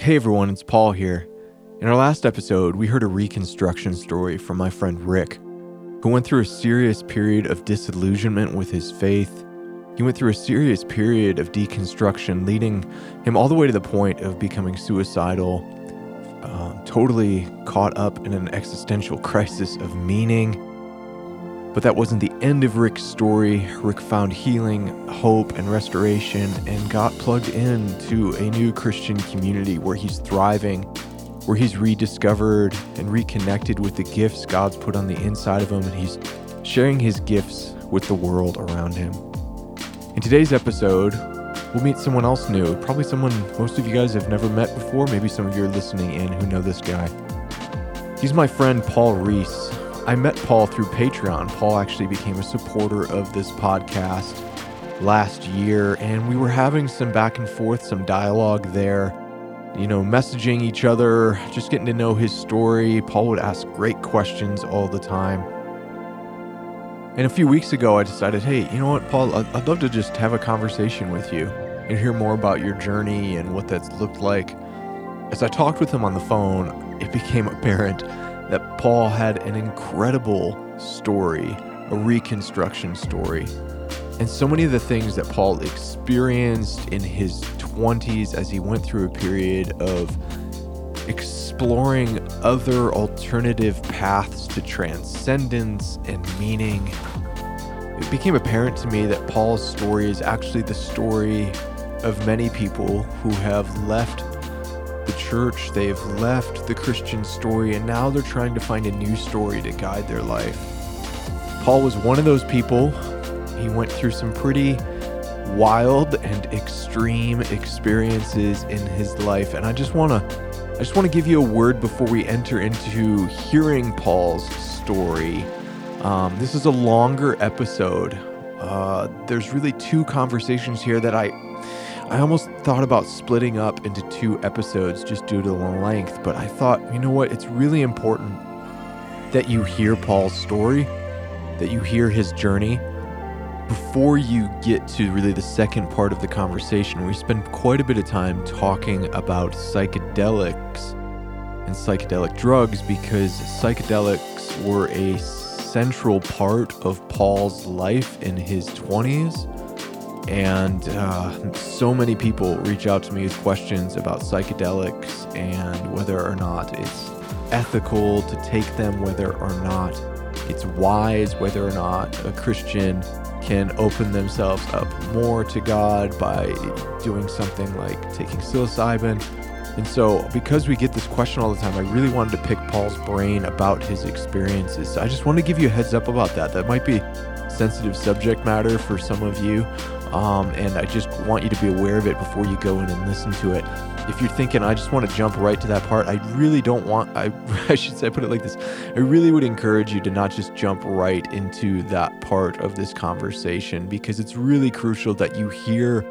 Hey everyone, it's Paul here. In our last episode, we heard a reconstruction story from my friend Rick, who went through a serious period of disillusionment with his faith. He went through a serious period of deconstruction, leading him all the way to the point of becoming suicidal, uh, totally caught up in an existential crisis of meaning. But that wasn't the end of Rick's story. Rick found healing, hope, and restoration and got plugged into a new Christian community where he's thriving, where he's rediscovered and reconnected with the gifts God's put on the inside of him, and he's sharing his gifts with the world around him. In today's episode, we'll meet someone else new, probably someone most of you guys have never met before. Maybe some of you are listening in who know this guy. He's my friend Paul Reese. I met Paul through Patreon. Paul actually became a supporter of this podcast last year, and we were having some back and forth, some dialogue there, you know, messaging each other, just getting to know his story. Paul would ask great questions all the time. And a few weeks ago, I decided, hey, you know what, Paul, I'd love to just have a conversation with you and hear more about your journey and what that's looked like. As I talked with him on the phone, it became apparent that Paul had an incredible story, a reconstruction story. And so many of the things that Paul experienced in his 20s as he went through a period of exploring other alternative paths to transcendence and meaning, it became apparent to me that Paul's story is actually the story of many people who have left church, they've left the Christian story, and now they're trying to find a new story to guide their life. Paul was one of those people. He went through some pretty wild and extreme experiences in his life, and I just want to I just want to give you a word before we enter into hearing Paul's story. Um, this is a longer episode. Uh, there's really two conversations here that I I almost thought about splitting up into two episodes just due to the length, but I thought, you know what? It's really important that you hear Paul's story, that you hear his journey before you get to really the second part of the conversation. We spend quite a bit of time talking about psychedelics and psychedelic drugs because psychedelics were a central part of Paul's life in his 20s and uh, so many people reach out to me with questions about psychedelics and whether or not it's ethical to take them, whether or not it's wise, whether or not a Christian can open themselves up more to God by doing something like taking psilocybin. And so, because we get this question all the time, I really wanted to pick Paul's brain about his experiences. So I just want to give you a heads up about that. That might be sensitive subject matter for some of you. Um, and I just want you to be aware of it before you go in and listen to it. If you're thinking, I just want to jump right to that part, I really don't want, I, I should say, put it like this I really would encourage you to not just jump right into that part of this conversation because it's really crucial that you hear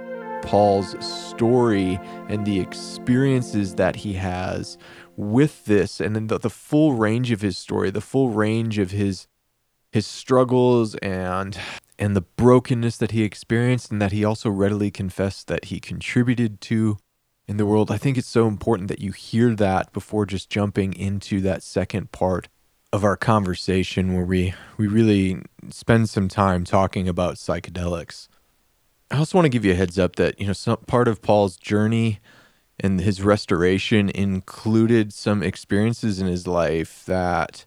Paul's story and the experiences that he has with this and then the, the full range of his story, the full range of his his struggles and and the brokenness that he experienced and that he also readily confessed that he contributed to in the world. I think it's so important that you hear that before just jumping into that second part of our conversation where we we really spend some time talking about psychedelics. I also want to give you a heads up that, you know, some part of Paul's journey and his restoration included some experiences in his life that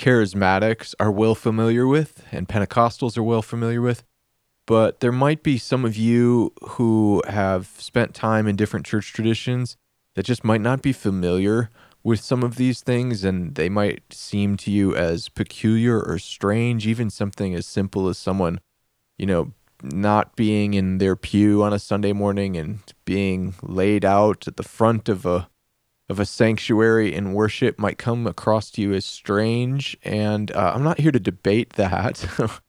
charismatics are well familiar with and Pentecostals are well familiar with. But there might be some of you who have spent time in different church traditions that just might not be familiar with some of these things and they might seem to you as peculiar or strange, even something as simple as someone, you know, not being in their pew on a Sunday morning and being laid out at the front of a of a sanctuary in worship might come across to you as strange. And uh, I'm not here to debate that.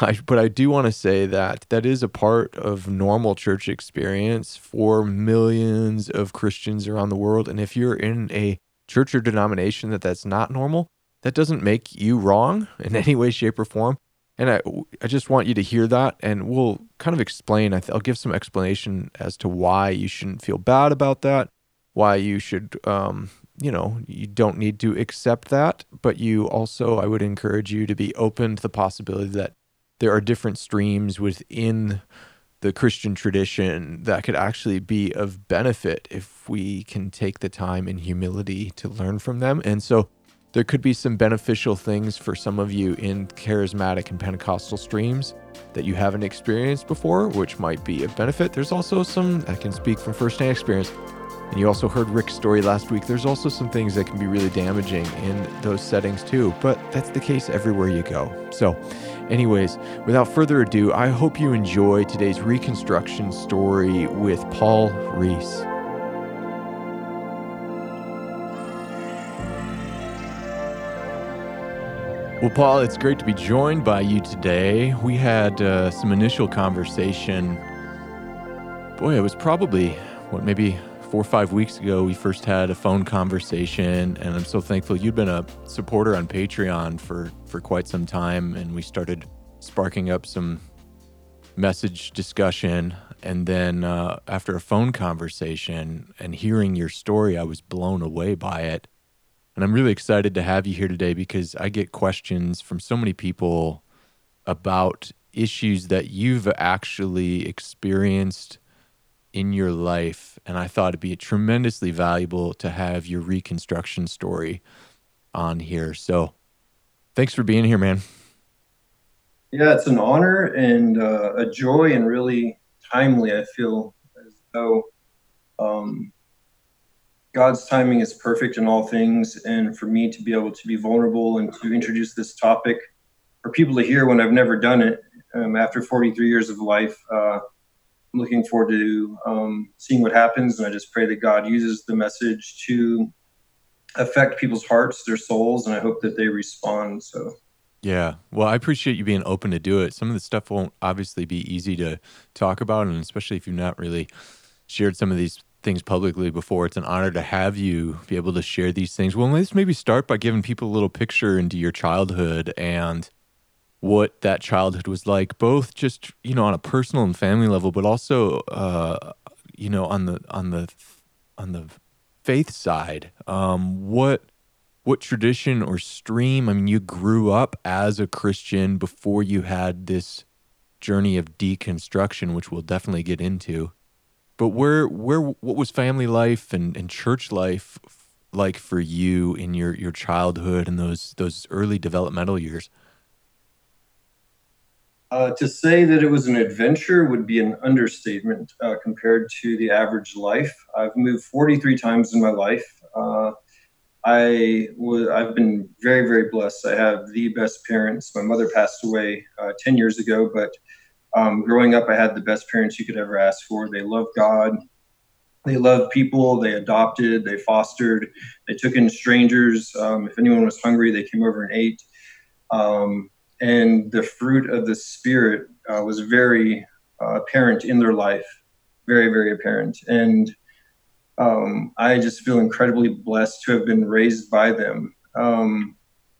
I, but I do want to say that that is a part of normal church experience for millions of Christians around the world. And if you're in a church or denomination that that's not normal, that doesn't make you wrong in any way, shape, or form. And I, I just want you to hear that, and we'll kind of explain. I will give some explanation as to why you shouldn't feel bad about that why you should, um, you know, you don't need to accept that. But you also, I would encourage you to be open to the possibility that there are different streams within the Christian tradition that could actually be of benefit if we can take the time and humility to learn from them. And so there could be some beneficial things for some of you in charismatic and Pentecostal streams that you haven't experienced before, which might be a benefit. There's also some, I can speak from firsthand experience, and you also heard Rick's story last week. There's also some things that can be really damaging in those settings too, but that's the case everywhere you go. So, anyways, without further ado, I hope you enjoy today's reconstruction story with Paul Rees. Well, Paul, it's great to be joined by you today. We had uh, some initial conversation. Boy, it was probably, what, maybe four or five weeks ago, we first had a phone conversation, and I'm so thankful you've been a supporter on Patreon for, for quite some time. And we started sparking up some message discussion. And then uh, after a phone conversation and hearing your story, I was blown away by it. And I'm really excited to have you here today because I get questions from so many people about issues that you've actually experienced in your life. And I thought it'd be tremendously valuable to have your reconstruction story on here. So thanks for being here, man. Yeah, it's an honor and uh, a joy and really timely. I feel as though um, God's timing is perfect in all things, and for me to be able to be vulnerable and to introduce this topic for people to hear when I've never done it um, after 43 years of life, uh, I'm looking forward to um, seeing what happens. And I just pray that God uses the message to affect people's hearts, their souls, and I hope that they respond. So. Yeah. Well, I appreciate you being open to do it. Some of the stuff won't obviously be easy to talk about, and especially if you've not really shared some of these things publicly before. It's an honor to have you be able to share these things. Well, let's maybe start by giving people a little picture into your childhood and what that childhood was like, both just you know on a personal and family level, but also uh, you know on the on the on the faith side. Um, what what tradition or stream? I mean, you grew up as a Christian before you had this journey of deconstruction, which we'll definitely get into. But where where what was family life and, and church life like for you in your your childhood and those those early developmental years? Uh, to say that it was an adventure would be an understatement uh, compared to the average life. I've moved 43 times in my life. Uh, I've been very very blessed. I have the best parents. My mother passed away uh, 10 years ago, but um, growing up, I had the best parents you could ever ask for. They loved God. They loved people. They adopted. They fostered. They took in strangers. Um, if anyone was hungry, they came over and ate. Um, and the fruit of the Spirit uh, was very uh, apparent in their life, very, very apparent. And um, I just feel incredibly blessed to have been raised by them. Um,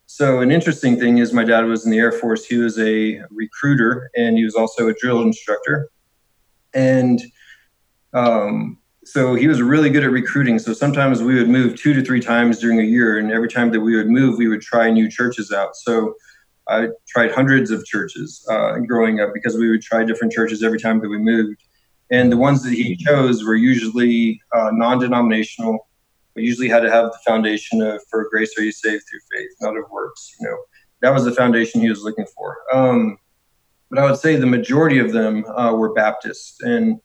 so an interesting thing is my dad was in the Air Force. He was a recruiter and he was also a drill instructor. And um, so he was really good at recruiting. So sometimes we would move two to three times during a year, and every time that we would move, we would try new churches out. So I tried hundreds of churches uh, growing up because we would try different churches every time that we moved. And the ones that he chose were usually uh, non-denominational we usually had to have the foundation of for grace are you saved through faith, not of works. You know, that was the foundation he was looking for. Um, but I would say the majority of them uh, were Baptist, and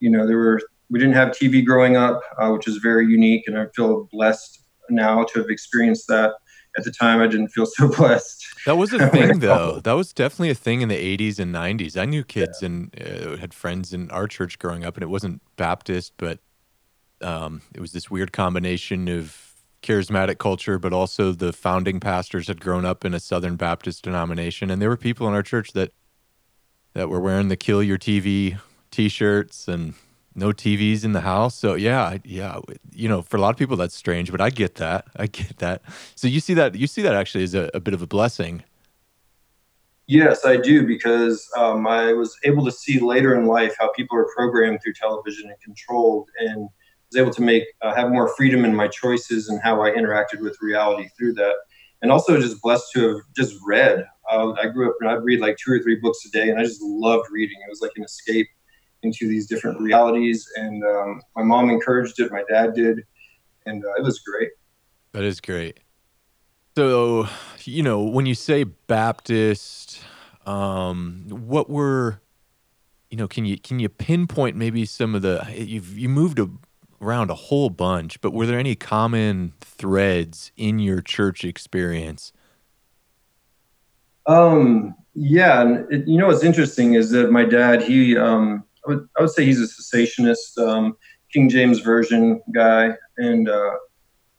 you know, there were we didn't have TV growing up, uh, which is very unique, and I feel blessed now to have experienced that. At the time, I didn't feel so blessed. That was a thing, though. That was definitely a thing in the '80s and '90s. I knew kids yeah. and uh, had friends in our church growing up, and it wasn't Baptist, but um, it was this weird combination of charismatic culture, but also the founding pastors had grown up in a Southern Baptist denomination, and there were people in our church that that were wearing the "Kill Your TV" T-shirts and no TVs in the house. So yeah, yeah, you know, for a lot of people that's strange, but I get that. I get that. So you see that you see that actually as a, a bit of a blessing. Yes, I do because um, I was able to see later in life how people are programmed through television and controlled and was able to make uh, have more freedom in my choices and how I interacted with reality through that. And also just blessed to have just read. Uh, I grew up and I'd read like two or three books a day, and I just loved reading. It was like an escape into these different realities. And um, my mom encouraged it, my dad did, and uh, it was great. That is great. So, you know, when you say Baptist, um, what were, you know, can you can you pinpoint maybe some of the you've you moved a, around a whole bunch, but were there any common threads in your church experience? Um, yeah, and it, you know what's interesting is that my dad, he, um, I would, I would say he's a cessationist, um, King James version guy, and uh,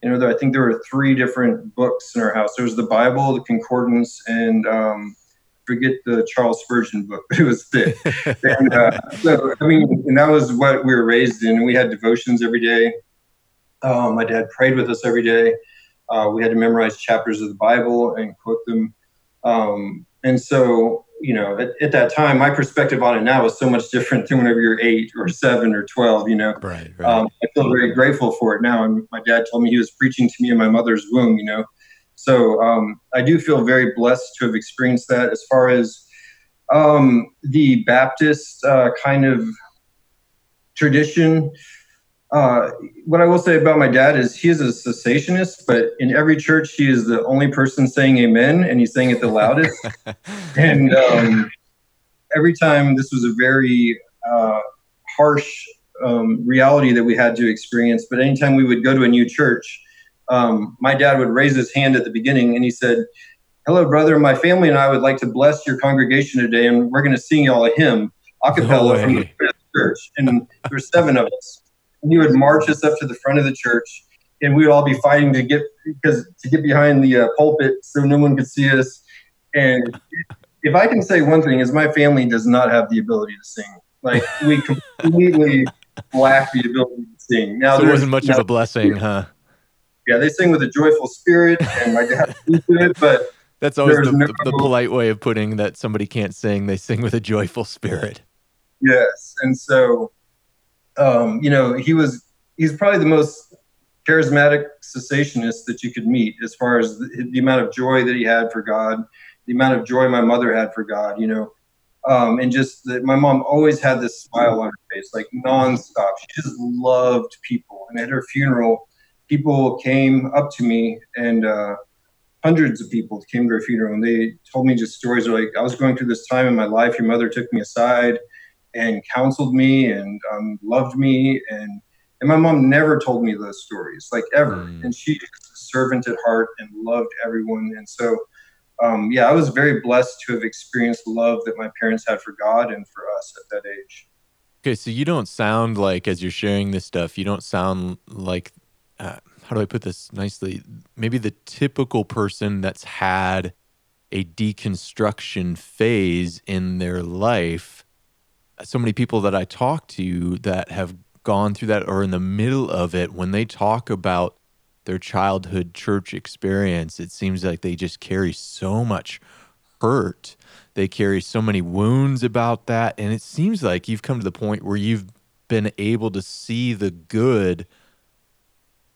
you know, I think there were three different books in our house. There was the Bible, the Concordance, and um, forget the Charles Spurgeon book, but it was thick. and uh, so, I mean, and that was what we were raised in. We had devotions every day. Um, my dad prayed with us every day. Uh, we had to memorize chapters of the Bible and quote them. Um, and so you know, at, at, that time, my perspective on it now is so much different than whenever you're eight or seven or 12, you know. Right, right. Um, I feel very grateful for it now. And my dad told me he was preaching to me in my mother's womb, you know. So um, I do feel very blessed to have experienced that. As far as um, the Baptist uh, kind of tradition, uh, what I will say about my dad is he is a cessationist, but in every church he is the only person saying amen, and he's saying it the loudest. and um, every time this was a very uh, harsh um, reality that we had to experience. But anytime we would go to a new church, um, my dad would raise his hand at the beginning and he said, Hello, brother. My family and I would like to bless your congregation today, and we're going to sing y'all a hymn a cappella no from the church. And there's seven of us he would march us up to the front of the church, and we would all be fighting to get because to get behind the uh, pulpit so no one could see us. And if I can say one thing, is my family does not have the ability to sing. Like we completely lack the ability to sing. Now so there wasn't much now, of a blessing, huh? Yeah, they sing with a joyful spirit, and my dad to it, but. That's always the, no, the, the polite way of putting that somebody can't sing. They sing with a joyful spirit. Yes, and so um, you know, he was he's probably the most charismatic cessationist that you could meet as far as the, the, amount of joy that he had for God, the amount of joy my mother had for God, you know, um, and just that my mom always had this smile on her face, like nonstop. She just loved people. And at her funeral, people came up to me and uh, hundreds of people came to her funeral and they told me just stories like, I was going through this time in my life. Your mother took me aside and counseled me and um, loved me. And and my mom never told me those stories like ever. Mm. and she was a servant at heart and loved everyone. And so um, yeah i was very blessed to have experienced love that my parents had for god and for us at that age. Okay so you don't sound like as you're sharing this stuff you don't sound like uh, how do i put this nicely? Maybe the typical person that's had a deconstruction phase in their life so many people that I talk to that have gone through that or in the middle of it, when they talk about their childhood church experience, it seems like they just carry so much hurt. They carry so many wounds about that. And it seems like you've come to the point where you've been able to see the good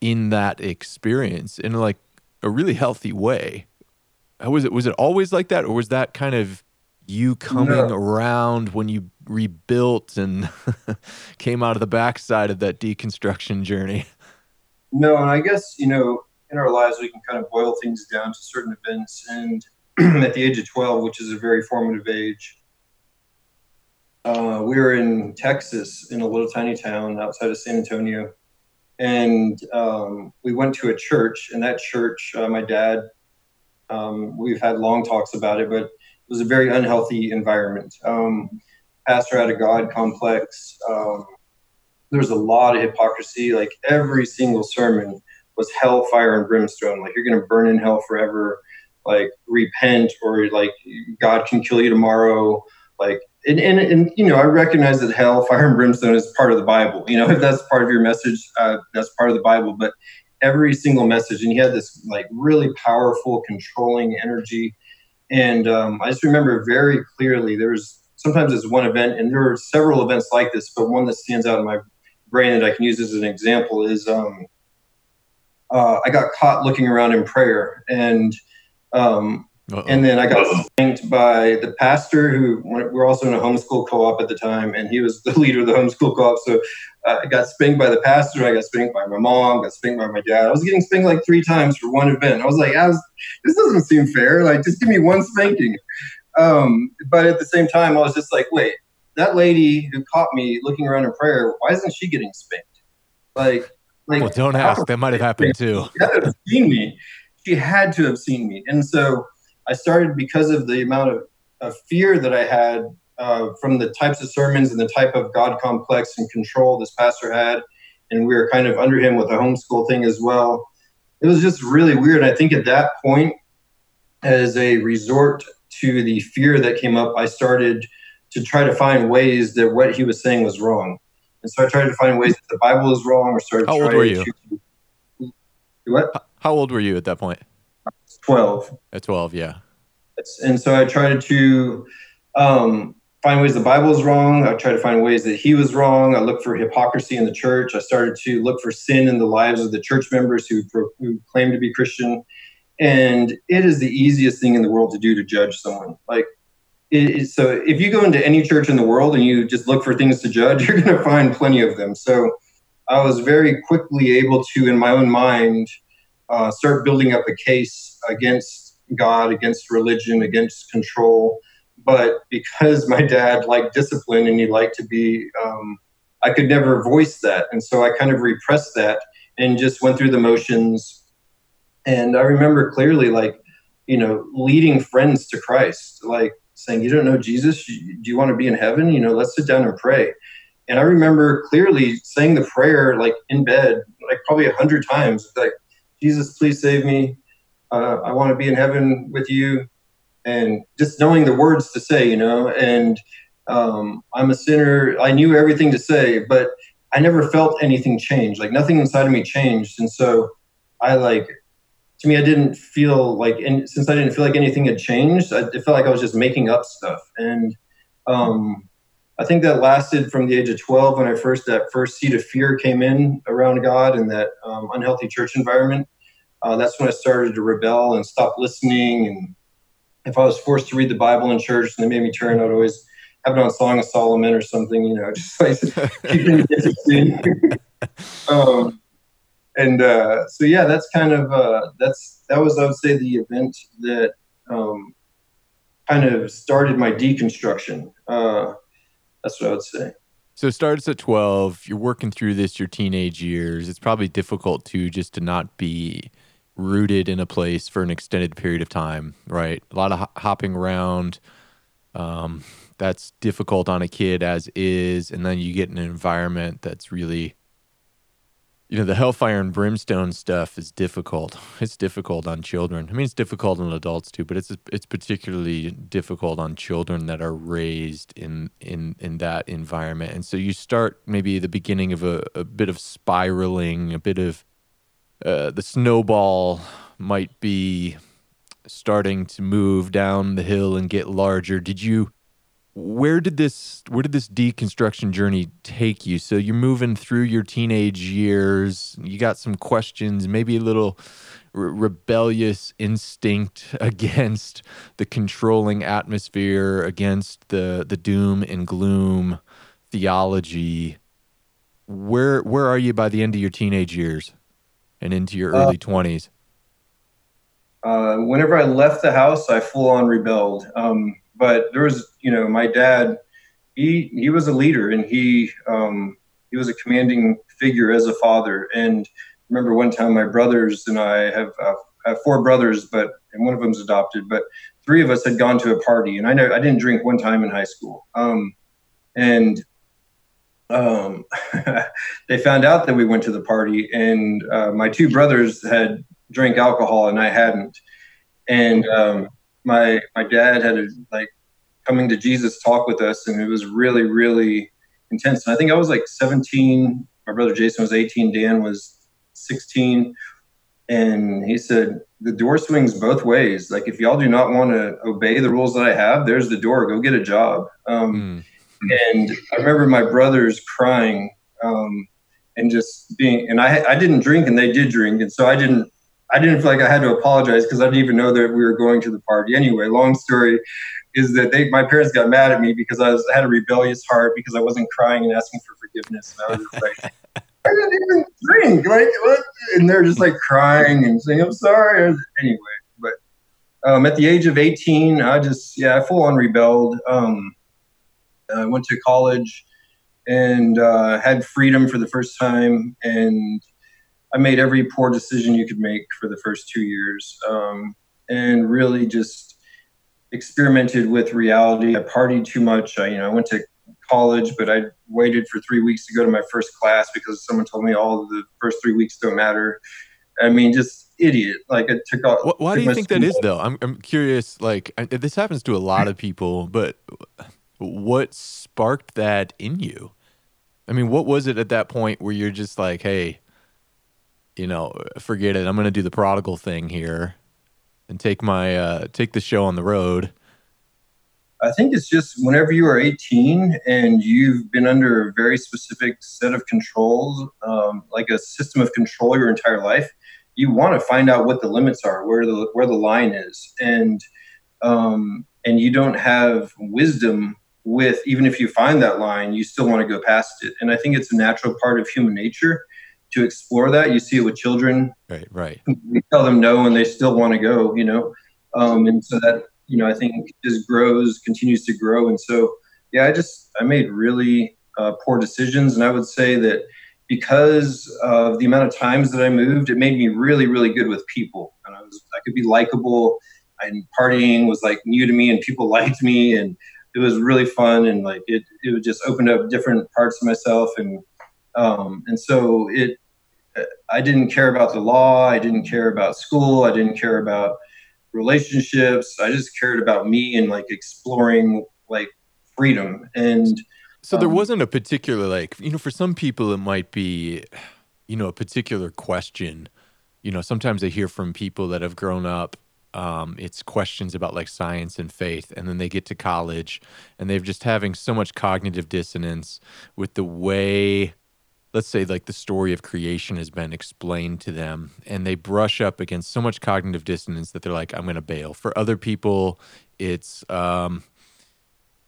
in that experience in like a really healthy way. How was it? Was it always like that? Or was that kind of you coming no. around when you rebuilt and came out of the backside of that deconstruction journey? No, and I guess, you know, in our lives, we can kind of boil things down to certain events. And at the age of 12, which is a very formative age, uh, we were in Texas in a little tiny town outside of San Antonio. And um, we went to a church, and that church, uh, my dad, um, we've had long talks about it, but it was a very unhealthy environment. Um, pastor had a God complex. Um, there was a lot of hypocrisy. Like every single sermon was hellfire and brimstone. Like you're going to burn in hell forever. Like repent, or like God can kill you tomorrow. Like and, and, and you know, I recognize that hell, fire, and brimstone is part of the Bible. You know, if that's part of your message, uh, that's part of the Bible. But every single message, and he had this like really powerful, controlling energy and um, I just remember very clearly there was sometimes it's one event, and there are several events like this, but one that stands out in my brain that I can use as an example is um, uh, I got caught looking around in prayer, and um, and then I got spanked by the pastor who we're also in a homeschool co-op at the time, and he was the leader of the homeschool co-op. So uh, I got spanked by the pastor, I got spanked by my mom, got spanked by my dad. I was getting spanked like three times for one event. I was like, I was, this doesn't seem fair. Like, just give me one spanking. Um, but at the same time, I was just like, wait, that lady who caught me looking around in prayer, why isn't she getting spanked? Like, like well, don't ask. That might have happened too. She had to have seen me. She had to have seen me, and so I started because of the amount of, of fear that I had uh, from the types of sermons and the type of God complex and control this pastor had, and we were kind of under him with the homeschool thing as well. It was just really weird. I think at that point, as a resort to the fear that came up, I started to try to find ways that what he was saying was wrong. And so I tried to find ways that the Bible is wrong or started How old were you? To, what? How old were you at that point? 12. At 12, yeah. And so I tried to um, find ways the Bible is wrong. I tried to find ways that he was wrong. I looked for hypocrisy in the church. I started to look for sin in the lives of the church members who, pro- who claim to be Christian. And it is the easiest thing in the world to do to judge someone. Like, so if you go into any church in the world and you just look for things to judge, you're going to find plenty of them. So I was very quickly able to, in my own mind, uh, start building up a case against God, against religion, against control. But because my dad liked discipline and he liked to be, um, I could never voice that. And so I kind of repressed that and just went through the motions. And I remember clearly, like, you know, leading friends to Christ, like saying, You don't know Jesus? Do you want to be in heaven? You know, let's sit down and pray. And I remember clearly saying the prayer, like in bed, like probably a hundred times, like, Jesus, please save me. Uh, I want to be in heaven with you. And just knowing the words to say, you know, and um, I'm a sinner. I knew everything to say, but I never felt anything change. Like nothing inside of me changed. And so I like, to me, I didn't feel like, and since I didn't feel like anything had changed, I, it felt like I was just making up stuff. And um, I think that lasted from the age of 12 when I first, that first seed of fear came in around God and that um, unhealthy church environment. Uh, that's when I started to rebel and stop listening. And if I was forced to read the Bible in church and they made me turn, I'd always have it on Song of Solomon or something, you know, just like keeping it interesting. um, and uh, so, yeah, that's kind of, uh, that's, that was, I would say, the event that um, kind of started my deconstruction. Uh, that's what I would say. So it starts at 12. You're working through this your teenage years. It's probably difficult to just to not be rooted in a place for an extended period of time, right? A lot of hopping around. Um, that's difficult on a kid as is. And then you get an environment that's really you know the hellfire and brimstone stuff is difficult. It's difficult on children. I mean it's difficult on adults too but it's it's particularly difficult on children that are raised in in in that environment. And so you start maybe the beginning of a, a bit of spiraling a bit of uh, the snowball might be starting to move down the hill and get larger. Did you where did this where did this deconstruction journey take you? So you're moving through your teenage years. You got some questions maybe a little re- rebellious instinct against the controlling atmosphere against the the doom and gloom theology. Where where are you by the end of your teenage years and into your uh, early 20s uh, whenever i left the house i full on rebelled. Um, but there was, you know, my dad, he he was a leader and he um, he was a commanding figure as a father. And remember one time my brothers and I have uh, have four brothers, but and one of them's adopted, but three of us had gone to a party, and I know I didn't drink one time in high school. Um, and um, they found out that we went to the party, and uh, my two brothers had drank alcohol, and I hadn't. And um, my my dad had a like coming to Jesus talk with us, and it was really really intense. And I think I was like 17. My brother Jason was 18. Dan was 16. And he said, the door swings both ways. Like, if y'all do not want to obey the rules that I have, there's the door. Go get a job. Um, mm. And I remember my brothers crying um, and just being and I I didn't drink and they did drink and so I didn't I didn't feel like I had to apologize because I didn't even know that we were going to the party anyway. Long story is that they my parents got mad at me because I was I had a rebellious heart because I wasn't crying and asking for forgiveness and I was like I didn't even drink like what? and they're just like crying and saying I'm sorry anyway. But um, at the age of 18, I just yeah I full on rebelled. Um, I went to college and uh, had freedom for the first time. And I made every poor decision you could make for the first two years, um, and really just experimented with reality. I partied too much. I, you know, I went to college, but I waited for three weeks to go to my first class because someone told me all the first three weeks don't matter. I mean, just idiot. Like it took off. Why do you think that is, though? I'm I'm curious. Like I, this happens to a lot of people, but what sparked that in you? I mean, what was it at that point where you're just like, hey, you know, forget it. I'm going to do the prodigal thing here and take my uh, take the show on the road. I think it's just whenever you are 18 and you've been under a very specific set of controls, um, like a system of control your entire life, you want to find out what the limits are, where the where the line is, and um, and you don't have wisdom with even if you find that line, you still want to go past it. And I think it's a natural part of human nature to explore that. You see it with children. Right, right. We tell them no and they still want to go, you know. Um, and so that, you know, I think just grows, continues to grow. And so, yeah, I just, I made really uh, poor decisions. And I would say that because of the amount of times that I moved, it made me really, really good with people. And I was, I could be likable and partying was like new to me and people liked me. And it was really fun and like it it just opened up different parts of myself and um, and so it I didn't care about the law. I didn't care about school. I didn't care about relationships. I just cared about me and like exploring like freedom. And so there um, wasn't a particular like you know for some people it might be you know a particular question. You know sometimes I hear from people that have grown up um, it's questions about like science and faith and then they get to college and they're just having so much cognitive dissonance with the way let's say like the story of creation has been explained to them and they brush up against so much cognitive dissonance that they're like i'm going to bail. For other people it's um,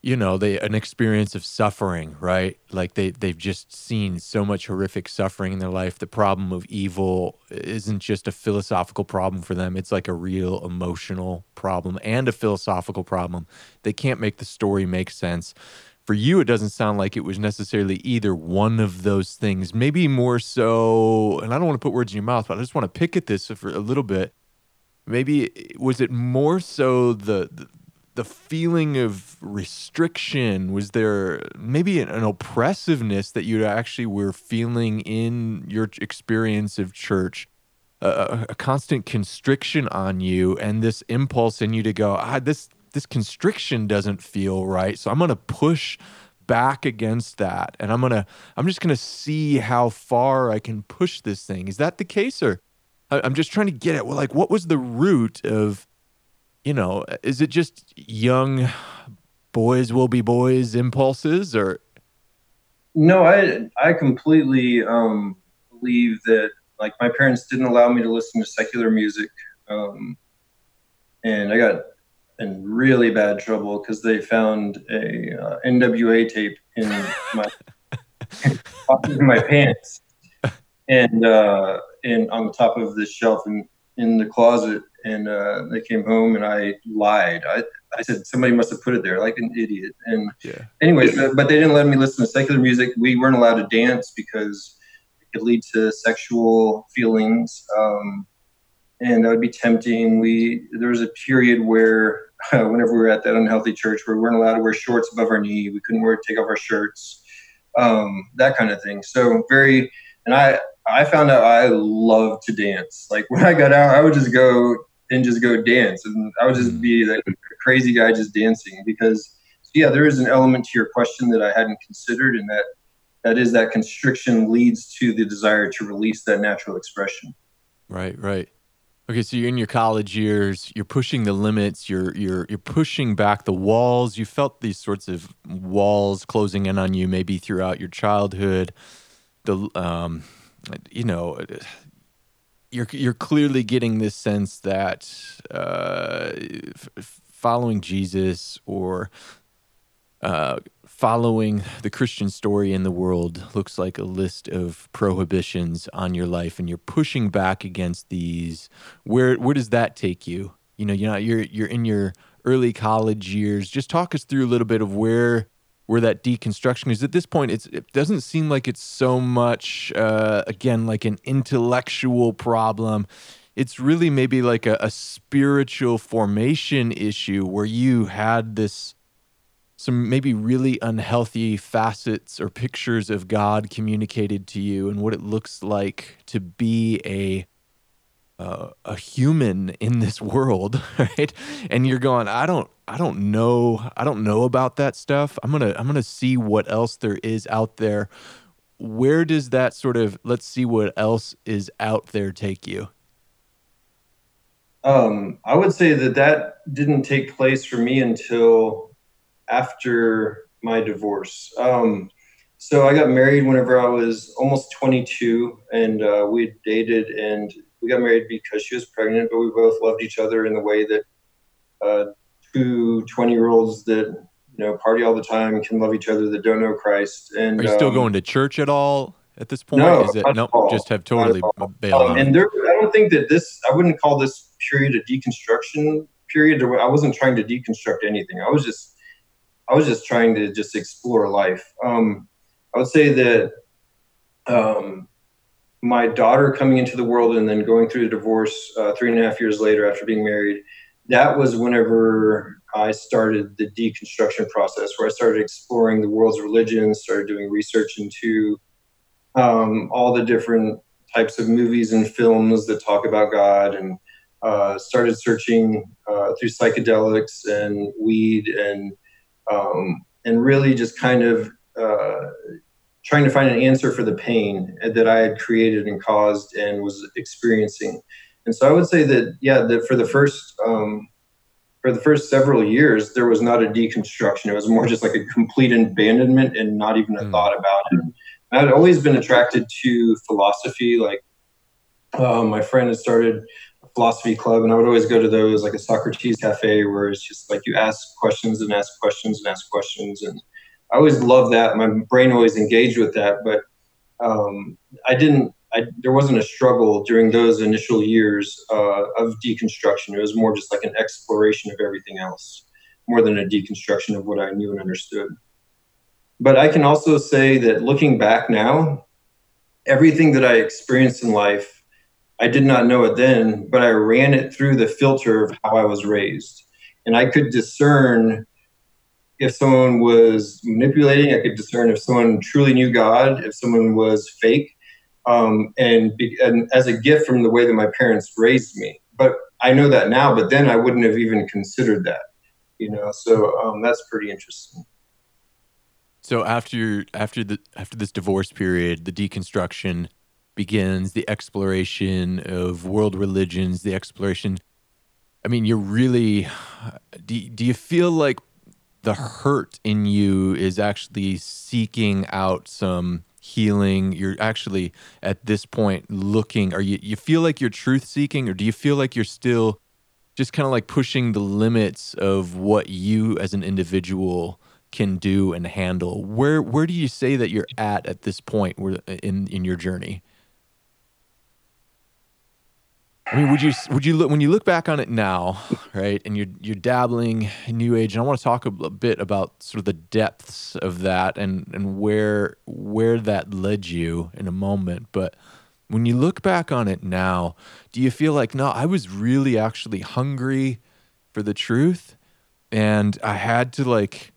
you know they an experience of suffering right? Like they they've just seen so much horrific suffering in their life. The problem of evil isn't just a philosophical problem for them. It's like a real emotional problem and a philosophical problem. They can't make the story make sense for you it doesn't sound like it was necessarily either one of those things maybe more so and i don't want to put words in your mouth but i just want to pick at this for a little bit maybe was it more so the, the the feeling of restriction? Was there maybe an, an, oppressiveness that you actually were feeling in your experience of church? A, a, constant constriction on you, and this impulse in you to go, ah, this this constriction doesn't feel right, so I'm going to push back against that, and I'm gonna I'm just gonna see how far I can push this thing. Is that the case, or I'm just trying to get at well, like what was the root of you know, is it just young boys will be boys impulses or? No, I I completely um, believe that like my parents didn't allow me to listen to secular music, um, and I got in really bad trouble because they found a uh, NWA tape in my in my pants and uh, and on the top of the shelf in in the closet and uh, they came home and I lied. I, I said somebody must have put it there like an idiot. And yeah. anyways, but, but they didn't let me listen to secular music. We weren't allowed to dance because it could lead to sexual feelings. Um, and that would be tempting. We there was a period where whenever we were at that unhealthy church where we weren't allowed to wear shorts above our knee, we couldn't wear take off our shirts, um, that kind of thing. So very and I I found out I love to dance. Like when I got out, I would just go and just go dance. And I would just be like a crazy guy just dancing because, yeah, there is an element to your question that I hadn't considered, and that that is that constriction leads to the desire to release that natural expression. Right, right. Okay, so you're in your college years, you're pushing the limits, you're you're you're pushing back the walls. You felt these sorts of walls closing in on you maybe throughout your childhood. the um, you know, you're you're clearly getting this sense that uh, f- following Jesus or uh, following the Christian story in the world looks like a list of prohibitions on your life, and you're pushing back against these. Where where does that take you? You know, you know, you're you're in your early college years. Just talk us through a little bit of where where that deconstruction is. At this point, it doesn't seem like it's so much uh, again like an intellectual problem. It's really maybe like a, a spiritual formation issue where you had this some maybe really unhealthy facets or pictures of God communicated to you and what it looks like to be a uh, a human in this world, right? And you're going, I don't, I don't know, I don't know about that stuff. I'm gonna, I'm gonna see what else there is out there. Where does that sort of let's see what else is out there take you? Um, I would say that that didn't take place for me until after my divorce. Um, so I got married whenever I was almost 22, and uh, we dated and we got married because she was pregnant, but we both loved each other in the way that uh, two 20 year olds that you know party all the time can love each other that don't know Christ. And are you still um, going to church at all at this point? No, Is it no? Just have totally bailed um, And there, I don't think that this. I wouldn't call this period a deconstruction period. I wasn't trying to deconstruct anything. I was just, I was just trying to just explore life. Um, I would say that um, my daughter coming into the world and then going through the divorce uh, three and a half years later after being married, that was whenever I started the deconstruction process, where I started exploring the world's religions, started doing research into um, all the different types of movies and films that talk about God, and uh, started searching uh, through psychedelics and weed, and um, and really just kind of uh, trying to find an answer for the pain that I had created and caused and was experiencing. And so I would say that yeah, that for the first um, for the first several years, there was not a deconstruction. It was more just like a complete abandonment and not even a mm. thought about it. I had always been attracted to philosophy. Like uh, my friend had started philosophy club, and I would always go to those, like a Socrates cafe, where it's just like you ask questions and ask questions and ask questions, and I always loved that. My brain always engaged with that, but um, I didn't. I, there wasn't a struggle during those initial years uh, of deconstruction. It was more just like an exploration of everything else, more than a deconstruction of what I knew and understood. But I can also say that looking back now, everything that I experienced in life, I did not know it then, but I ran it through the filter of how I was raised. And I could discern if someone was manipulating. I could discern if someone truly knew God, if someone was fake, um, and, and as a gift from the way that my parents raised me. But I know that now. But then I wouldn't have even considered that, you know. So um, that's pretty interesting. So after after the after this divorce period, the deconstruction begins, the exploration of world religions, the exploration. I mean, you're really. Do, do you feel like the hurt in you is actually seeking out some healing you're actually at this point looking are you you feel like you're truth seeking or do you feel like you're still just kind of like pushing the limits of what you as an individual can do and handle where where do you say that you're at at this point in in your journey I mean, would you would you look when you look back on it now, right? And you're you're dabbling in New Age, and I want to talk a, a bit about sort of the depths of that and and where where that led you in a moment. But when you look back on it now, do you feel like no, I was really actually hungry for the truth, and I had to like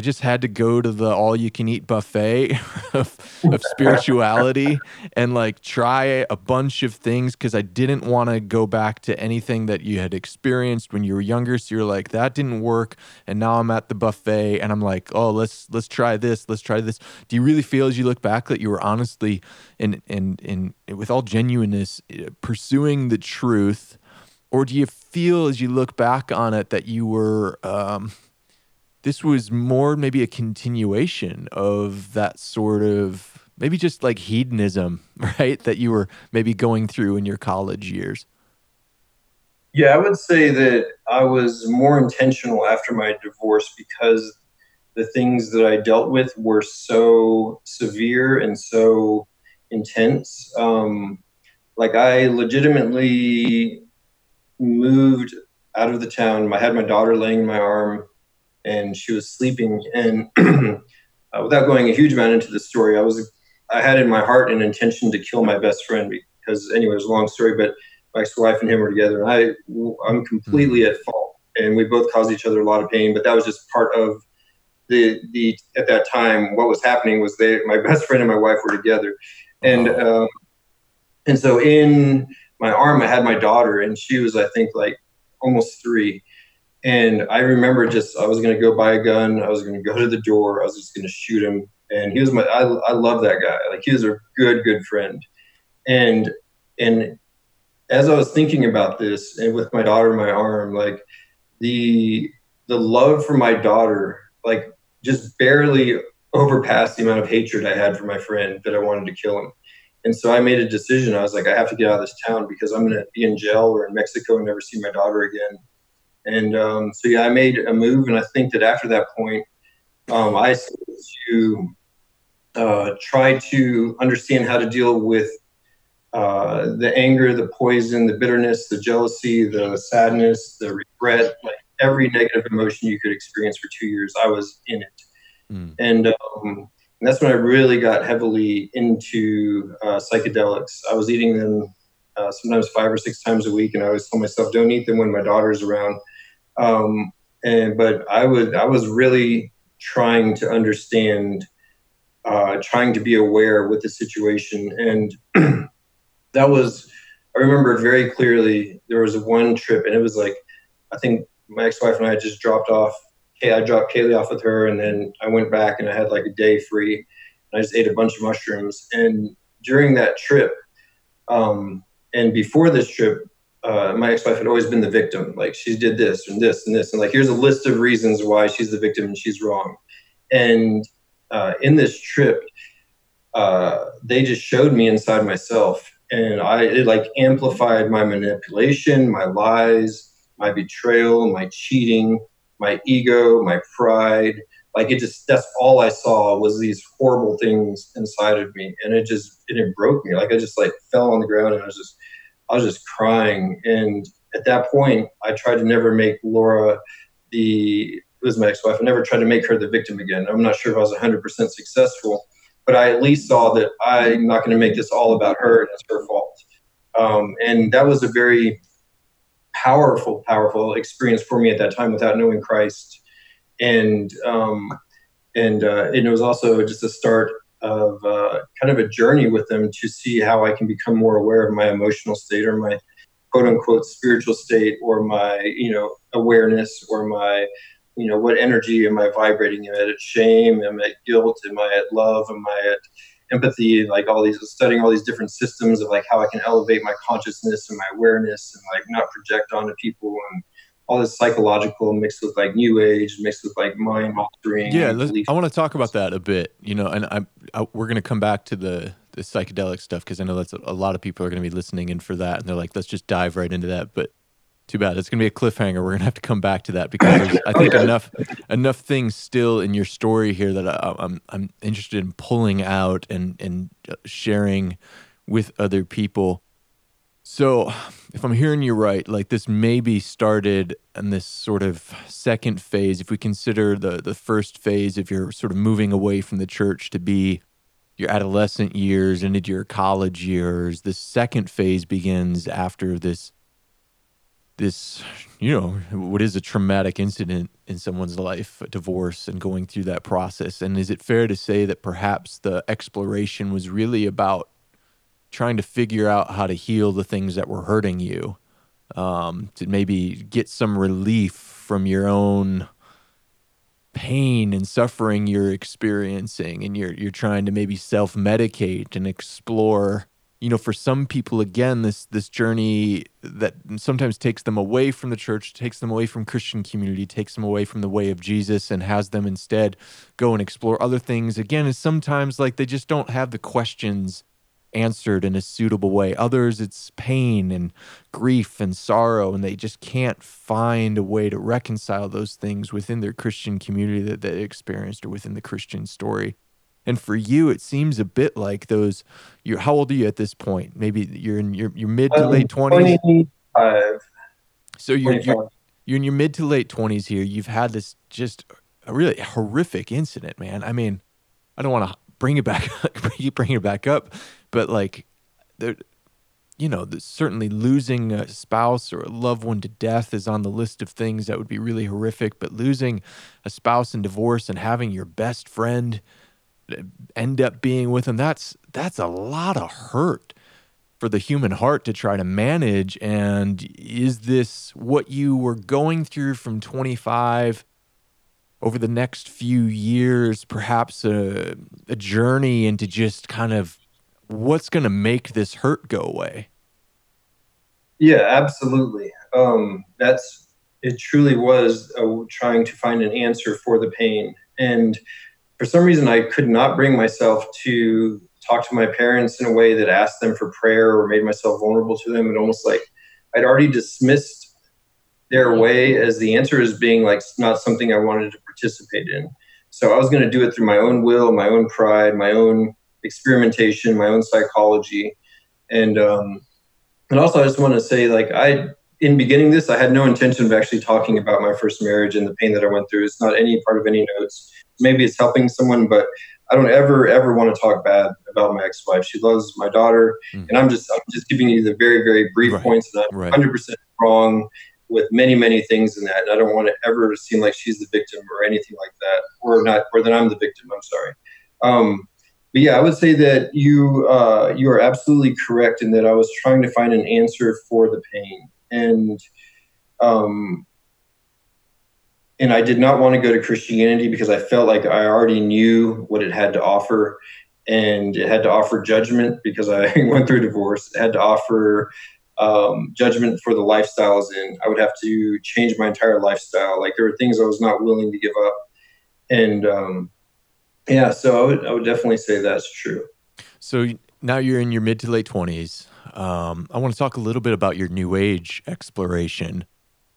I just had to go to the all you can eat buffet of, of spirituality and like try a bunch of things because I didn't want to go back to anything that you had experienced when you were younger. So you're like, that didn't work. And now I'm at the buffet and I'm like, oh, let's let's try this, let's try this. Do you really feel as you look back that you were honestly and and and with all genuineness eh, pursuing the truth? Or do you feel as you look back on it that you were um this was more maybe a continuation of that sort of maybe just like hedonism, right? That you were maybe going through in your college years. Yeah, I would say that I was more intentional after my divorce because the things that I dealt with were so severe and so intense. Um, like I legitimately moved out of the town. I had my daughter laying in my arm, and she was sleeping. And uh, without going a huge amount into the story, I was I had in my heart an intention to kill my best friend because anyway, it's a long story, but my ex-wife and him were together, and I I'm completely at fault, and we both caused each other a lot of pain. But that was just part of the the at that time what was happening was they my best friend and my wife were together, and um, and so in my arm I had my daughter, and she was I think like almost three. And I remember just I was going to go buy a gun. I was going to go to the door. I was just going to shoot him. And he was my I I love that guy. Like he was a good good friend. And and as I was thinking about this and with my daughter in my arm, like the the love for my daughter, like just barely overpassed the amount of hatred I had for my friend that I wanted to kill him. And so I made a decision. I was like, I have to get out of this town because I'm going to be in jail or in Mexico and never see my daughter again. And um, so, yeah, I made a move. And I think that after that point, um, I started to uh, try to understand how to deal with uh, the anger, the poison, the bitterness, the jealousy, the sadness, the regret, like every negative emotion you could experience for two years, I was in it. Mm. And, um, and that's when I really got heavily into uh, psychedelics. I was eating them uh, sometimes five or six times a week, and I always told myself, "Don't eat them when my daughter's around." Um, and but I would, I was really trying to understand, uh, trying to be aware with the situation, and that was I remember very clearly. There was one trip, and it was like I think my ex-wife and I just dropped off. Hey, I dropped Kaylee off with her, and then I went back and I had like a day free. And I just ate a bunch of mushrooms. And during that trip, um, and before this trip, uh, my ex-wife had always been the victim. Like she did this and this and this, and like here's a list of reasons why she's the victim and she's wrong. And uh, in this trip, uh, they just showed me inside myself and I it like amplified my manipulation, my lies, my betrayal, my cheating, my ego, my pride. Like it just that's all I saw was these horrible things inside of me, and it just it, it broke me. Like I just like fell on the ground and I was just I was just crying. And at that point, I tried to never make Laura the was my ex-wife. I never tried to make her the victim again. I'm not sure if I was 100% successful but I at least saw that I'm not going to make this all about her and it's her fault. Um, and that was a very powerful, powerful experience for me at that time without knowing Christ. And um, and uh, and it was also just a start of uh, kind of a journey with them to see how I can become more aware of my emotional state or my quote unquote spiritual state or my you know awareness or my you know, what energy am I vibrating? Am I at shame? Am I at guilt? Am I at love? Am I at empathy? Like all these, studying all these different systems of like how I can elevate my consciousness and my awareness and like not project onto people and all this psychological mixed with like new age, mixed with like mind altering. Yeah, I want to talk about that a bit. You know, and I, I we're going to come back to the the psychedelic stuff because I know that's a, a lot of people are going to be listening in for that, and they're like, let's just dive right into that. But too bad. It's gonna be a cliffhanger. We're gonna have to come back to that because there's, I think okay. enough enough things still in your story here that I, I'm I'm interested in pulling out and and sharing with other people. So, if I'm hearing you right, like this maybe started in this sort of second phase. If we consider the the first phase of your sort of moving away from the church to be your adolescent years and into your college years, the second phase begins after this this, you know, what is a traumatic incident in someone's life, a divorce, and going through that process. And is it fair to say that perhaps the exploration was really about trying to figure out how to heal the things that were hurting you, um, to maybe get some relief from your own pain and suffering you're experiencing, and you're you're trying to maybe self medicate and explore you know, for some people, again, this this journey that sometimes takes them away from the church, takes them away from Christian community, takes them away from the way of Jesus, and has them instead go and explore other things. Again, is sometimes like they just don't have the questions answered in a suitable way. Others, it's pain and grief and sorrow, and they just can't find a way to reconcile those things within their Christian community that they experienced or within the Christian story. And for you, it seems a bit like those. You, how old are you at this point? Maybe you're in your, your mid to um, late twenties. Twenty-five. So you're, you're you're in your mid to late twenties here. You've had this just a really horrific incident, man. I mean, I don't want to bring it back, bring it back up, but like, there, you know, certainly losing a spouse or a loved one to death is on the list of things that would be really horrific. But losing a spouse in divorce and having your best friend eh, end up being with them that's that's a lot of hurt for the human heart to try to manage and is this what you were going through from 25 over the next few years perhaps a, a journey into just kind of what's going to make this hurt go away yeah absolutely um, that's it truly was uh, trying to find an answer for the pain and for some reason, I could not bring myself to talk to my parents in a way that asked them for prayer or made myself vulnerable to them. And almost like I'd already dismissed their way as the answer as being like not something I wanted to participate in. So I was going to do it through my own will, my own pride, my own experimentation, my own psychology. And, um, and also I just want to say like, I, in beginning this, I had no intention of actually talking about my first marriage and the pain that I went through. It's not any part of any notes maybe it's helping someone, but I don't ever ever want to talk bad about my ex-wife. She loves my daughter, mm. and I'm just I'm just giving you the very very brief right. points, and I'm right. 100% wrong with many many things in that, and I don't want to ever seem like she's the victim or anything like that, or not, or that I'm the victim. I'm sorry. Um, but yeah, I would say that you uh, you are absolutely correct in that I was trying to find an answer for the pain, and um, and I did not want to go to Christianity because I felt like I already knew what it had to offer. And it had to offer judgment because I went through divorce. It had to offer um, judgment for the lifestyle I was in. I would have to change my entire lifestyle. Like there were things I was not willing to give up. And um, yeah, so I would, I would definitely say that's true. So now you're in your mid to late 20s. Um, I want to talk a little bit about your new age exploration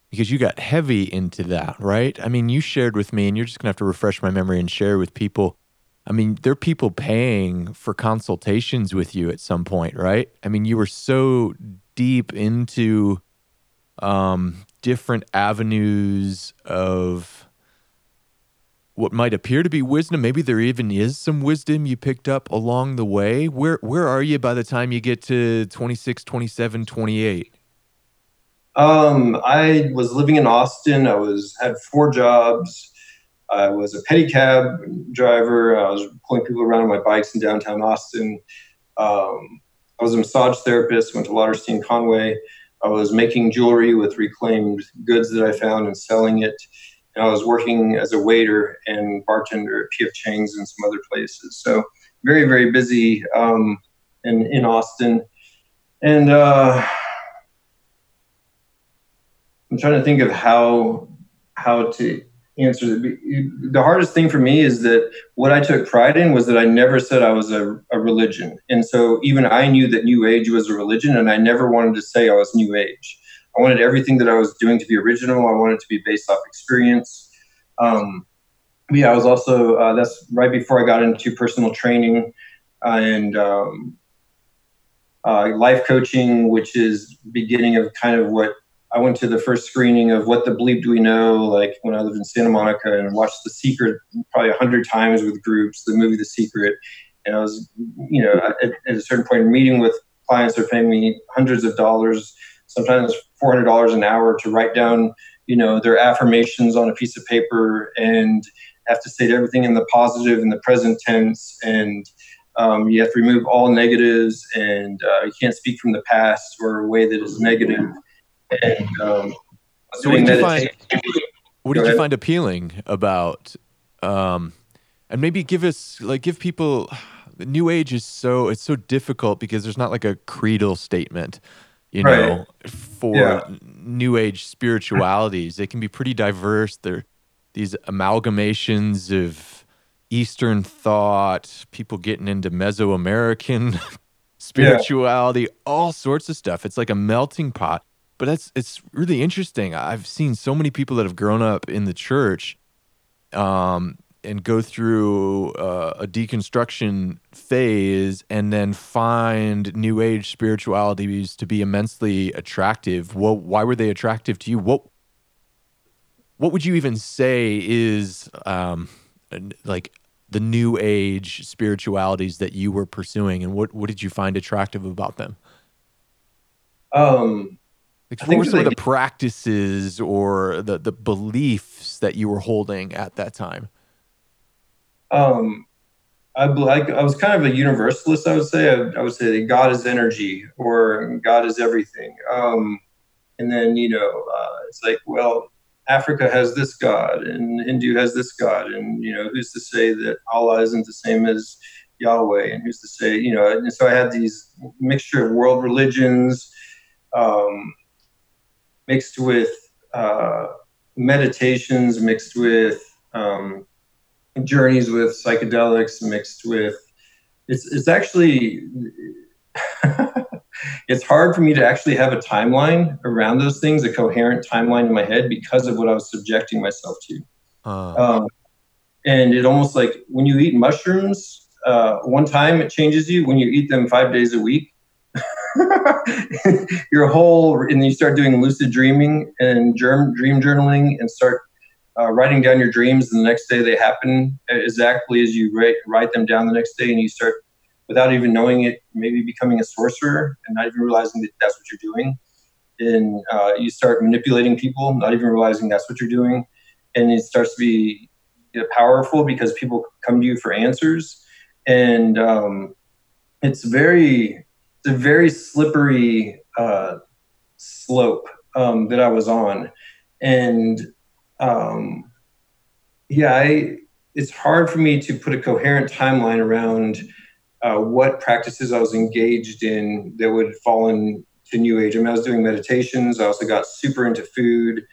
because you got heavy into that, right? I mean, you shared with me, and you're just gonna have to refresh my memory and share with people. I mean, there are people paying for consultations with you at some point, right? I mean, you were so deep into um, different avenues of what might appear to be wisdom. Maybe there even is some wisdom you picked up along the way. Where where are you by the time you get to 26, 27, 28? Um, I was living in Austin. I was had four jobs. I was a pedicab driver. I was pulling people around on my bikes in downtown Austin. Um, I was a massage therapist. Went to Lauterstein Conway. I was making jewelry with reclaimed goods that I found and selling it. And I was working as a waiter and bartender at P.F. Chang's and some other places. So very, very busy um, in, in Austin. And uh, I'm trying to think of how how to answer the, the hardest thing for me is that what I took pride in was that I never said I was a, a religion. And so even I knew that New Age was a religion, and I never wanted to say I was New Age. I wanted everything that I was doing to be original. I wanted to be based off experience. Um, yeah, I was also, uh, that's right before I got into personal training and um, uh, life coaching, which is beginning of kind of what I went to the first screening of What the Bleep Do We Know, like when I lived in Santa Monica, and watched The Secret probably a hundred times with groups, the movie The Secret. And I was, you know, at, at a certain point, meeting with clients are paying me hundreds of dollars, sometimes four hundred dollars an hour to write down, you know, their affirmations on a piece of paper and have to state everything in the and the present tense and um, you have to remove all negatives and uh, you can't speak from the past or a way that is negative and um, so what did you find? What did you find appealing about? Um, and maybe give us like give people the New Age is so it's so difficult because there's not like a creedal statement, you Right. know, for Yeah. New Age spiritualities. They can be pretty diverse. They're these amalgamations of Eastern thought, people getting into Mesoamerican spirituality, all sorts of stuff. It's like a melting pot. But that's it's really interesting. I've seen so many people that have grown up in the church um, and go through uh, a deconstruction phase and then find new age spiritualities to be immensely attractive. Well, why were they attractive to you? What what would you even say is um, like the new age spiritualities that you were pursuing, and what what did you find attractive about them? Um, Like, what were some of the practices or the the beliefs that you were holding at that time? Um, I, I, I was kind of a universalist, I would say. I, I would say that God is energy or God is everything. Um, and then, you know, uh, it's like, well, Africa has this God and Hindu has this God. And, you know, who's to say that Allah isn't the same as Yahweh? And who's to say, you know, and so I had these mixture of world religions um, mixed with uh, meditations, mixed with um, journeys with psychedelics mixed with it's it's actually it's hard for me to actually have a timeline around those things a coherent timeline in my head because of what i was subjecting myself to. Uh, um, and it almost like when you eat mushrooms uh, one time it changes you. When you eat them five days a week your whole and you start doing lucid dreaming and germ, dream journaling and start uh, writing down your dreams and the next day they happen exactly as you write, write them down the next day and you start without even knowing it maybe becoming a sorcerer and not even realizing that that's what you're doing. And uh, you start manipulating people not even realizing that's what you're doing. And it starts to be you know, powerful because people come to you for answers. And um, it's very it's a very slippery uh, slope um, that i was on. And um, yeah, I, it's hard for me to put a coherent timeline around uh, what practices I was engaged in that would fall into New Age. I mean, I was doing meditations. I also got super into food.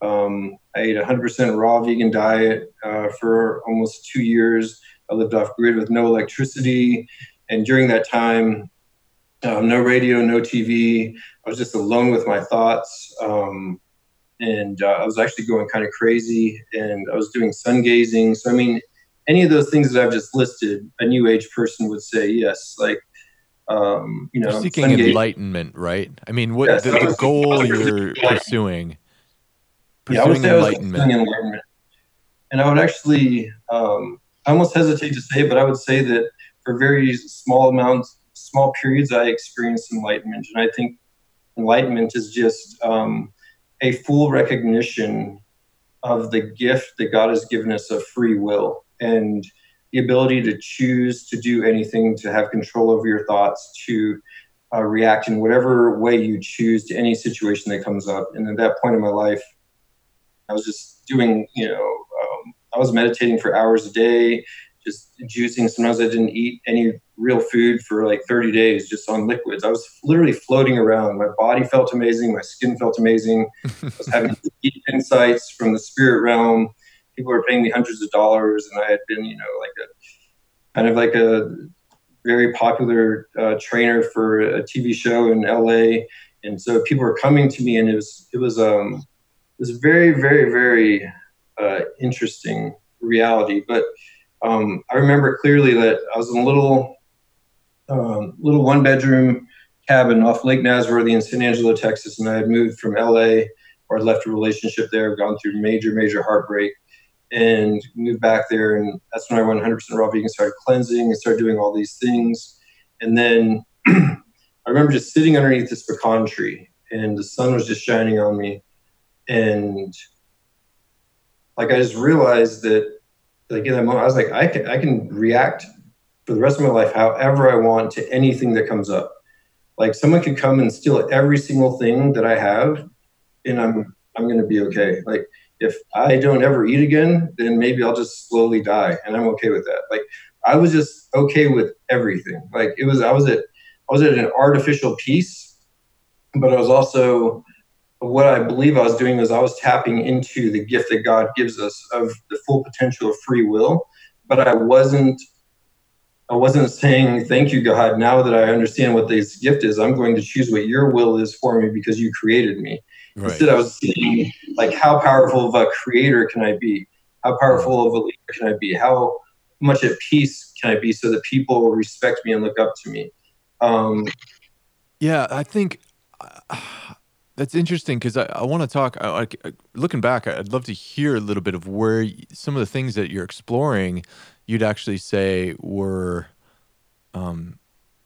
Um, I ate a 100% raw vegan diet uh, for almost two years. I lived off grid with no electricity. And during that time, um, no radio, no TV. I was just alone with my thoughts. Um, and uh, I was actually going kind of crazy, and I was doing sun gazing. So I mean, any of those things that I've just listed, a new age person would say yes. Like, um, you know, you're seeking enlightenment, right? I mean, what Yes, the, the goal you're pursuing pursuing? Yeah, I would say I was enlightenment. enlightenment. And I would actually, um, I almost hesitate to say it, but I would say that for very small amounts, small periods, I experienced enlightenment. And I think enlightenment is just um, a full recognition of the gift that God has given us of free will and the ability to choose to do anything, to have control over your thoughts, to uh, react in whatever way you choose to any situation that comes up. And at that point in my life, I was just doing, you know, um, I was meditating for hours a day, just juicing. Sometimes I didn't eat any real food for like 30 days, just on liquids. I was literally floating around. My body felt amazing. My skin felt amazing. I was having deep insights from the spirit realm. People were paying me hundreds of dollars, and I had been, you know, like a kind of like a very popular uh, trainer for a TV show in LA. And so people were coming to me, and it was it was um it was very very very uh, interesting reality. But um, I remember clearly that I was in a little um, little one bedroom cabin off Lake Nasworthy in San Angelo, Texas, and I had moved from LA or left a relationship there, gone through major major heartbreak, and moved back there. And that's when I went 100% raw vegan, started cleansing, and started doing all these things. And then I remember just sitting underneath this pecan tree, and the sun was just shining on me, and like I just realized that, like in that moment, I was like, I can I can react for the rest of my life however I want to anything that comes up. Like someone could come and steal every single thing that I have, and I'm I'm gonna be okay. Like if I don't ever eat again, then maybe I'll just slowly die, and I'm okay with that. Like I was just okay with everything. Like it was, I was at, I was at an artificial peace, but I was also, what I believe I was doing was I was tapping into the gift that God gives us of the full potential of free will, but I wasn't I wasn't saying, Thank you, God. Now that I understand what this gift is, I'm going to choose what your will is for me because you created me. Right. Instead, I was saying, like, how powerful of a creator can I be? How powerful of a leader can I be? How much at peace can I be so that people will respect me and look up to me? Um, yeah, I think uh, that's interesting because I, I want to talk. I, I, looking back, I'd love to hear a little bit of where some of the things that you're exploring you'd actually say were um,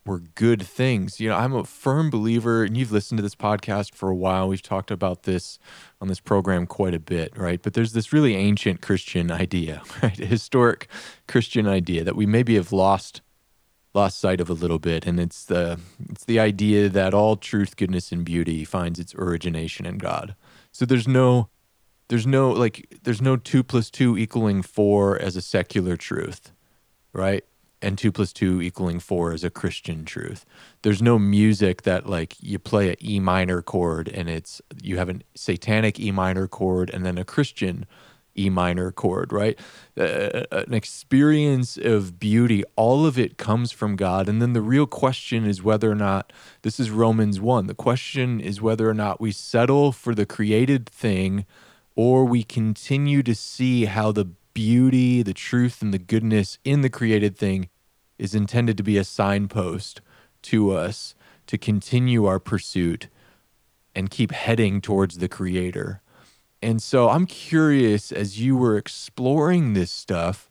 were good things. You know, I'm a firm believer, and you've listened to this podcast for a while. We've talked about this on this program quite a bit, right? But there's this really ancient Christian idea, right? A historic Christian idea that we maybe have lost lost sight of a little bit, and it's the it's the idea that all truth, goodness, and beauty finds its origination in God. So there's no there's no like there's no two plus two equaling four as a secular truth, right? And two plus two equaling four as a Christian truth. There's no music that like you play an E minor chord and it's you have a satanic E minor chord and then a Christian E minor chord, right? Uh, an experience of beauty, all of it comes from God. And then the real question is whether or not this is Romans 1. The question is whether or not we settle for the created thing or we continue to see how the beauty, the truth, and the goodness in the created thing is intended to be a signpost to us to continue our pursuit and keep heading towards the creator. And so I'm curious as you were exploring this stuff,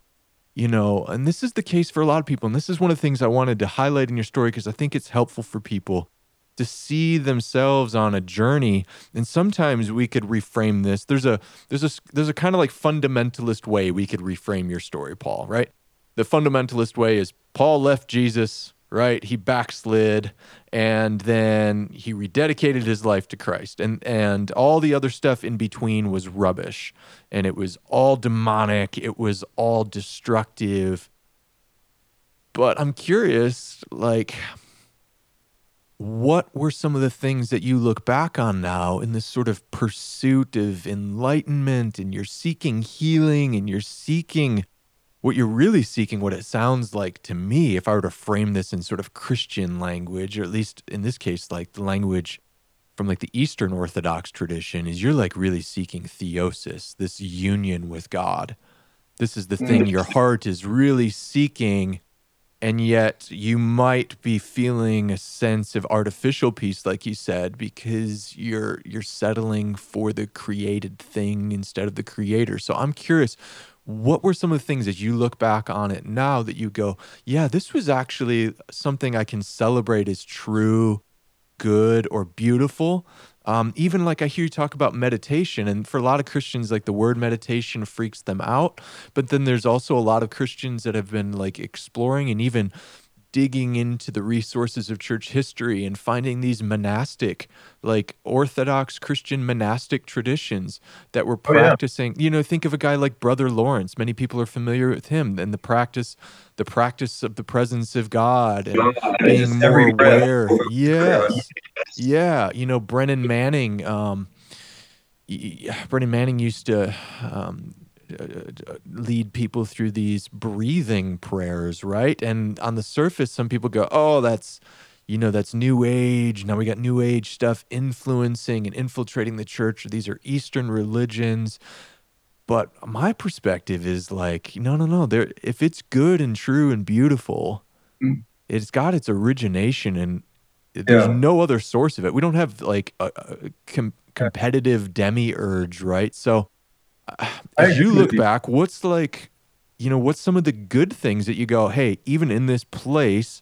you know, and this is the case for a lot of people. And this is one of the things I wanted to highlight in your story because I think it's helpful for people to see themselves on a journey. And sometimes we could reframe this. There's a there's a there's a kind of like fundamentalist way we could reframe your story paul right? The fundamentalist way is paul left jesus right? He backslid and then he rededicated his life to christ. And and all the other stuff in between was rubbish. And it was all demonic. It was all destructive. But i'm curious like what were some of the things that you look back on now in this sort of pursuit of enlightenment and you're seeking healing and you're seeking what you're really seeking what it sounds like to me if i were to frame this in sort of christian language or at least in this case like the language from like the eastern orthodox tradition is you're like really seeking theosis this union with god this is the thing mm. your heart is really seeking and yet you might be feeling a sense of artificial peace like you said because you're you're settling for the created thing instead of the creator. So i'm curious what were some of the things as you look back on it now that you go yeah this was actually something i can celebrate as true good or beautiful um, even like I hear you talk about meditation, and for a lot of Christians, like the word meditation freaks them out. But then there's also a lot of Christians that have been like exploring and even digging into the resources of church history and finding these monastic, like Orthodox Christian monastic traditions that were practicing. Oh, yeah. You know, think of a guy like Brother Lawrence. Many people are familiar with him and the practice, the practice of the presence of God and God, being more aware. Yes, yeah. You know, Brennan Manning. Um, Brennan Manning used to um, lead people through these breathing prayers, right? And on the surface, some people go, oh, that's, you know, that's new age. Now we got new age stuff influencing and infiltrating the church. These are Eastern religions. But my perspective is like, no, no, no. There, if it's good and true and beautiful, mm. it's got its origination and there's yeah. no other source of it. We don't have like a, a com- competitive demiurge, right? So as you look back, what's like, you know, what's some of the good things that you go, hey, even in this place,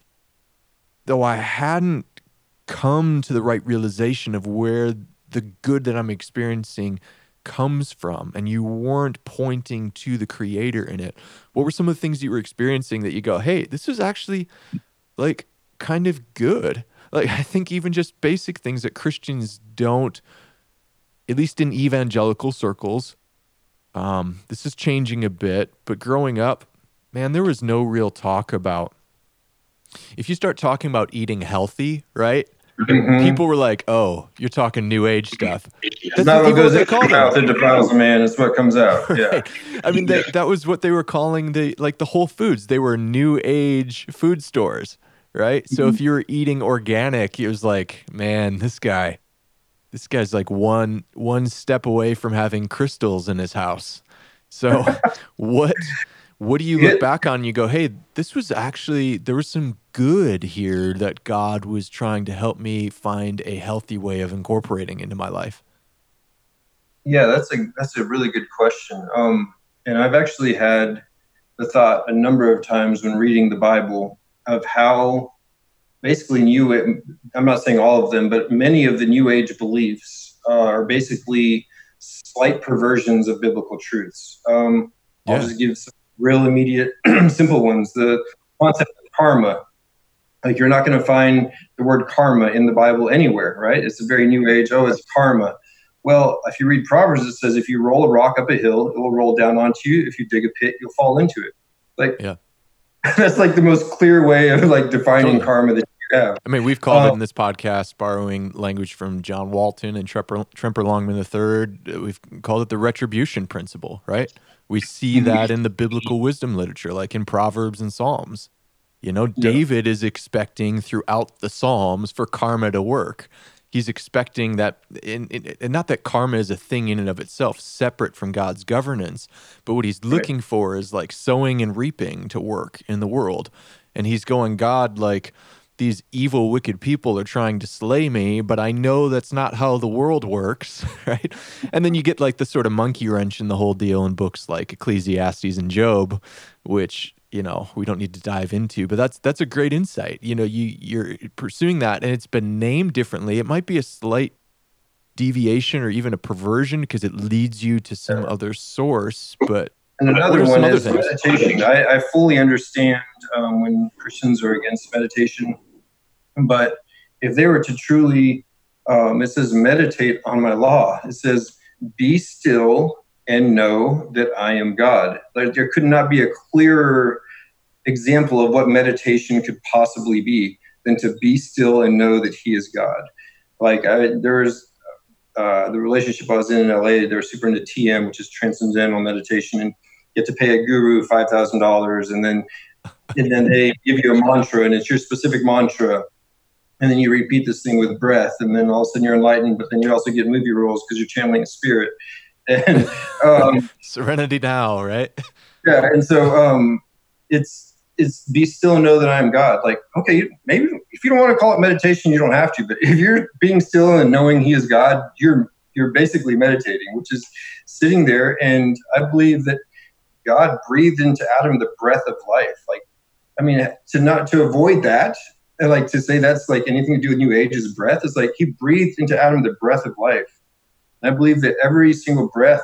though I hadn't come to the right realization of where the good that I'm experiencing comes from, and you weren't pointing to the creator in it, what were some of the things you were experiencing that you go, hey, this is actually like kind of good? Like, I think even just basic things that Christians don't, at least in evangelical circles, Um, this is changing a bit, but growing up, man, there was no real talk about. If you start talking about eating healthy, right? Mhm. People were like, "Oh, you're talking new age stuff." That's Not what goes into the mouth defiles a man. It's what comes out. Yeah. I mean, they, that was what they were calling the like the Whole Foods. They were new age food stores, right? So Mm-hmm. if you were eating organic, it was like, man, this guy, this guy's like one one step away from having crystals in his house. So what what do you look back on? And you go, hey, this was actually there was some good here that God was trying to help me find a healthy way of incorporating into my life. Yeah, that's a that's a really good question. Um, and I've actually had the thought a number of times when reading the Bible of how basically new. I'm not saying all of them, but many of the New Age beliefs uh, are basically slight perversions of biblical truths. Um, I'll just give some real immediate, simple ones. The concept of karma. Like you're not going to find the word karma in the Bible anywhere, right? It's a very new age. Oh, it's karma. Well, if you read Proverbs, it says if you roll a rock up a hill, it will roll down onto you. If you dig a pit, you'll fall into it. Like, Yeah. that's like the most clear way of like defining Totally. karma that you have. I mean, we've called it Uh, in this podcast, borrowing language from John Walton and Tremper, Tremper Longman III. We've called it the retribution principle, right? We see Mhm. that in the biblical wisdom literature, like in Proverbs and Psalms. You know, Yeah. David is expecting throughout the Psalms for karma to work. He's expecting that, in, in, and not that karma is a thing in and of itself, separate from God's governance, but what he's Right. looking for is like sowing and reaping to work in the world. And he's going, God, like, these evil, wicked people are trying to slay me, but I know that's not how the world works, right? And then you get like the sort of monkey wrench in the whole deal in books like Ecclesiastes and Job, which you know we don't need to dive into, but that's that's a great insight. You know, you you're pursuing that, and it's been named differently. It might be a slight deviation or even a perversion because it leads you to some other source, but And another one is things? meditation. I, I fully understand um, when Christians are against meditation, but if they were to truly, um, it says, meditate on my law. It says, be still and know that I am God. Like there could not be a clearer example of what meditation could possibly be than to be still and know that He is God. Like I, there's uh, the relationship I was in in LA. They were super into TM, which is transcendental meditation, and you to pay a guru five thousand dollars, and then and then they give you a mantra, and it's your specific mantra, and then you repeat this thing with breath, and then all of a sudden you're enlightened. But then you also get movie roles because you're channeling a spirit, and um, serenity now, right? yeah, and so um, it's it's be still and know that I am God. Like, okay, maybe if you don't want to call it meditation, you don't have to. But if you're being still and knowing He is God, you're you're basically meditating, which is sitting there. And I believe that God breathed into Adam the breath of life. Like, I mean, to not to avoid that, and like to say that's like anything to do with New Age is breath. It's like He breathed into Adam the breath of life. And I believe that every single breath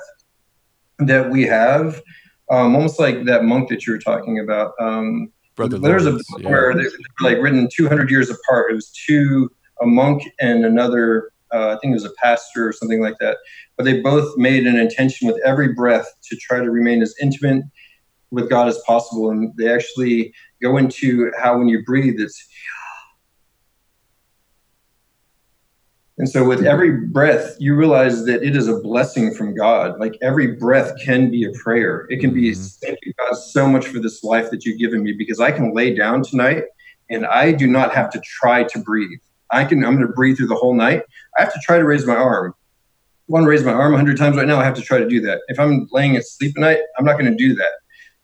that we have um, almost like that monk that you were talking about. Um, Brother there's a book yeah. where they're like written 200 years apart. It was two, a monk and another, uh, I think it was a pastor or something like that. But they both made an intention with every breath to try to remain as intimate with God as possible. And they actually go into how when you breathe, it's And so, with every breath, you realize that it is a blessing from God. Like every breath can be a prayer. It can be, Mhm. thank you, God, so much for this life that you've given me because I can lay down tonight and I do not have to try to breathe. I can, I'm going to breathe through the whole night. I have to try to raise my arm. I want to raise my arm 100 times right now. I have to try to do that. If I'm laying asleep at night, I'm not going to do that.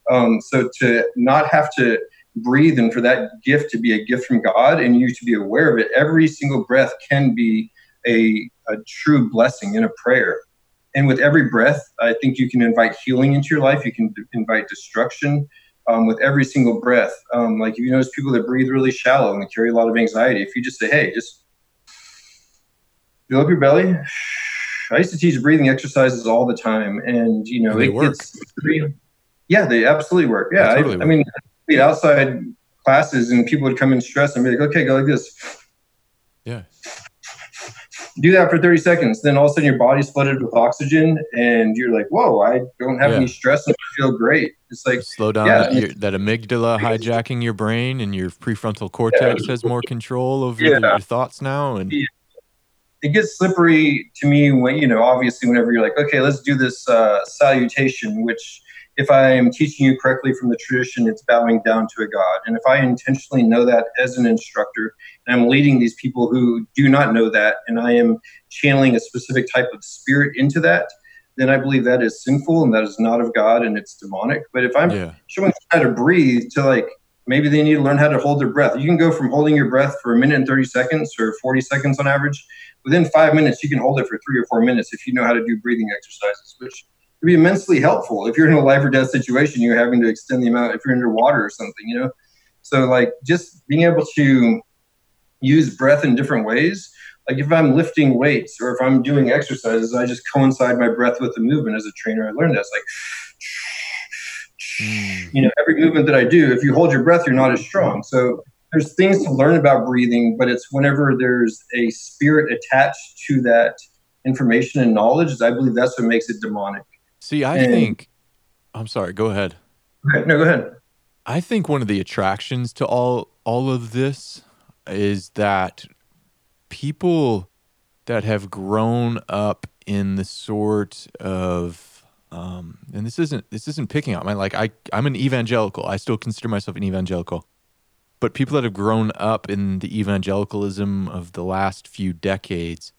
Um, so, to not have to breathe and for that gift to be a gift from God and you to be aware of it, every single breath can be a, a true blessing in a prayer. And with every breath, I think you can invite healing into your life. You can d- invite destruction um, with every single breath. Um, like if you notice people that breathe really shallow and they carry a lot of anxiety, if you just say, hey, just fill up your belly. I used to teach breathing exercises all the time, and you know And they it work. gets yeah, they absolutely work. Yeah, I, totally I work. mean, we had outside classes, and people would come in stressed and be like, "Okay, go like this." Yeah. Do that for 30 seconds. Then all of a sudden your body's flooded with oxygen and you're like, whoa, I don't have yeah. any stress and I feel great. It's like slow down yeah, that, that, amygdala hijacking your brain and your prefrontal cortex yeah. has more control over yeah. your thoughts now. And it gets slippery to me when, you know, obviously whenever you're like, okay, let's do this uh, salutation, which if I am teaching you correctly from the tradition, it's bowing down to a God. And if I intentionally know that as an instructor, and I'm leading these people who do not know that, and I am channeling a specific type of spirit into that, then I believe that is sinful and that is not of God and it's demonic. But if I'm yeah. showing how to breathe to like maybe they need to learn how to hold their breath. You can go from holding your breath for a minute and 30 seconds or 40 seconds on average. Within five minutes, you can hold it for three or four minutes if you know how to do breathing exercises, which would be immensely helpful if you're in a life or death situation. You're having to extend the amount if you're underwater or something, you know. So like just being able to use breath in different ways. Like if I'm lifting weights or if I'm doing exercises, I just coincide my breath with the movement. As a trainer, I learned that. Like mm. you know every movement that i do if you hold your breath you're not as strong so there's things to learn about breathing but it's whenever there's a spirit attached to that information and knowledge i believe that's what makes it demonic See, I and, think I'm sorry, go ahead. Okay, no, go ahead. I think one of the attractions to all all of this is that people that have grown up in the sort of um, and this isn't this isn't picking on my like I I'm an evangelical. I still consider myself an evangelical. But people that have grown up in the evangelicalism of the last few decades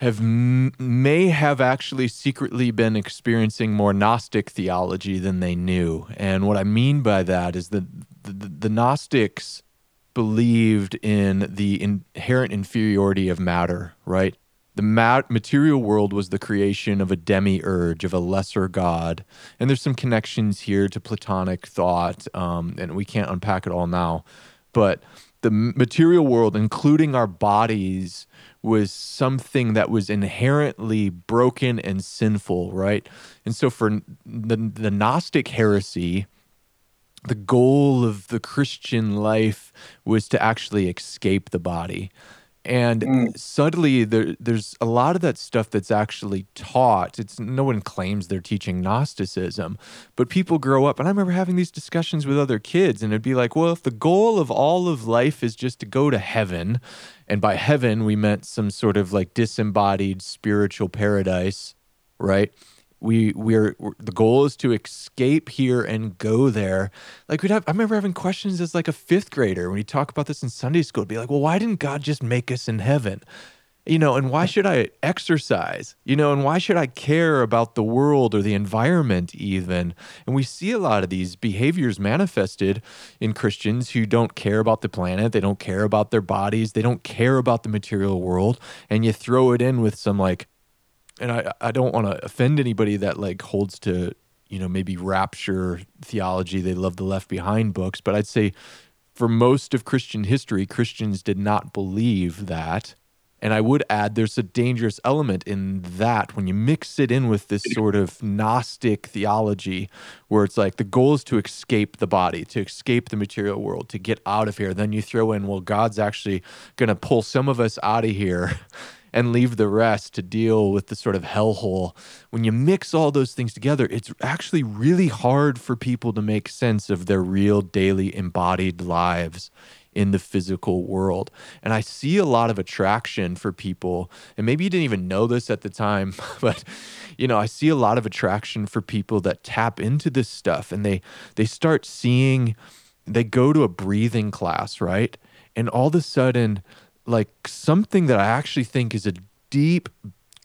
have may have actually secretly been experiencing more Gnostic theology than they knew. And what I mean by that is that the, the, the Gnostics believed in the inherent inferiority of matter, right? The mat- material world was the creation of a demiurge, of a lesser god. And there's some connections here to Platonic thought, um, and we can't unpack it all now. But the material world, including our bodies, was something that was inherently broken and sinful, right? And so for the, the Gnostic heresy, the goal of the Christian life was to actually escape the body. And mm. subtly, there, there's a lot of that stuff that's actually taught. It's no one claims they're teaching Gnosticism, but people grow up. And I remember having these discussions with other kids, and it'd be like, well, if the goal of all of life is just to go to heaven, and by heaven we meant some sort of like disembodied spiritual paradise, right? We we're, we're, the goal is to escape here and go there. Like we'd have i remember having questions as like a fifth grader when you talk about this in sunday school. It'd be like well why didn't god just make us in heaven? You know and why should i exercise? You know and why should i care about the world or the environment even? And we see a lot of these behaviors manifested in christians who don't care about the planet. They don't care about their bodies. They don't care about the material world. And you throw it in with some like and I I don't want to offend anybody that like holds to you know maybe rapture theology. They love the Left Behind books, but I'd say for most of Christian history, Christians did not believe that. And I would add there's a dangerous element in that when you mix it in with this sort of Gnostic theology, where it's like the goal is to escape the body, to escape the material world, to get out of here. Then you throw in, well, God's actually going to pull some of us out of here and leave the rest to deal with the sort of hellhole. When you mix all those things together, it's actually really hard for people to make sense of their real daily embodied lives in the physical world. And I see a lot of attraction for people, and maybe you didn't even know this at the time, but you know, I see a lot of attraction for people that tap into this stuff and they they start seeing they go to a breathing class, right? And all of a sudden like something that I actually think is a deep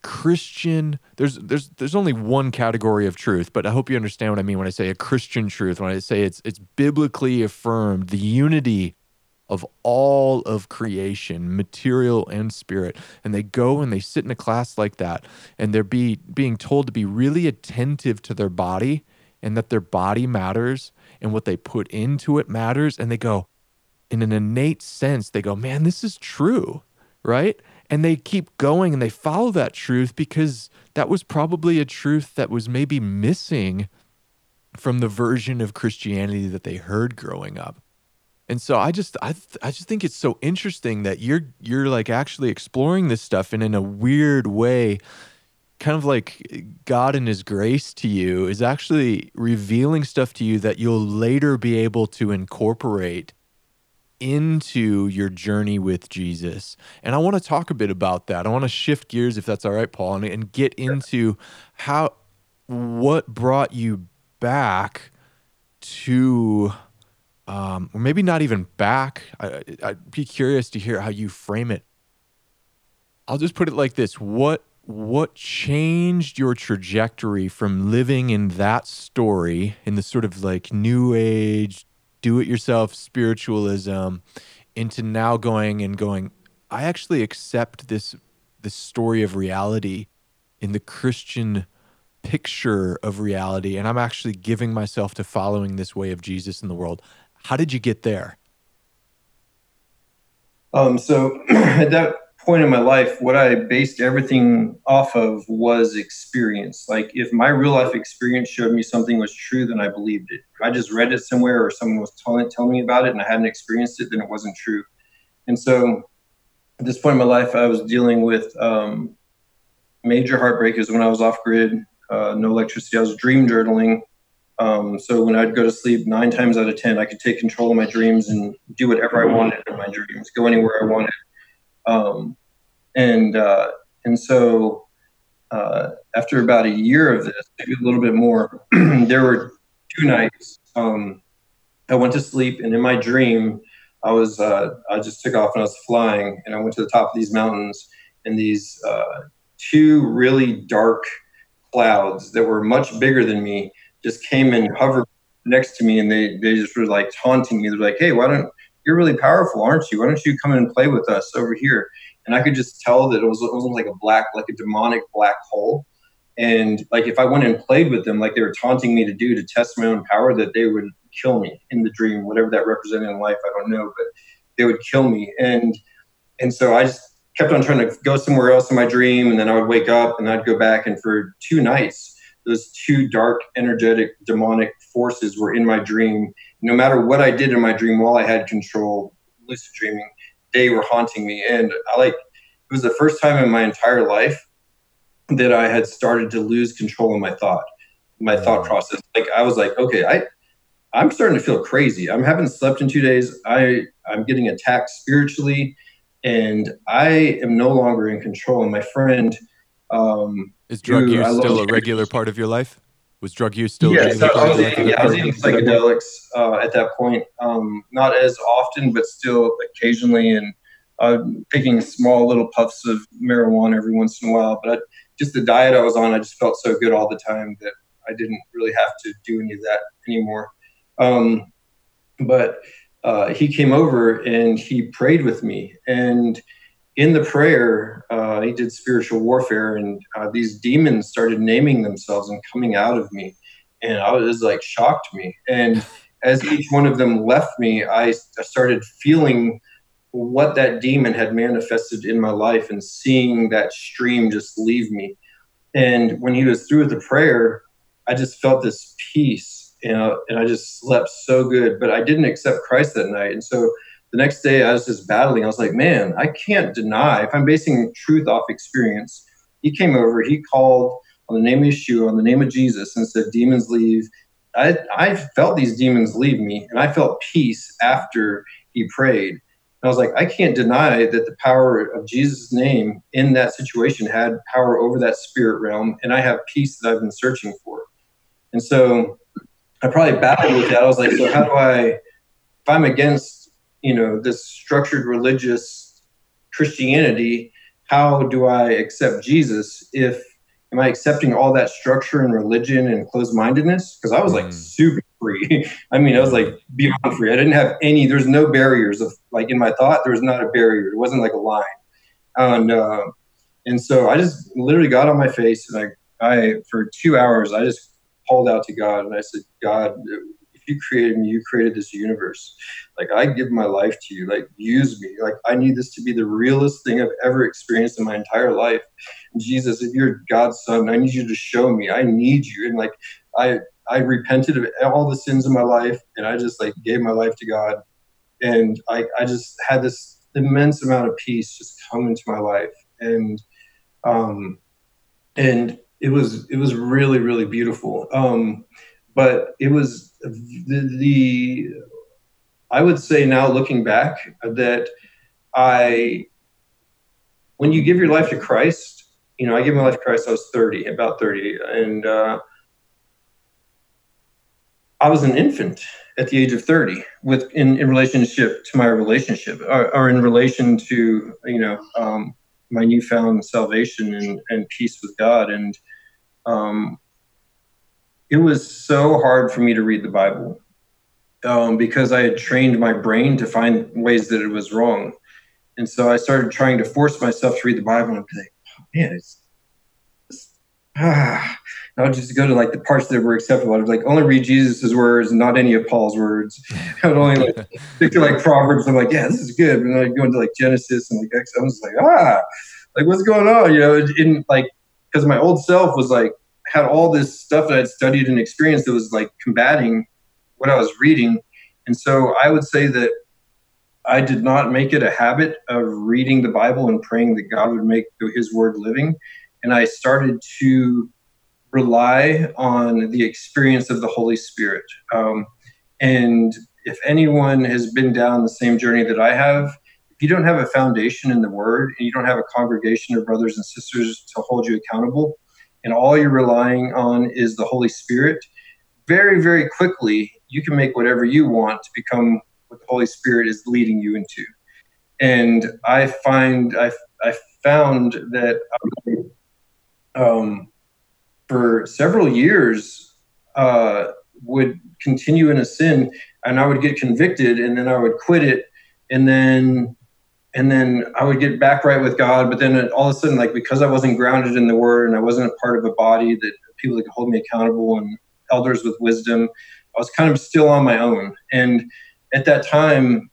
Christian there's there's there's only one category of truth, but I hope you understand what I mean when I say a Christian truth, when I say it's it's biblically affirmed, the unity of all of creation, material and spirit. And they go and they sit in a class like that and they're be being told to be really attentive to their body and that their body matters and what they put into it matters and they go, in an innate sense, they go, man, this is true, right? And they keep going and they follow that truth because that was probably a truth that was maybe missing from the version of Christianity that they heard growing up. And so I just I I just think it's so interesting that you're you're like actually exploring this stuff and in a weird way kind of like God in his grace to you is actually revealing stuff to you that you'll later be able to incorporate into your journey with Jesus. And I want to talk a bit about that. I want to shift gears if that's all right, Paul, and, and get into how what brought you back to um, or maybe not even back. I, I'd be curious to hear how you frame it. I'll just put it like this: what what changed your trajectory from living in that story in the sort of like new age do it yourself spiritualism into now going and going i actually accept this this story of reality in the christian picture of reality and i'm actually giving myself to following this way of jesus in the world. How did you get there? Um so at that point in my life, what I based everything off of was experience. Like if my real life experience showed me something was true, then I believed it. If I just read it somewhere or someone was telling, telling me about it and I hadn't experienced it, then it wasn't true. And so at this point in my life, I was dealing with um, major heartbreakers when I was off grid, uh, no electricity. I was dream journaling. Um, so when I'd go to sleep, nine times out of 10, I could take control of my dreams and do whatever I wanted in my dreams, go anywhere I wanted. Um, and uh, and so uh, after about a year of this, maybe a little bit more, there were two nights. Um, I went to sleep, and in my dream, I was uh, I just took off and I was flying, and I went to the top of these mountains, and these uh, two really dark clouds that were much bigger than me just came and hovered next to me, and they they just were like taunting me. They're like, "Hey, why don't you're really powerful, aren't you? Why don't you come in and play with us over here? And I could just tell that it was, was like a black, like a demonic black hole. And like if I went and played with them, like they were taunting me to do to test my own power, that they would kill me in the dream, whatever that represented in life, I don't know, but they would kill me. And and so I just kept on trying to go somewhere else in my dream, and then I would wake up and I'd go back, and for two nights, those two dark, energetic, demonic forces were in my dream. No matter what I did in my dream while I had control, lucid dreaming, they were haunting me. And I like, it was the first time in my entire life that I had started to lose control of my thought, my thought process. Like I was like, okay, I, I'm starting to feel crazy. I'm haven't slept in two days. I, I'm getting attacked spiritually, and I am no longer in control. And my friend, um, is drug use still a regular part of your life? Was drug use still? Yeah, so I was eating, yeah, I was eating psychedelics uh, at that point. Um, not as often, but still occasionally, and uh, taking small little puffs of marijuana every once in a while. But I, just the diet I was on, I just felt so good all the time that I didn't really have to do any of that anymore. Um, but uh, he came over and he prayed with me, and in the prayer, uh, he did spiritual warfare, and uh, these demons started naming themselves and coming out of me, and I was like shocked me. And as each one of them left me, I, I started feeling what that demon had manifested in my life and seeing that stream just leave me. And when he was through with the prayer, I just felt this peace, you know, and I just slept so good. But I didn't accept Christ that night, and so the next day I was just battling. I was like, man, I can't deny if I'm basing truth off experience. He came over, he called on the name of Yeshua, on the name of Jesus, and said, demons leave. I, I felt these demons leave me, and I felt peace after he prayed. And I was like, I can't deny that the power of Jesus' name in that situation had power over that spirit realm, and I have peace that I've been searching for. And so I probably battled with that. I was like, so how do I, if I'm against you know this structured religious Christianity, how do I accept Jesus if am I accepting all that structure and religion and closed mindedness? Because I was like mm. super free. I mean, I was like beyond free. I didn't have any. There's no barriers of like in my thought. There was not a barrier. It wasn't like a line. And uh, and so I just literally got on my face and I I for two hours I just called out to God and I said, God, you created me, you created this universe. Like I give my life to you. Like use me. Like I need this to be the realest thing I've ever experienced in my entire life. Jesus, if you're God's son, I need you to show me. I need you. And like I I repented of all the sins of my life and I just like gave my life to God. and I, I just had this immense amount of peace just come into my life, and um, and it was it was really really beautiful. Um, but it was the, the I would say now looking back that I when you give your life to Christ, you know, I gave my life to Christ. I was thirty, about thirty, and uh, I was an infant at the age of 30 with in, in relationship to my relationship or, or in relation to you know um, my newfound salvation and, and peace with god and um, it was so hard for me to read the bible um, because i had trained my brain to find ways that it was wrong and so i started trying to force myself to read the bible and be like oh, man it's, it's ah I would just go to like the parts that were acceptable. I'd like only read Jesus's words, not any of Paul's words. I would only like stick to like Proverbs. I'm like, yeah, this is good. And then I'd go into like Genesis and like I was like, ah, like what's going on? You know, in like because my old self was like had all this stuff that I'd studied and experienced that was like combating what I was reading. And so I would say that I did not make it a habit of reading the Bible and praying that God would make his word living. And I started to rely on the experience of the Holy Spirit. Um, and if anyone has been down the same journey that I have, if you don't have a foundation in the Word and you don't have a congregation of brothers and sisters to hold you accountable, and all you're relying on is the Holy Spirit, very, very quickly you can make whatever you want to become what the Holy Spirit is leading you into. And I find I I found that um, for several years uh, would continue in a sin and I would get convicted and then I would quit it and then and then I would get back right with God but then all of a sudden like because I wasn't grounded in the word and I wasn't a part of a body that people that could hold me accountable and elders with wisdom I was kind of still on my own and at that time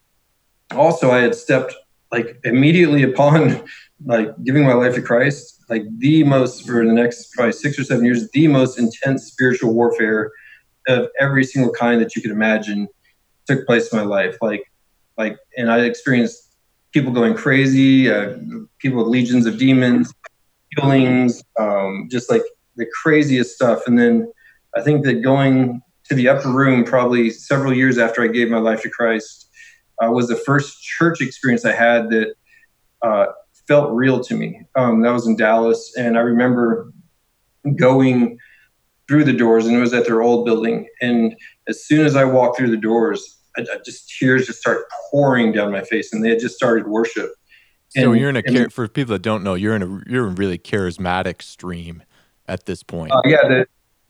also I had stepped like immediately upon like giving my life to Christ like the most for the next probably six or seven years, the most intense spiritual warfare of every single kind that you could imagine took place in my life. Like, like, and I experienced people going crazy, uh, people with legions of demons, healings, um, just like the craziest stuff. And then I think that going to the upper room, probably several years after I gave my life to Christ, uh, was the first church experience I had that uh, felt real to me. Um, that was in Dallas, and I remember going through the doors, and it was at their old building. And as soon as I walked through the doors, I, I just tears just start pouring down my face, and they had just started worship. So you're in a and, for people that don't know, you're in a you're in really charismatic stream at this point. Uh, yeah, the,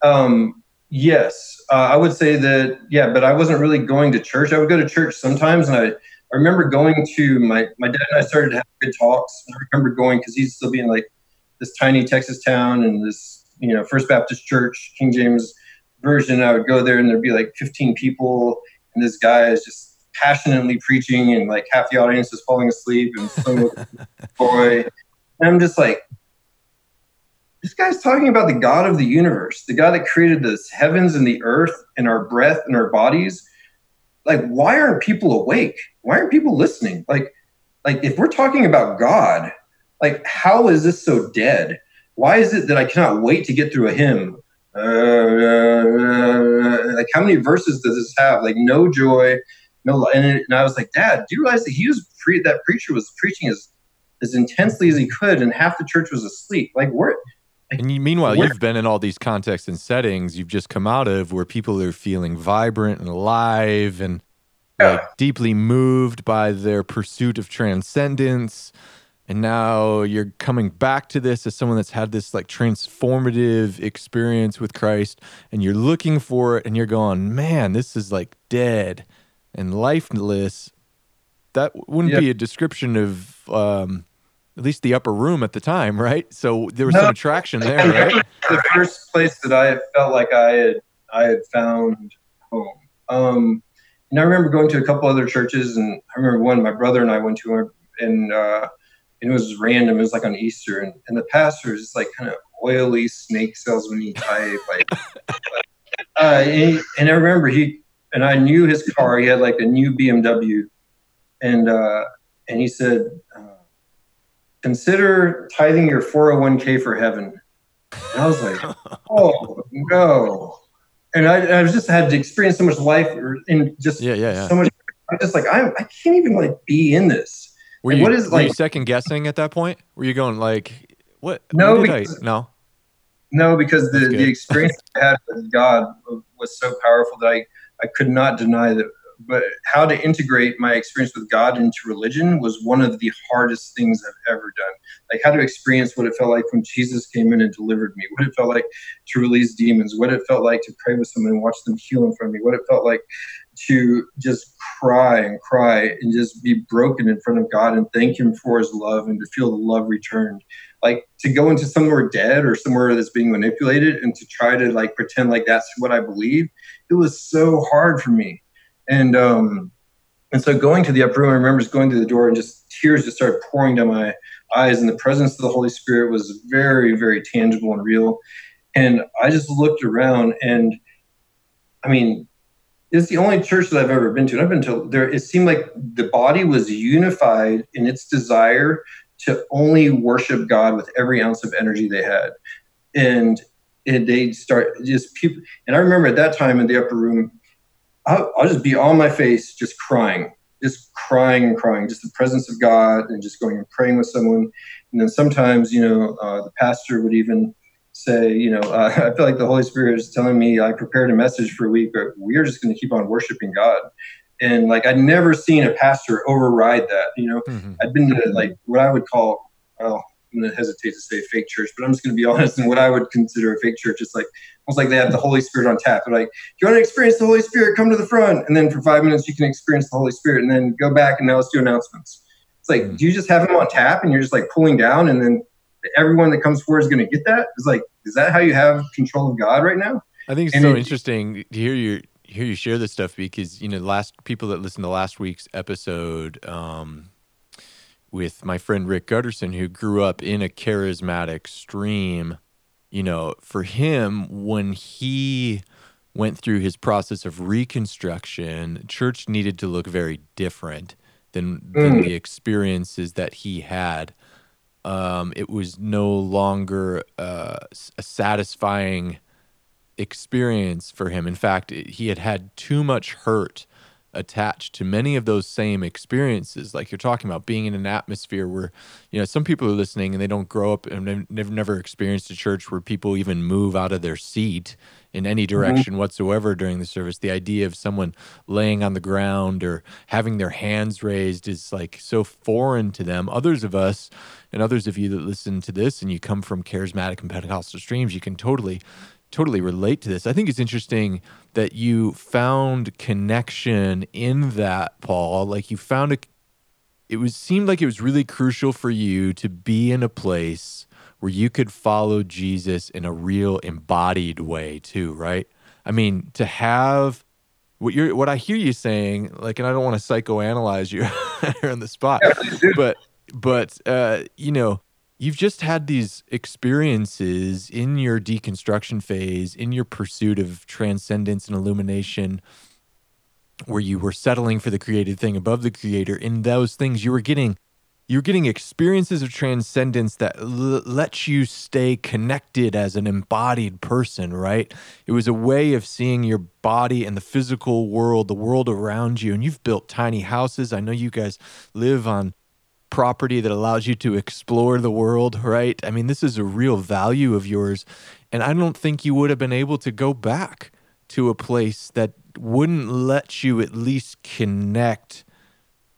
um, yes, uh, I would say that. Yeah, but I wasn't really going to church. I would go to church sometimes, and I I remember going to my my dad and I started to have good talks. I remember going because he's still being like this tiny Texas town and this you know First Baptist Church King James version. I would go there and there'd be like 15 people, and this guy is just passionately preaching, and like half the audience is falling asleep, and some boy, and I'm just like. This guy's talking about the God of the universe, the God that created the heavens and the earth and our breath and our bodies. Like why aren't people awake? Why aren't people listening? Like like if we're talking about god like how is this so dead? Why is it that i cannot wait to get through a hymn uh, uh, like how many verses does this have like no joy no and, it, and i was like dad do you realize that he was pre that preacher was preaching as as intensely as he could and half the church was asleep like where and you, meanwhile, you've been in all these contexts and settings you've just come out of where people are feeling vibrant and alive and yeah. like deeply moved by their pursuit of transcendence. And now you're coming back to this as someone that's had this like transformative experience with Christ and you're looking for it and you're going, man, this is like dead and lifeless. That wouldn't yeah. be a description of um, at least the upper room at the time, right? So there was no, some attraction there, right? The first place that I felt like I had I had found home. Um, and I remember going to a couple other churches, and I remember one my brother and I went to, and uh, and it was random. It was like on Easter, and, and the pastor was just like kind of oily snake salesman type, like. uh, and, and I remember he and I knew his car. He had like a new BMW and uh, and he said, uh, "Consider tithing your 401k for heaven." And I was like, "Oh no!" And I, I just had to experience so much life and just yeah, yeah, yeah. so much. I'm just like I, I can't even like be in this. Were you, what is like you second guessing at that point? Were you going like what? No, because, I, no, no, because the, the experience I had with God was so powerful that I, I could not deny that but how to integrate my experience with God into religion was one of the hardest things I've ever done. Like how to experience what it felt like when Jesus came in and delivered me, what it felt like to release demons, what it felt like to pray with someone and watch them heal in front of me, what it felt like to just cry and cry and just be broken in front of God and thank Him for His love and to feel the love returned. Like to go into somewhere dead or somewhere that's being manipulated and to try to like pretend like that's what I believe, it was so hard for me and um, and so going to the upper room, I remember just going to the door and just tears just started pouring down my eyes, and the presence of the Holy Spirit was very, very tangible and real. And I just looked around, and I mean, it's the only church that I've ever been to. And I've been to there. It seemed like the body was unified in its desire to only worship God with every ounce of energy they had, and and they start just people. And I remember at that time in the upper room, I'll, I'll, just be on my face, just crying, just crying and crying, just the presence of God and just going and praying with someone. And then sometimes, you know, uh, the pastor would even say, you know, uh, I feel like the Holy Spirit is telling me I prepared a message for a week, but we're just going to keep on worshiping God. And like I'd never seen a pastor override that. You know, mm-hmm. I'd been to like what I would call, well, I'm going to hesitate to say fake church, but I'm just going to be honest. And what I would consider a fake church is like almost like they have the Holy Spirit on tap. They're like, if you want to experience the Holy Spirit, come to the front. And then for five minutes, you can experience the Holy Spirit and then go back and now let's do announcements. It's like, mm-hmm. do you just have them on tap and you're just like pulling down and then everyone that comes forward is going to get that? It's like, is that how you have control of God right now? I think it's and so it, interesting to hear you hear you share this stuff because you know last people that listened to last week's episode um, with my friend Rick Gutterson, who grew up in a charismatic stream. You know, for him, when he went through his process of reconstruction, church needed to look very different than, than mm. the experiences that he had. Um, it was no longer uh, a satisfying experience for him. In fact, he had had too much hurt attached to many of those same experiences like you're talking about being in an atmosphere where you know some people are listening and they don't grow up and they've never experienced a church where people even move out of their seat in any mm-hmm. direction mm-hmm. whatsoever during the service the idea of someone laying on the ground or having their hands raised is like so foreign to them others of us and others of you that listen to this and you come from charismatic and pentecostal streams you can totally totally relate to this. I think it's interesting that you found connection in that, Paul. Like you found a it was seemed like it was really crucial for you to be in a place where you could follow Jesus in a real embodied way too, right? I mean, to have what you're what I hear you saying, like, and I don't want to psychoanalyze you here on the spot, but but uh, you know, you've just had these experiences in your deconstruction phase, in your pursuit of transcendence and illumination, where you were settling for the created thing above the creator. In those things, you were getting you're getting experiences of transcendence that l- let you stay connected as an embodied person, right? It was a way of seeing your body and the physical world, the world around you. And you've built tiny houses. I know you guys live on property that allows you to explore the world, right? I mean, this is a real value of yours. And I don't think you would have been able to go back to a place that wouldn't let you at least connect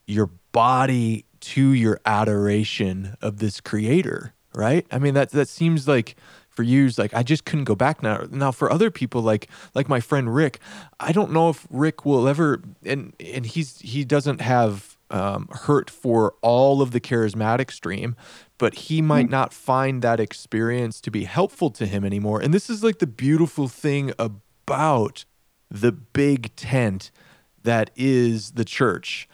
your body to your adoration of this creator, right? I mean, that that seems like for years like I just couldn't go back now. Now for other people like like my friend Rick, I don't know if Rick will ever and and he's he doesn't have um, hurt for all of the charismatic stream, but he might mm. not find that experience to be helpful to him anymore. And this is like the beautiful thing about the big tent that is the church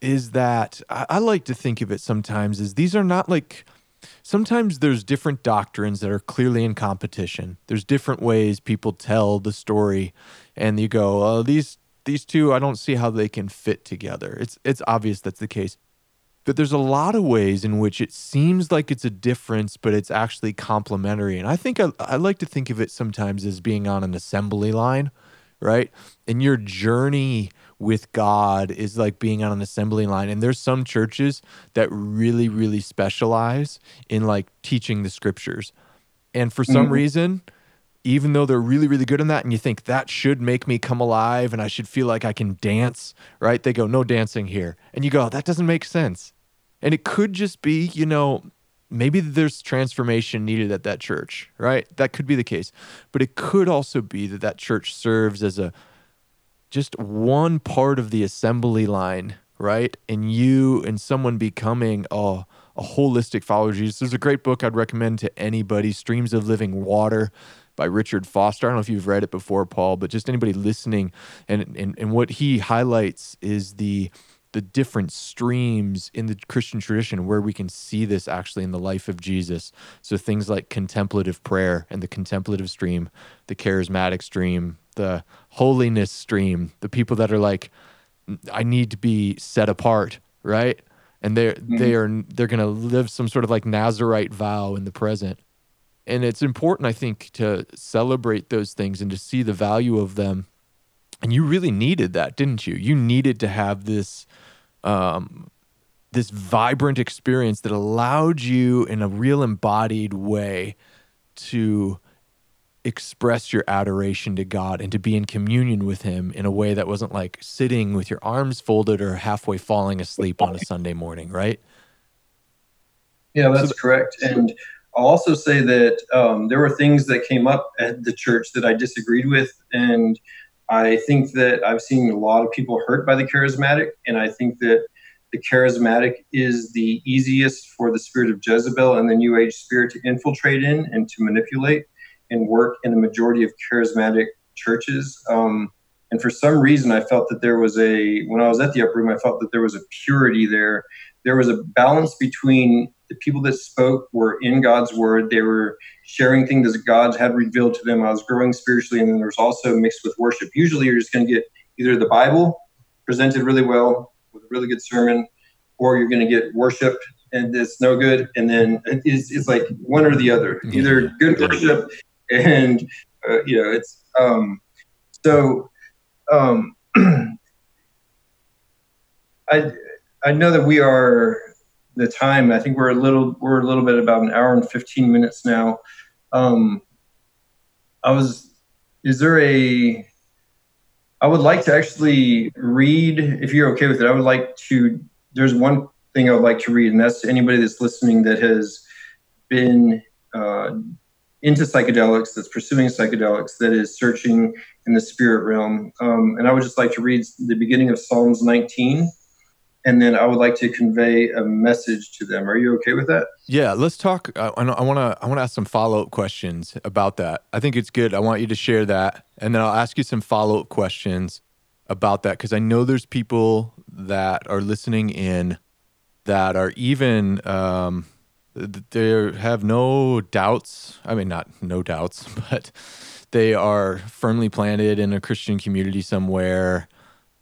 is that I, I like to think of it sometimes as these are not like sometimes there's different doctrines that are clearly in competition. There's different ways people tell the story, and you go, oh, these these two, I don't see how they can fit together. It's it's obvious that's the case. But there's a lot of ways in which it seems like it's a difference, but it's actually complementary. And I think I, I like to think of it sometimes as being on an assembly line, right? And your journey with God is like being on an assembly line. And there's some churches that really, really specialize in like teaching the scriptures. And for some mm-hmm. reason, even though they're really, really good in that, and you think that should make me come alive and I should feel like I can dance, right? They go, no dancing here. And you go, that doesn't make sense. And it could just be, you know, maybe there's transformation needed at that church, right? That could be the case. But it could also be that that church serves as a just one part of the assembly line, right? And you and someone becoming a, a holistic follower of Jesus. There's a great book I'd recommend to anybody Streams of Living Water by Richard Foster. I don't know if you've read it before, Paul, but just anybody listening. And, and, and what he highlights is the the different streams in the Christian tradition where we can see this actually in the life of Jesus. So things like contemplative prayer and the contemplative stream, the charismatic stream, the holiness stream, the people that are like, I need to be set apart, right? And they're mm-hmm. they are they're gonna live some sort of like Nazarite vow in the present. And it's important, I think, to celebrate those things and to see the value of them. And you really needed that, didn't you? You needed to have this um, this vibrant experience that allowed you in a real embodied way to express your adoration to God and to be in communion with Him in a way that wasn't like sitting with your arms folded or halfway falling asleep on a Sunday morning, right? Yeah, that's so correct. And I'll also say that um, there were things that came up at the church that I disagreed with. And I think that I've seen a lot of people hurt by the charismatic. And I think that the charismatic is the easiest for the spirit of Jezebel and the New Age spirit to infiltrate in and to manipulate and work in the majority of charismatic churches. Um, and for some reason, I felt that there was a, when I was at the upper room, I felt that there was a purity there. There was a balance between the people that spoke were in God's word. They were sharing things that God had revealed to them. I was growing spiritually. And then there was also mixed with worship. Usually you're just going to get either the Bible presented really well with a really good sermon, or you're going to get worship and it's no good. And then it's, it's like one or the other, either good worship and uh, you know it's um, so um, I I know that we are the time. I think we're a little we're a little bit about an hour and fifteen minutes now. Um, I was. Is there a? I would like to actually read, if you're okay with it. I would like to. There's one thing I would like to read, and that's to anybody that's listening that has been uh, into psychedelics, that's pursuing psychedelics, that is searching in the spirit realm. Um, and I would just like to read the beginning of Psalms 19, and then I would like to convey a message to them. Are you okay with that? Yeah, let's talk. I want to I want to ask some follow up questions about that. I think it's good. I want you to share that, and then I'll ask you some follow up questions about that because I know there's people that are listening in that are even. Um, they have no doubts. I mean, not no doubts, but they are firmly planted in a Christian community somewhere.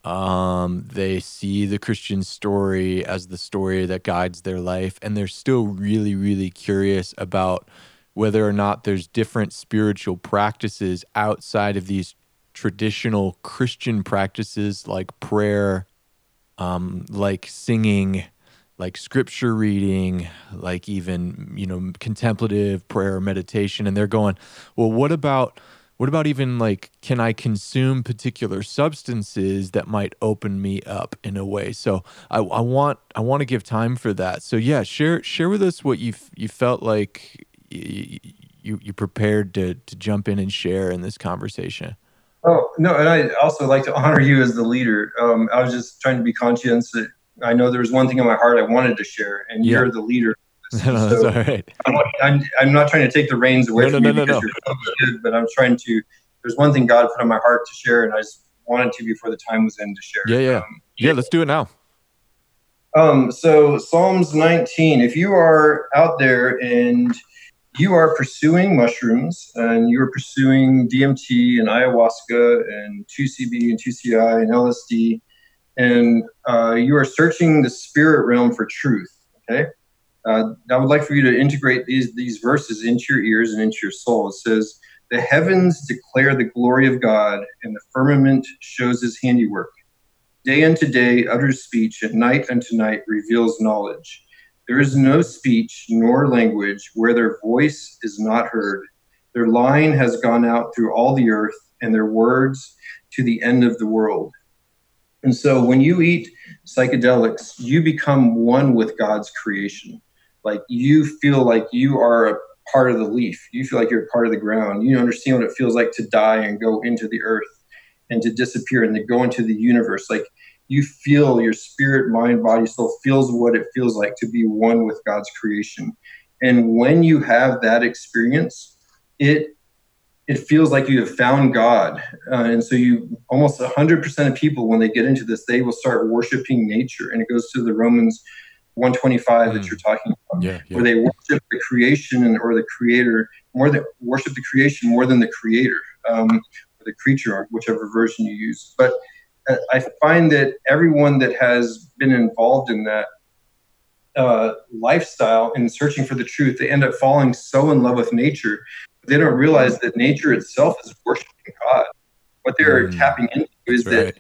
Um, they see the Christian story as the story that guides their life, and they're still really, really curious about whether or not there's different spiritual practices outside of these traditional Christian practices like prayer, um, like singing, like scripture reading, like even, you know, contemplative prayer, meditation. And they're going, well, what about, what about even like, can I consume particular substances that might open me up in a way? So I, I want, I want to give time for that. So yeah, share, share with us what you, you felt like you, you, you prepared to, to jump in and share in this conversation. Oh no, and I also like to honor you as the leader. Um, I was just trying to be conscientious I know there was one thing in my heart I wanted to share, and yeah. you're the leader. no, that's all right. I'm, I'm, I'm, not trying to take the reins away no, from no, you no, because you're good, but I'm trying to. There's one thing God put on my heart to share, and I just wanted to before the time was in to share. Yeah, yeah, um, yeah. Let's do it now. Um, so Psalms 19. If you are out there and you are pursuing mushrooms and you're pursuing DMT and ayahuasca and 2CB and 2CI and LSD, and uh, you are searching the spirit realm for truth. Okay, uh, I would like for you to integrate these these verses into your ears and into your soul. It says, "The heavens declare the glory of God, and the firmament shows His handiwork. Day unto day utters speech, and night unto night reveals knowledge." There is no speech nor language where their voice is not heard. Their line has gone out through all the earth, and their words to the end of the world. And so when you eat psychedelics, you become one with God's creation. Like you feel like you are a part of the leaf. You feel like you're a part of the ground. You understand what it feels like to die and go into the earth and to disappear and to go into the universe. Like you feel your spirit, mind, body, soul feels what it feels like to be one with God's creation. And when you have that experience, it it feels like you have found God. Uh, and so you almost 100% of people when they get into this, they will start worshiping nature. And it goes to the Romans 125 mm. that you're talking about, yeah, yeah. where they worship the creation and, or the creator more than worship the creation more than the creator um, or the creature, whichever version you use. But I find that everyone that has been involved in that uh, lifestyle and searching for the truth, they end up falling so in love with nature. They don't realize that nature itself is worshiping God. What they're mm, tapping into is right. that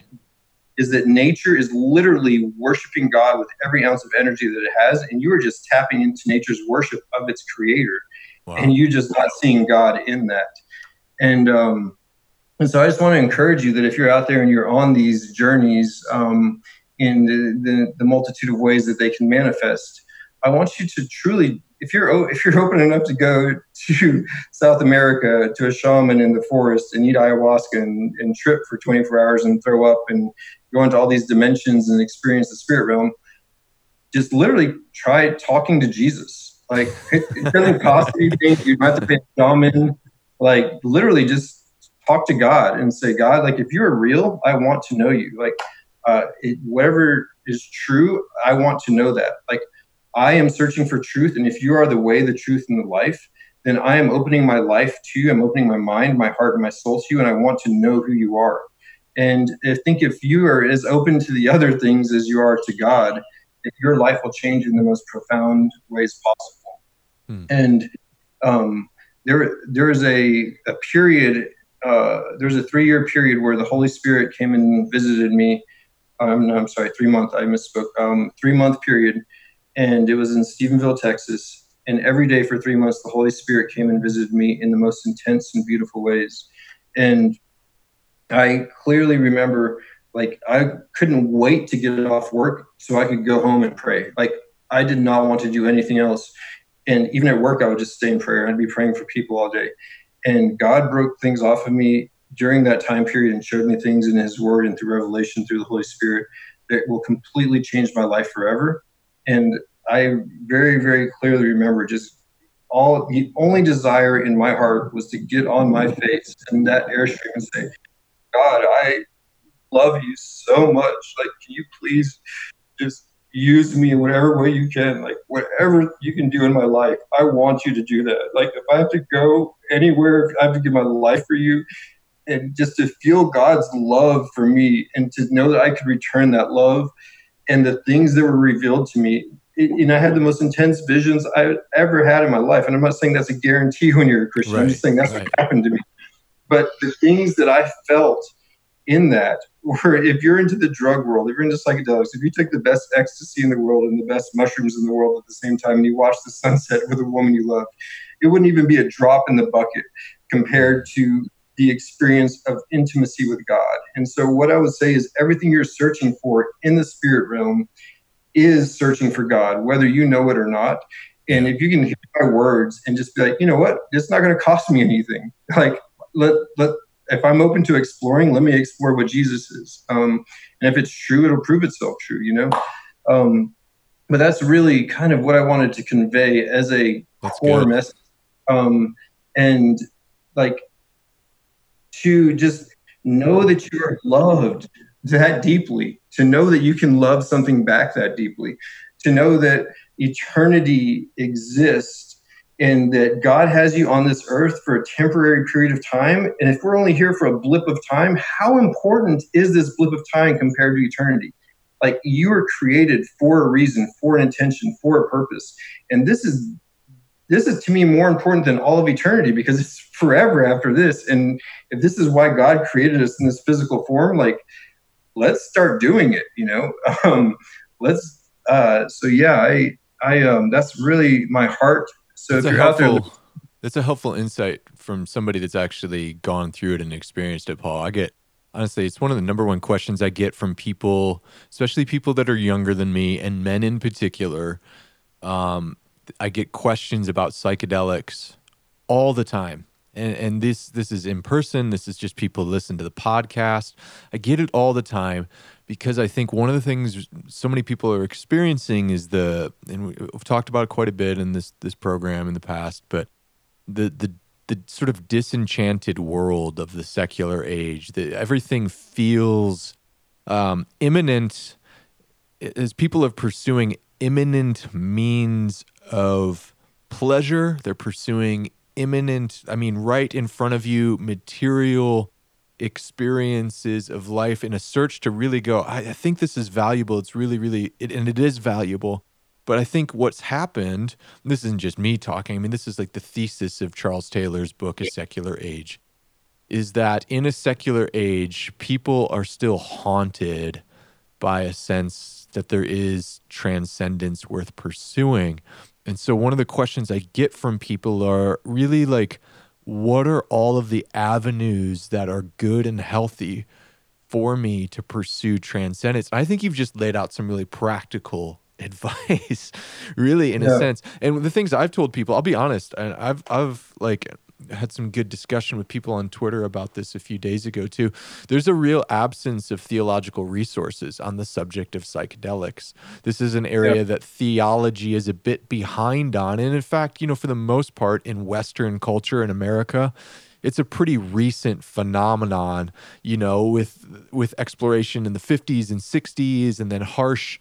is that nature is literally worshiping God with every ounce of energy that it has, and you are just tapping into nature's worship of its creator, wow. and you just not seeing God in that. And um, and so I just want to encourage you that if you're out there and you're on these journeys um, in the, the, the, multitude of ways that they can manifest, I want you to truly, if you're if you're open enough to go to South America to a shaman in the forest and eat ayahuasca and, and trip for 24 hours and throw up and go into all these dimensions and experience the spirit realm, just literally try talking to Jesus. Like it, it doesn't cost anything. You don't have to pay a shaman. Like literally just talk to God and say, God, like if you're real, I want to know you. Like uh, it, whatever is true, I want to know that. Like I am searching for truth, and if you are the way, the truth, and the life, then I am opening my life to you. I'm opening my mind, my heart, and my soul to you, and I want to know who you are. And I think if you are as open to the other things as you are to God, your life will change in the most profound ways possible. Hmm. And um, there, there is a, a period uh, there was a three year period where the Holy Spirit came and visited me. Um, no, I'm sorry, three month. I misspoke. Um, three month period, and it was in Stephenville, Texas. And every day for three months, the Holy Spirit came and visited me in the most intense and beautiful ways. And I clearly remember, like, I couldn't wait to get off work so I could go home and pray. Like, I did not want to do anything else. And even at work, I would just stay in prayer. I'd be praying for people all day. And God broke things off of me during that time period and showed me things in His Word and through revelation through the Holy Spirit that will completely change my life forever. And I very, very clearly remember just all the only desire in my heart was to get on my face in that airstream and say, God, I love you so much. Like, can you please just use me in whatever way you can, like whatever you can do in my life. I want you to do that. Like if I have to go anywhere, if I have to give my life for you, and just to feel God's love for me and to know that I could return that love and the things that were revealed to me. It, and I had the most intense visions I ever had in my life. And I'm not saying that's a guarantee when you're a Christian. Right, I'm just saying that's right. what happened to me. But the things that I felt in that where if you're into the drug world, if you're into psychedelics, if you take the best ecstasy in the world and the best mushrooms in the world at the same time and you watch the sunset with a woman you love, it wouldn't even be a drop in the bucket compared to the experience of intimacy with God. And so what I would say is everything you're searching for in the spirit realm is searching for God, whether you know it or not. And if you can hear my words and just be like, you know what, it's not going to cost me anything. Like let let if I'm open to exploring, let me explore what Jesus is. Um, and if it's true, it'll prove itself true, you know? Um, but that's really kind of what I wanted to convey as a that's core good. message. Um, and like to just know that you are loved that deeply, to know that you can love something back that deeply, to know that eternity exists and that God has you on this earth for a temporary period of time. And if we're only here for a blip of time, how important is this blip of time compared to eternity? Like you were created for a reason, for an intention, for a purpose. And this is this is to me more important than all of eternity because it's forever after this. And if this is why God created us in this physical form, like let's start doing it, you know? Um, let's uh so yeah, I I um that's really my heart so that's if you're helpful, out there, that's a helpful insight from somebody that's actually gone through it and experienced it, Paul. I get honestly, it's one of the number one questions I get from people, especially people that are younger than me and men in particular. Um, I get questions about psychedelics all the time. And, and this this is in person. This is just people listen to the podcast. I get it all the time because I think one of the things so many people are experiencing is the and we've talked about it quite a bit in this this program in the past, but the the the sort of disenchanted world of the secular age. That everything feels um, immanent as people are pursuing immanent means of pleasure. They're pursuing immanent, I mean, right in front of you, material experiences of life in a search to really go, I, I think this is valuable. It's really, really, it, and it is valuable. But I think what's happened, this isn't just me talking, I mean, this is like the thesis of Charles Taylor's book, A Secular Age, is that in a secular age, people are still haunted by a sense that there is transcendence worth pursuing. And so one of the questions I get from people are really like, what are all of the avenues that are good and healthy for me to pursue transcendence? I think you've just laid out some really practical advice, really, in yeah. a sense. And the things I've told people, I'll be honest, and I've I've like had some good discussion with people on Twitter about this a few days ago too. There's a real absence of theological resources on the subject of psychedelics. This is an area yep. that theology is a bit behind on. And in fact, you know, for the most part in Western culture in America, it's a pretty recent phenomenon, you know, with with exploration in the 50s and 60s and then harsh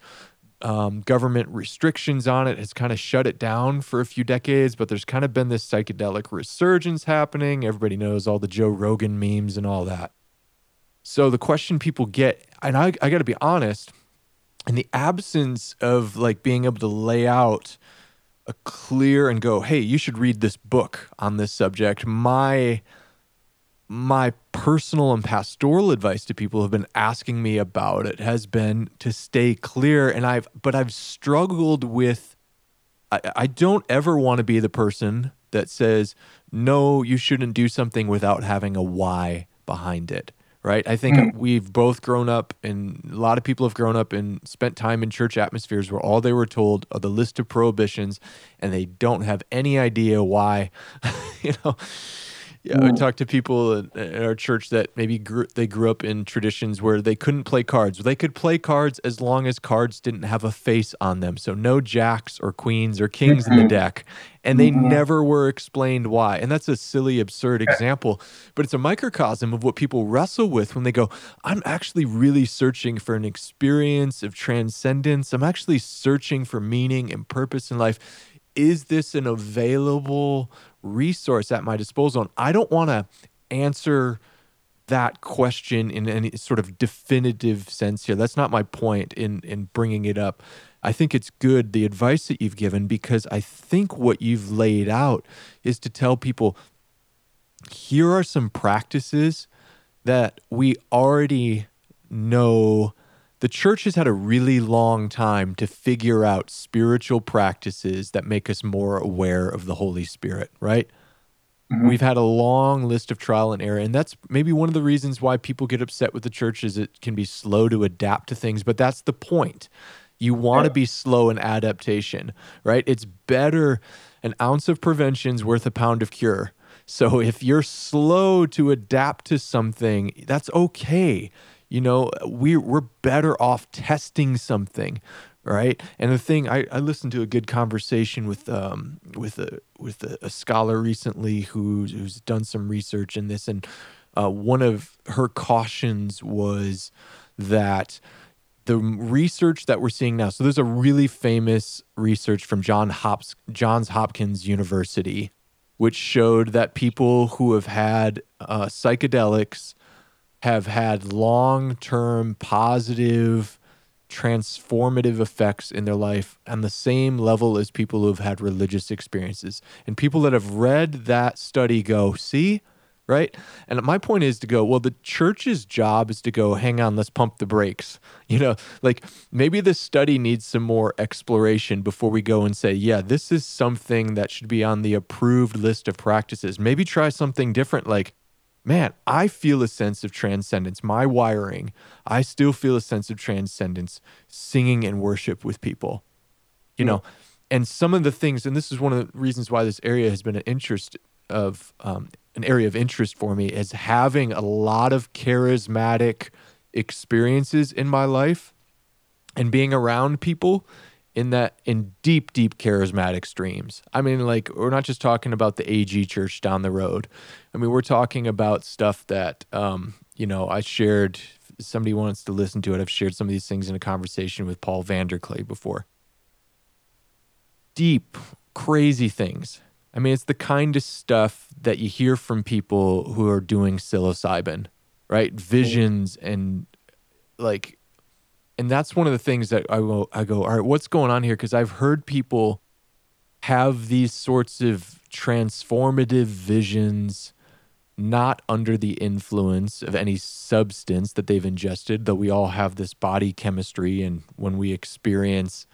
um, government restrictions on it has kind of shut it down for a few decades, but there's kind of been this psychedelic resurgence happening. Everybody knows all the Joe Rogan memes and all that. So the question people get, and I, I got to be honest, in the absence of like being able to lay out a clear and go, hey, you should read this book on this subject, my my personal and pastoral advice to people who have been asking me about it has been to stay clear. And i've but i've struggled with i, I don't ever want to be the person that says no you shouldn't do something without having a why behind it right? I think mm. we've both grown up and a lot of people have grown up and spent time in church atmospheres where all they were told are the list of prohibitions and they don't have any idea why you know yeah, I talk to people in, in our church that maybe grew, they grew up in traditions where they couldn't play cards. They could play cards as long as cards didn't have a face on them. So no jacks or queens or kings in the mm-hmm. deck. And they mm-hmm. never were explained why. And that's a silly, absurd example, but it's a microcosm of what people wrestle with when they go, I'm actually really searching for an experience of transcendence. I'm actually searching for meaning and purpose in life is this an available resource at my disposal? And I don't want to answer that question in any sort of definitive sense here. That's not my point in in bringing it up. I think it's good the advice that you've given because I think what you've laid out is to tell people here are some practices that we already know the church has had a really long time to figure out spiritual practices that make us more aware of the Holy Spirit, right? Mm-hmm. We've had a long list of trial and error, and that's maybe one of the reasons why people get upset with the church is it can be slow to adapt to things, but that's the point. You want to be slow in adaptation, right? It's better an ounce of prevention is worth a pound of cure. So if you're slow to adapt to something, that's okay you know we we're better off testing something right and the thing i, I listened to a good conversation with um with a with a, a scholar recently who's who's done some research in this and uh, one of her cautions was that the research that we're seeing now. So there's a really famous research from John Hops, Johns Hopkins University, which showed that people who have had uh, psychedelics have had long-term positive transformative effects in their life on the same level as people who've had religious experiences. And people that have read that study go, see, right? And my point is to go, well, the church's job is to go, hang on, let's pump the brakes. You know, like maybe this study needs some more exploration before we go and say, yeah, this is something that should be on the approved list of practices. Maybe try something different, like, man, I feel a sense of transcendence. My wiring, I still feel a sense of transcendence singing and worship with people, you know. And some of the things, and this is one of the reasons why this area has been an interest of um, an area of interest for me is having a lot of charismatic experiences in my life and being around people in that in deep deep charismatic streams. I mean like we're not just talking about the ag church down the road. I mean we're talking about stuff that um you know i shared somebody wants to listen to it i've shared some of these things in a conversation with paul vanderklay before. Deep crazy things. I mean, it's the kind of stuff that you hear from people who are doing psilocybin, right? Visions and like, and that's one of the things that I go, I go, all right, what's going on here? Because I've heard people have these sorts of transformative visions, not under the influence of any substance that they've ingested, though we all have this body chemistry. And when we experience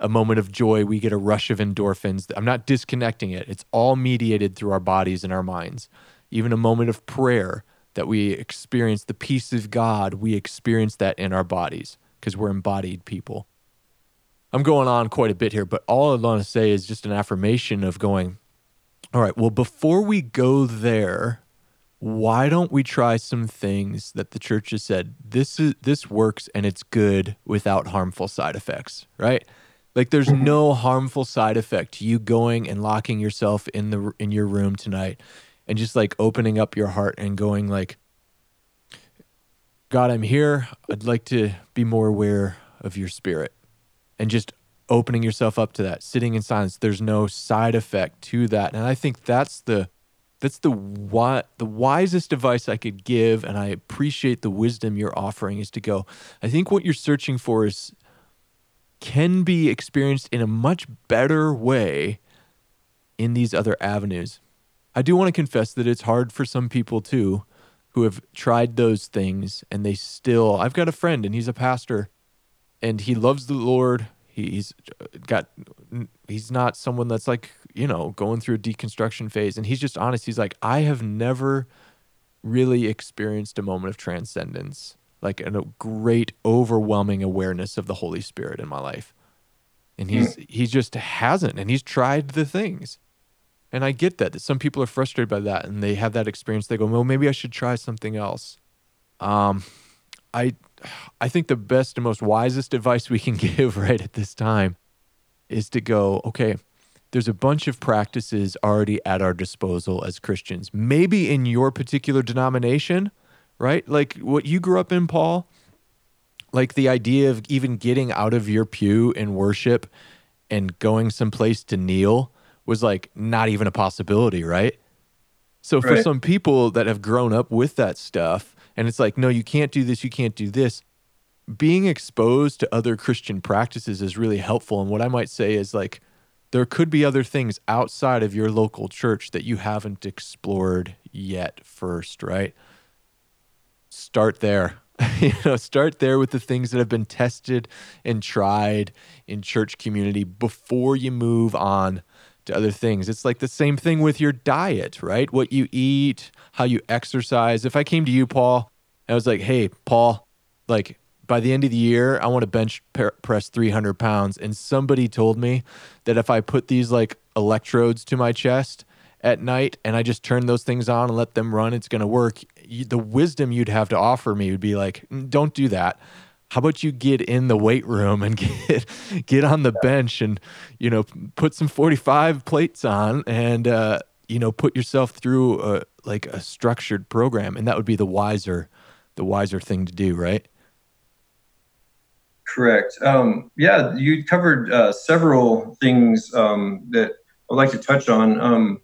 a moment of joy, we get a rush of endorphins. I'm not disconnecting it. It's all mediated through our bodies and our minds. Even a moment of prayer that we experience the peace of God, we experience that in our bodies because we're embodied people. I'm going on quite a bit here, but all I want to say is just an affirmation of going, all right, well, before we go there, why don't we try some things that the church has said this is this works and it's good without harmful side effects, right? Like there's mm-hmm. no harmful side effect to you going and locking yourself in the in your room tonight and just like opening up your heart and going like God, I'm here. I'd like to be more aware of your spirit. And just opening yourself up to that, sitting in silence. There's no side effect to that. And I think that's the that's the what the wisest advice I could give and I appreciate the wisdom you're offering is to go. I think what you're searching for is can be experienced in a much better way in these other avenues. I do want to confess that it's hard for some people too who have tried those things and they still I've got a friend and he's a pastor and he loves the Lord. He's got he's not someone that's like, you know, going through a deconstruction phase and he's just honest. He's like, "I have never really experienced a moment of transcendence like a great overwhelming awareness of the Holy Spirit in my life. And he's mm. he just hasn't and he's tried the things. And I get that that some people are frustrated by that and they have that experience they go, "Well, maybe I should try something else." Um I I think the best and most wisest advice we can give right at this time is to go, okay, there's a bunch of practices already at our disposal as Christians. Maybe in your particular denomination, right? Like what you grew up in, Paul, like the idea of even getting out of your pew in worship and going someplace to kneel was like not even a possibility, right? So for right. some people that have grown up with that stuff and it's like, no, you can't do this, you can't do this. Being exposed to other Christian practices is really helpful. And what I might say is like, there could be other things outside of your local church that you haven't explored yet first, right? start there. you know, start there with the things that have been tested and tried in church community before you move on to other things. It's like the same thing with your diet, right? What you eat, how you exercise. If I came to you, Paul, I was like, hey, Paul, like by the end of the year, I want to bench press 300 pounds. And somebody told me that if I put these like electrodes to my chest at night and I just turn those things on and let them run, it's going to work. the wisdom you'd have to offer me would be like, mm, don't do that. How about you get in the weight room and get get on the bench and you know put some 45 plates on and uh, you know put yourself through a, like a structured program and that would be the wiser the wiser thing to do, right? Correct. Um, yeah, you covered uh, several things um, that I'd like to touch on. Um,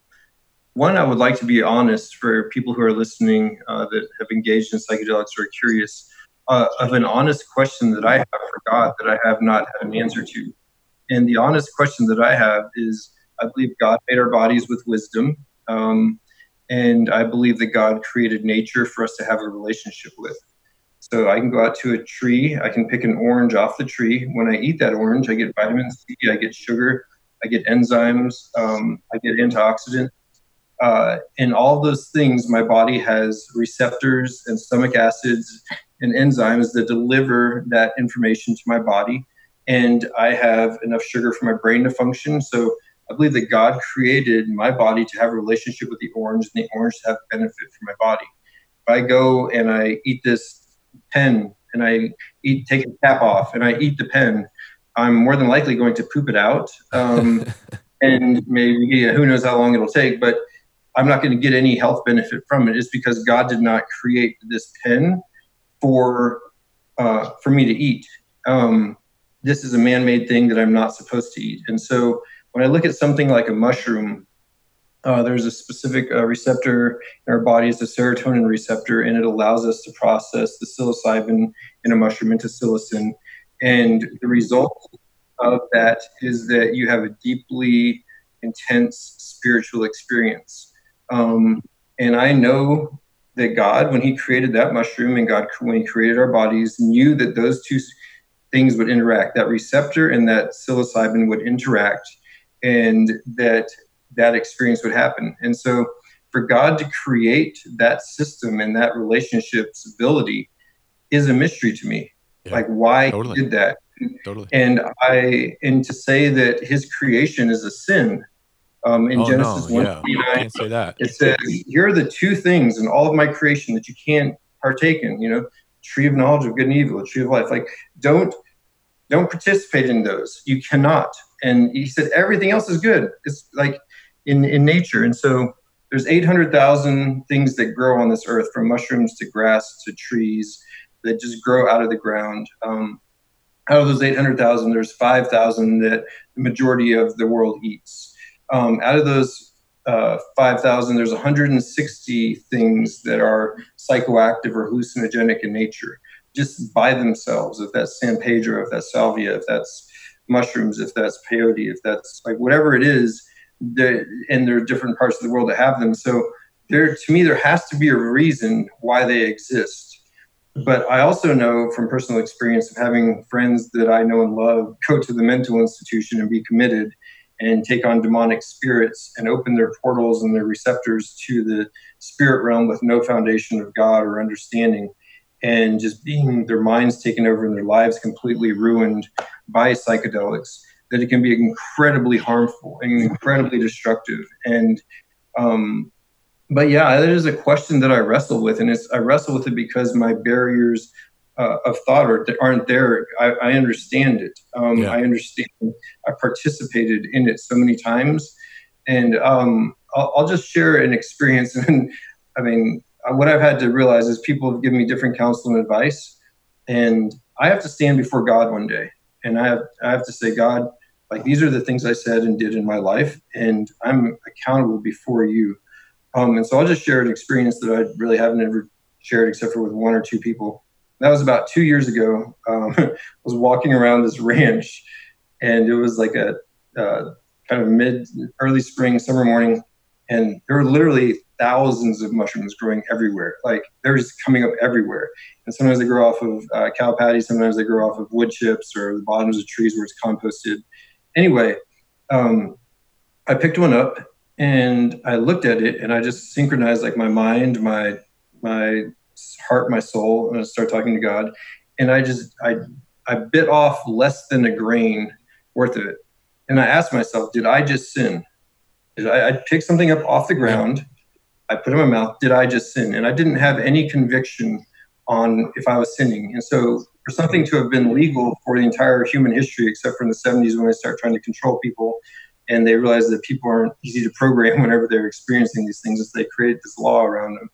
one, I would like to be honest for people who are listening uh, that have engaged in psychedelics or are curious uh, of an honest question that I have for God that I have not had an answer to. And the honest question that I have is I believe God made our bodies with wisdom. Um, and I believe that God created nature for us to have a relationship with. So I can go out to a tree, I can pick an orange off the tree. When I eat that orange, I get vitamin C, I get sugar, I get enzymes, um, I get antioxidants. Uh, and all those things, my body has receptors and stomach acids and enzymes that deliver that information to my body. And I have enough sugar for my brain to function. So I believe that God created my body to have a relationship with the orange and the orange to have benefit for my body. If I go and I eat this pen and I eat, take the cap off and I eat the pen, I'm more than likely going to poop it out. Um, and maybe yeah, who knows how long it'll take, but I'm not going to get any health benefit from it. It's because God did not create this pen for uh, for me to eat. Um, this is a man-made thing that I'm not supposed to eat. And so when I look at something like a mushroom, uh, there's a specific uh, receptor in our body, it's a serotonin receptor, and it allows us to process the psilocybin in a mushroom into psilocin. And the result of that is that you have a deeply intense spiritual experience. Um, and I know that God, when He created that mushroom and God, when He created our bodies, knew that those two things would interact. That receptor and that psilocybin would interact and that that experience would happen. And so for God to create that system and that relationship's ability is a mystery to me. Yeah, like why totally. he did that. Totally. And I and to say that his creation is a sin. Um, in oh, Genesis no, 1 yeah. can't say that. It says, Here are the two things in all of my creation that you can't partake in, you know, tree of knowledge of good and evil, tree of life. Like don't don't participate in those. You cannot and he said everything else is good. It's like in in nature, and so there's 800,000 things that grow on this earth, from mushrooms to grass to trees that just grow out of the ground. Um, out of those 800,000, there's 5,000 that the majority of the world eats. Um, out of those uh, 5,000, there's 160 things that are psychoactive or hallucinogenic in nature, just by themselves. If that's San Pedro, if that's salvia, if that's mushrooms, if that's peyote, if that's like whatever it is, and there are different parts of the world that have them. So there, to me, there has to be a reason why they exist. But I also know from personal experience of having friends that I know and love go to the mental institution and be committed and take on demonic spirits and open their portals and their receptors to the spirit realm with no foundation of God or understanding. And just being their minds taken over and their lives completely ruined by psychedelics that it can be incredibly harmful and incredibly destructive. And um, but yeah that is a question that i wrestle with. And it's i wrestle with it because my barriers uh, of thought are, aren't there i, I understand it um, yeah. i understand i participated in it so many times and um, I'll, I'll just share an experience and i mean uh, what I've had to realize is people have given me different counsel and advice, and I have to stand before God one day, and I have I have to say, God, like these are the things I said and did in my life, and I'm accountable before you. Um, and so I'll just share an experience that I really haven't ever shared except for with one or two people. That was about two years ago. Um, I was walking around this ranch, and it was like a uh, kind of mid early spring summer morning, and there were literally thousands of mushrooms growing everywhere. Like they're just coming up everywhere. And sometimes they grow off of uh, cow patties, sometimes they grow off of wood chips or the bottoms of trees where it's composted. Anyway, um, I picked one up and I looked at it and I just synchronized like my mind, my my heart, my soul, and I talking to God. And I just I I bit off less than a grain worth of it. And I asked myself, did I just sin? Did I, I pick something up off the ground I put in my mouth, did I just sin? And I didn't have any conviction on if I was sinning. And so for something to have been legal for the entire human history, except for in the 70s when they start trying to control people and they realize that people aren't easy to program whenever they're experiencing these things, as they create this law around them.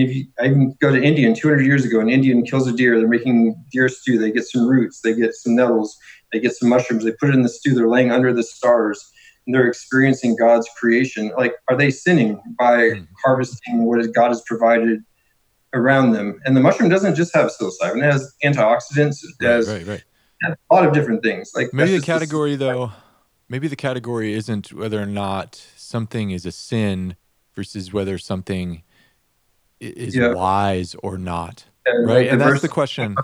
If you, I go to India, and 200 years ago, an Indian kills a deer. They're making deer stew. They get some roots, they get some nettles, they get some mushrooms. They put it in the stew. They're laying under the stars, and they're experiencing God's creation. Like, are they sinning by mm. harvesting what God has provided around them? And the mushroom doesn't just have psilocybin; it has antioxidants. It has, right, right, right. a lot of different things. Like maybe the category, though. Maybe the category isn't whether or not something is a sin versus whether something is yeah. wise or not. And right. And that's the question.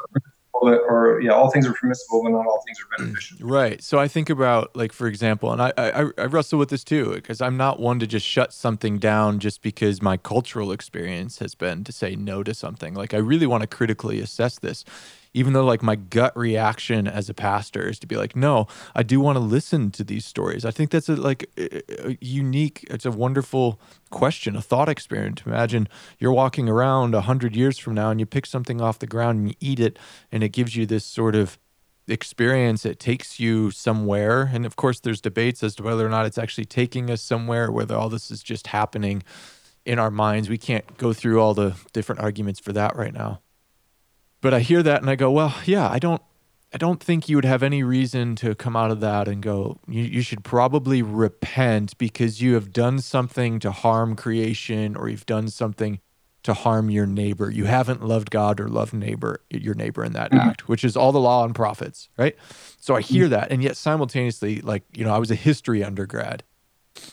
Or yeah, all things are permissible, but not all things are mm, beneficial. Right. So I think about like, for example, and I I, I wrestle with this too because I'm not one to just shut something down just because my cultural experience has been to say no to something. Like I really want to critically assess this even though like my gut reaction as a pastor is to be like no i do want to listen to these stories. I think that's a like a unique it's a wonderful question a thought experiment. Imagine you're walking around a hundred years from now and you pick something off the ground and you eat it and it gives you this sort of experience. It takes you somewhere. And of course there's debates as to whether or not it's actually taking us somewhere whether all this is just happening in our minds. We can't go through all the different arguments for that right now but I hear that and I go, well, yeah, I don't I don't think you would have any reason to come out of that and go, you, you should probably repent because you have done something to harm creation or you've done something to harm your neighbor. You haven't loved God or loved neighbor your neighbor in that mm-hmm. act, which is all the law and prophets, right? So I hear mm-hmm. that and yet simultaneously like, you know, I was a history undergrad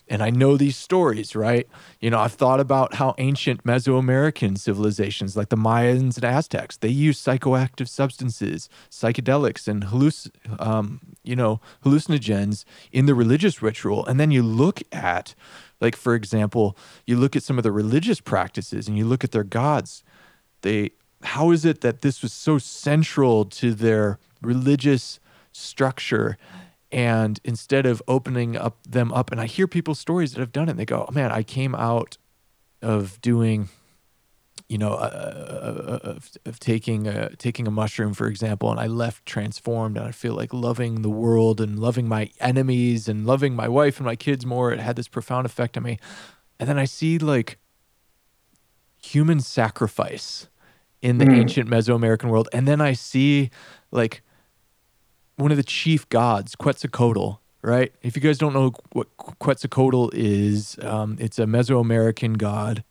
and I know these stories, right? You know, I've thought about how ancient Mesoamerican civilizations like the Mayans and Aztecs, they use psychoactive substances, psychedelics and halluc- um, you know, hallucinogens in the religious ritual. And then you look at like for example, you look at some of the religious practices and you look at their gods. They how is it that this was so central to their religious structure and instead of opening up them up and i hear people's stories that have done it and they go oh, man i came out of doing you know uh, uh, of, of, taking a taking a mushroom for example and i left transformed and i feel like loving the world and loving my enemies and loving my wife and my kids more it had this profound effect on me and then i see like human sacrifice in the mm. ancient mesoamerican world and then i see like one of the chief gods, Quetzalcoatl, right? If you guys don't know what Quetzalcoatl is, um, it's a Mesoamerican god,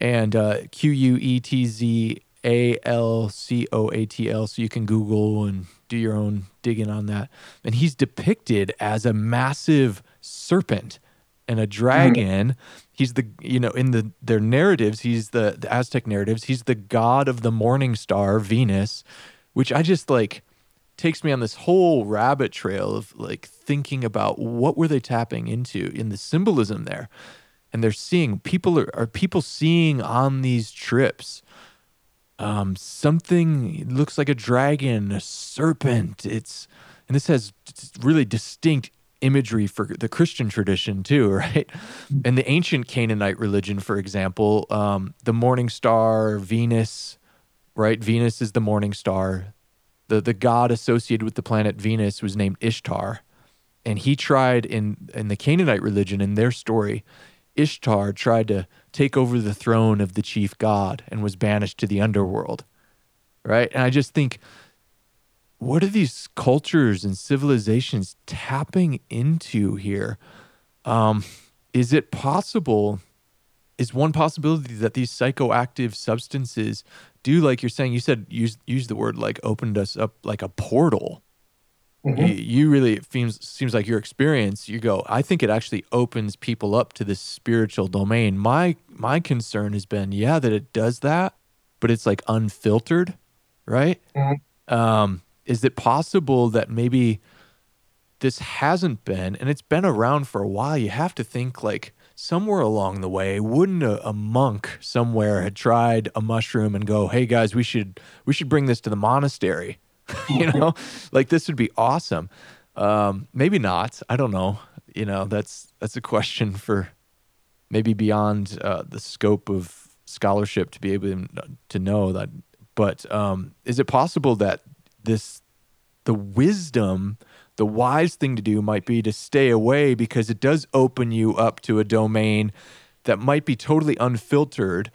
and uh, Q U E T Z A L C O A T L. So you can Google and do your own digging on that. And he's depicted as a massive serpent and a dragon. Mm-hmm. He's the you know in the their narratives. He's the the Aztec narratives. He's the god of the morning star, Venus, which I just like takes me on this whole rabbit trail of like thinking about what were they tapping into in the symbolism there. And they're seeing people are, are people seeing on these trips um something looks like a dragon a serpent. It's and this has really distinct imagery for the christian tradition too right? And the ancient canaanite religion for example um the morning star venus right? Venus is the morning star the the god associated with the planet Venus was named Ishtar, and he tried in in the Canaanite religion in their story, Ishtar tried to take over the throne of the chief god and was banished to the underworld. Right? And I just think what are these cultures and civilizations tapping into here? Um, is it possible is one possibility that these psychoactive substances do like you're saying you said use use the word like opened us up like a portal mm-hmm. you, you, really it seems seems like your experience you go i think it actually opens people up to this spiritual domain my my concern has been yeah that it does that but it's like unfiltered right mm-hmm. um is it possible that maybe this hasn't been and it's been around for a while you have to think like somewhere along the way, wouldn't a, a, monk somewhere had tried a mushroom and go, "Hey guys, we should we should bring this to the monastery." you know, like this would be awesome. Um, maybe not. I don't know. You know, that's that's a question for maybe beyond uh, the scope of scholarship to be able to know that. But um, is it possible that this the wisdom the wise thing to do might be to stay away because it does open you up to a domain that might be totally unfiltered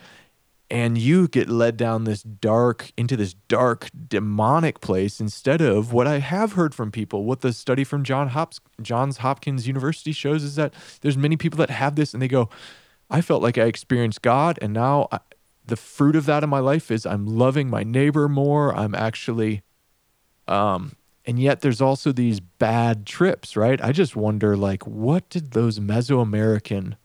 and you get led down this dark into this dark demonic place instead of what I have heard from people. What the study from John Hops Johns Hopkins University shows is that there's many people that have this and they go I felt like I experienced God and now I, the fruit of that in my life is I'm loving my neighbor more. I'm actually um and yet there's also these bad trips right I just wonder like what did those Mesoamerican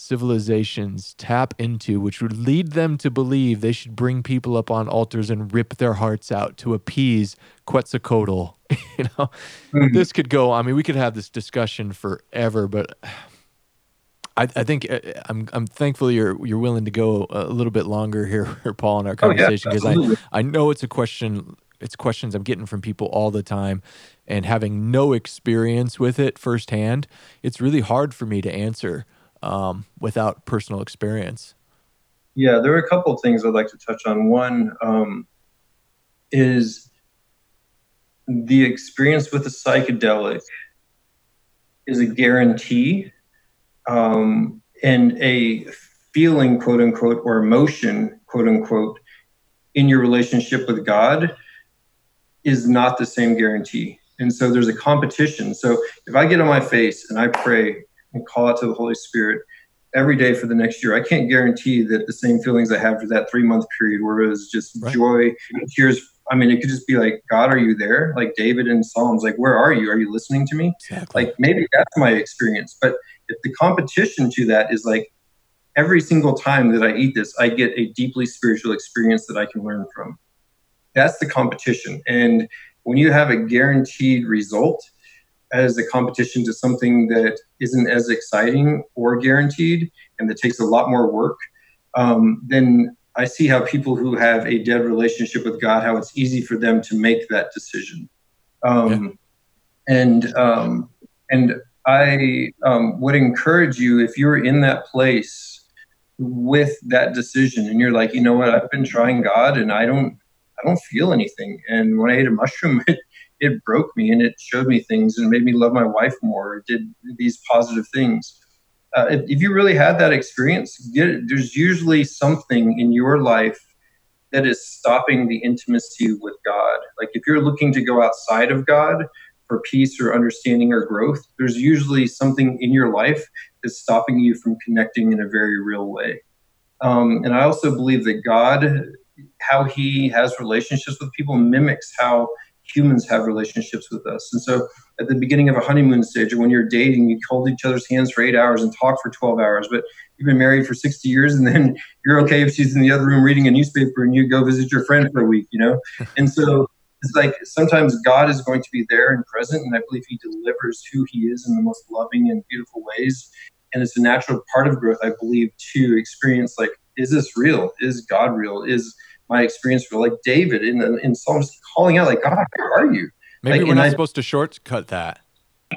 civilizations tap into, which would lead them to believe they should bring people up on altars and rip their hearts out to appease Quetzalcoatl. you know, mm-hmm. this could go. I mean, we could have this discussion forever, but I, I, think uh, I'm I'm thankful you're you're willing to go a little bit longer here, Paul, in our conversation because oh, yeah, I I know it's a question. It's questions I'm getting from people all the time, and having no experience with it firsthand, it's really hard for me to answer um, without personal experience? Yeah, there are a couple of things I'd like to touch on. One um, is the experience with a psychedelic is a guarantee um, and a feeling, quote unquote, or emotion, quote unquote, in your relationship with God is not the same guarantee. And so there's a competition. So if I get on my face and I pray, and call out to the Holy Spirit every day for the next year. I can't guarantee that the same feelings I had for that three month period where it was just right. joy, tears. I mean, it could just be like, God, are you there? Like David in Psalms, like, where are you? Are you listening to me? Exactly. Like maybe that's my experience. But if the competition to that is like every single time that I eat this, I get a deeply spiritual experience that I can learn from. That's the competition. And when you have a guaranteed result, as a competition to something that isn't as exciting or guaranteed and that takes a lot more work, um, then I see how people who have a dead relationship with God, how it's easy for them to make that decision. Um, yeah. And um, and I um, would encourage you if you're in that place with that decision, and you're like, you know what, I've been trying God, and I don't I don't feel anything. And when I ate a mushroom, it it broke me and it showed me things and made me love my wife more. It did these positive things. Uh, if, if, you really had that experience, get, there's usually something in your life that is stopping the intimacy with God. Like if you're looking to go outside of God for peace or understanding or growth, there's usually something in your life that's stopping you from connecting in a very real way. Um, and I also believe that God, how He has relationships with people, mimics how humans have relationships with us. And so at the beginning of a honeymoon stage or when you're dating, you hold each other's hands for eight hours and talk for 12 hours, but you've been married for 60 years and then you're okay if she's in the other room reading a newspaper and you go visit your friend for a week, you know? And so it's like sometimes God is going to be there and present, and I believe He delivers who He is in the most loving and beautiful ways. And it's a natural part of growth, I believe, to experience like, is this real? Is God real? Is my experience for like David in in Psalms calling out like God, where are you? Maybe like, we're not I, supposed to shortcut that.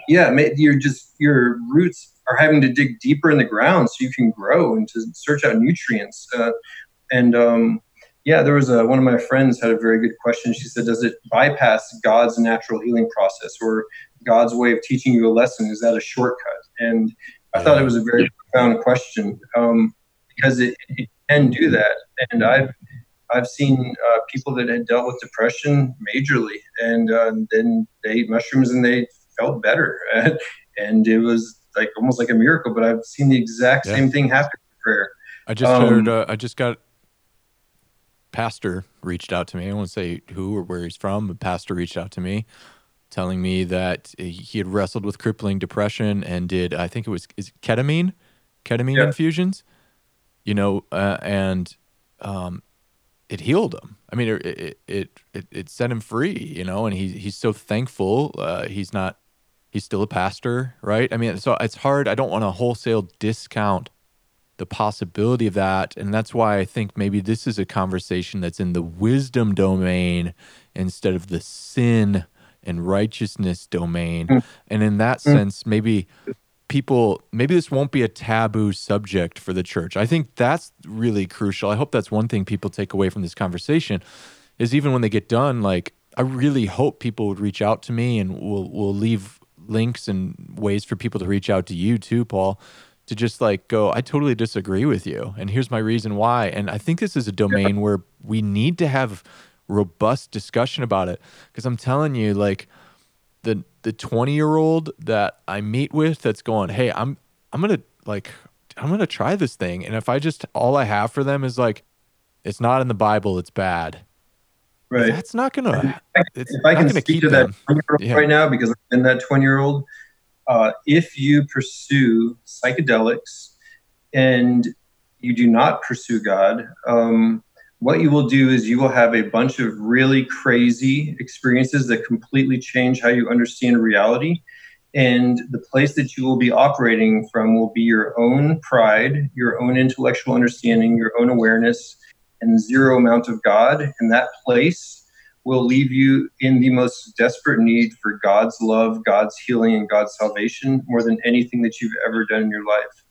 Yeah, you're just your roots are having to dig deeper in the ground so you can grow and to search out nutrients. Uh, and um, yeah, there was a, one of my friends had a very good question. She said, "Does it bypass God's natural healing process or God's way of teaching you a lesson? Is that a shortcut?" And I thought it was a very profound question um, because it, it, can do that. And I've I've seen uh, people that had dealt with depression majorly, and uh, then they ate mushrooms and they felt better, and it was like almost like a miracle. But I've seen the exact yeah. same thing happen in prayer. I just um, heard. Uh, I just got pastor reached out to me. I won't say who or where he's from, but pastor reached out to me, telling me that he had wrestled with crippling depression and did I think it was is ketamine, ketamine yeah. infusions, you know, uh, and um, it healed him. I mean, it, it it it set him free, you know, and he he's so thankful. Uh, he's not he's still a pastor, right? I mean, so it's hard. I don't want to wholesale discount the possibility of that, and that's why I think maybe this is a conversation that's in the wisdom domain instead of the sin and righteousness domain. Mm. And in that mm. sense, maybe people maybe this won't be a taboo subject for the church. I think that's really crucial. I hope that's one thing people take away from this conversation is even when they get done like I really hope people would reach out to me and we'll we'll leave links and ways for people to reach out to you too, Paul, to just like go, I totally disagree with you. And here's my reason why. And I think this is a domain where we need to have robust discussion about it. Cause I'm telling you, like the the 20 year old that I meet with that's going, Hey, I'm I'm gonna like I'm gonna try this thing. And if I just all I have for them is like, it's not in the Bible, it's bad. Right. That's not gonna if I can speak to them. that yeah. right now because I'm in that 20 year old uh, if you pursue psychedelics and you do not pursue God, um, what you will do is you will have a bunch of really crazy experiences that completely change how you understand reality. And the place that you will be operating from will be your own pride, your own intellectual understanding, your own awareness, and zero amount of God. And that place will leave you in the most desperate need for God's love, God's healing, and God's salvation more than anything that you've ever done in your life.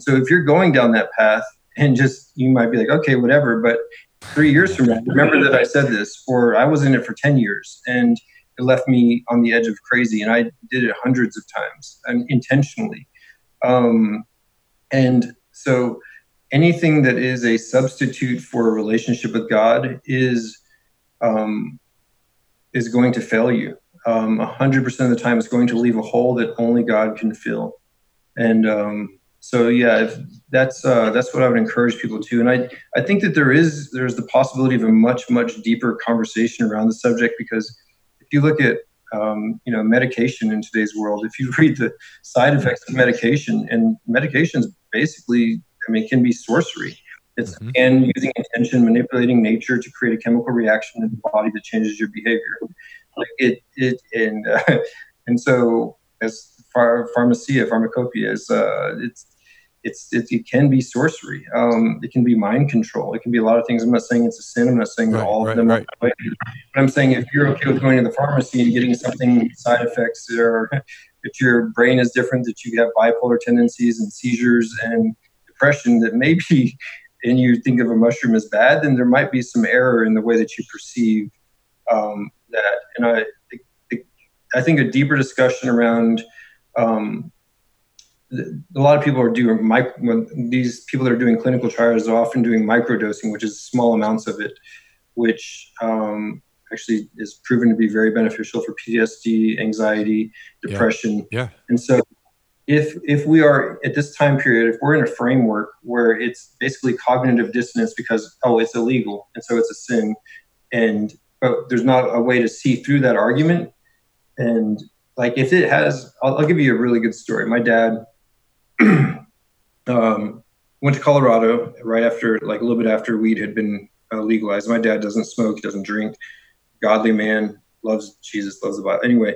So if you're going down that path and just, you might be like, okay, whatever, but three years from now, remember that I said this, or I was in it for 10 years and it left me on the edge of crazy. And I did it hundreds of times and intentionally. Um, and so anything that is a substitute for a relationship with God is um, is going to fail you. Um, 100% of the time, it's going to leave a hole that only God can fill. And um, so, yeah, that's uh, that's what I would encourage people to. And I I think that there is there's the possibility of a much much deeper conversation around the subject because if you look at um, you know medication in today's world, if you read the side effects of medication, and medications basically, I mean, can be sorcery. It's mm-hmm. again using intention, manipulating nature to create a chemical reaction in the body that changes your behavior. Like it, it, and uh, and so as ph- pharmakeia, pharmacopoeia is uh, it's it's it, it, can be sorcery. Um, it can be mind control. It can be a lot of things. I'm not saying it's a sin. I'm not saying right, all right, of them. Right. But I'm saying if you're okay with going to the pharmacy and getting something side effects that are that your brain is different, that you have bipolar tendencies and seizures and depression, that maybe and you think of a mushroom as bad, then there might be some error in the way that you perceive um, that. And I, I think a deeper discussion around um, a lot of people are doing micro, these people that are doing clinical trials are often doing microdosing, which is small amounts of it, which um, actually is proven to be very beneficial for PTSD, anxiety, depression. Yeah. yeah. And so if if we are at this time period if we're in a framework where it's basically cognitive dissonance because oh it's illegal and so it's a sin and but there's not a way to see through that argument and like if it has i'll, I'll give you a really good story my dad um, went to colorado right after like a little bit after weed had been uh, legalized my dad doesn't smoke doesn't drink godly man loves jesus loves the bible anyway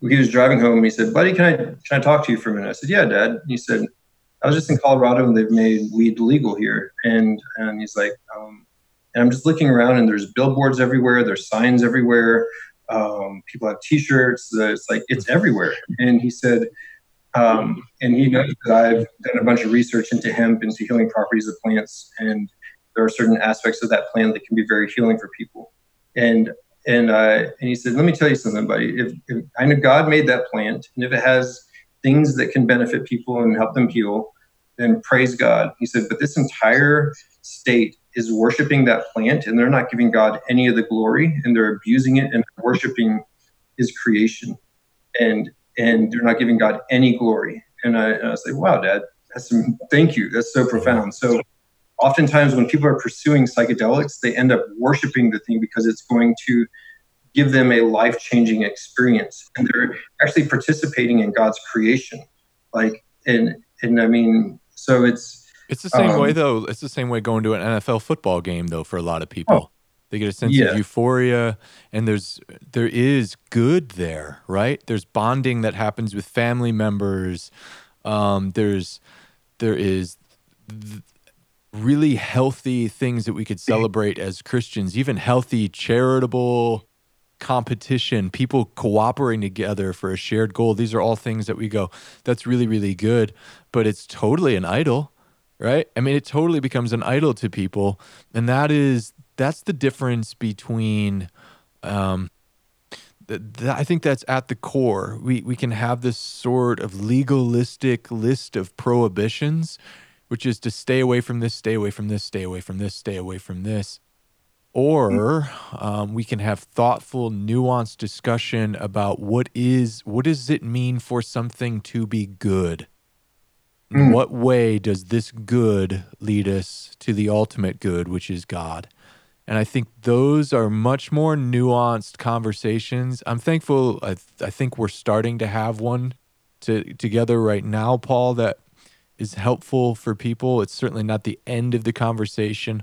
he was driving home and he said, Buddy, can I can I talk to you for a minute? I said, Yeah, Dad. And he said, I was just in Colorado and they've made weed legal here. And and he's like, um, and I'm just looking around and there's billboards everywhere, there's signs everywhere. Um, people have T-shirts. It's like it's everywhere. And he said, um, and he knows that I've done a bunch of research into hemp, into healing properties of plants, and there are certain aspects of that plant that can be very healing for people. And and uh, and he said, "Let me tell you something, buddy. If, if I know God made that plant, and if it has things that can benefit people and help them heal, then praise God." He said, "But this entire state is worshiping that plant, and they're not giving God any of the glory, and they're abusing it and worshiping His creation, and and they're not giving God any glory." And I, and I was like, "Wow, Dad, that's some, thank you. That's so profound." So oftentimes when people are pursuing psychedelics, they end up worshiping the thing because it's going to give them a life changing experience. And they're actually participating in God's creation. Like, and, and I mean, so it's, it's the same um, way though. It's the same way going to an NFL football game though for a lot of people. Oh, they get a sense yeah. of euphoria and there's there is good there, right? There's bonding that happens with family members. Um, there's there is th- really healthy things that we could celebrate as Christians, even healthy, charitable competition, people cooperating together for a shared goal. These are all things that we go, that's really, really good, but it's totally an idol, right? I mean, it totally becomes an idol to people. And that is, that's the difference between, um, th- th- I think that's at the core. We we can have this sort of legalistic list of prohibitions, which is to stay away from this, stay away from this, stay away from this, stay away from this. Or um, we can have thoughtful, nuanced discussion about what is what does it mean for something to be good. In Mm. what way does this good lead us to the ultimate good, which is God? And I think those are much more nuanced conversations. I'm thankful. I, I think we're starting to have one to, together right now, Paul, that is helpful for people. It's certainly not the end of the conversation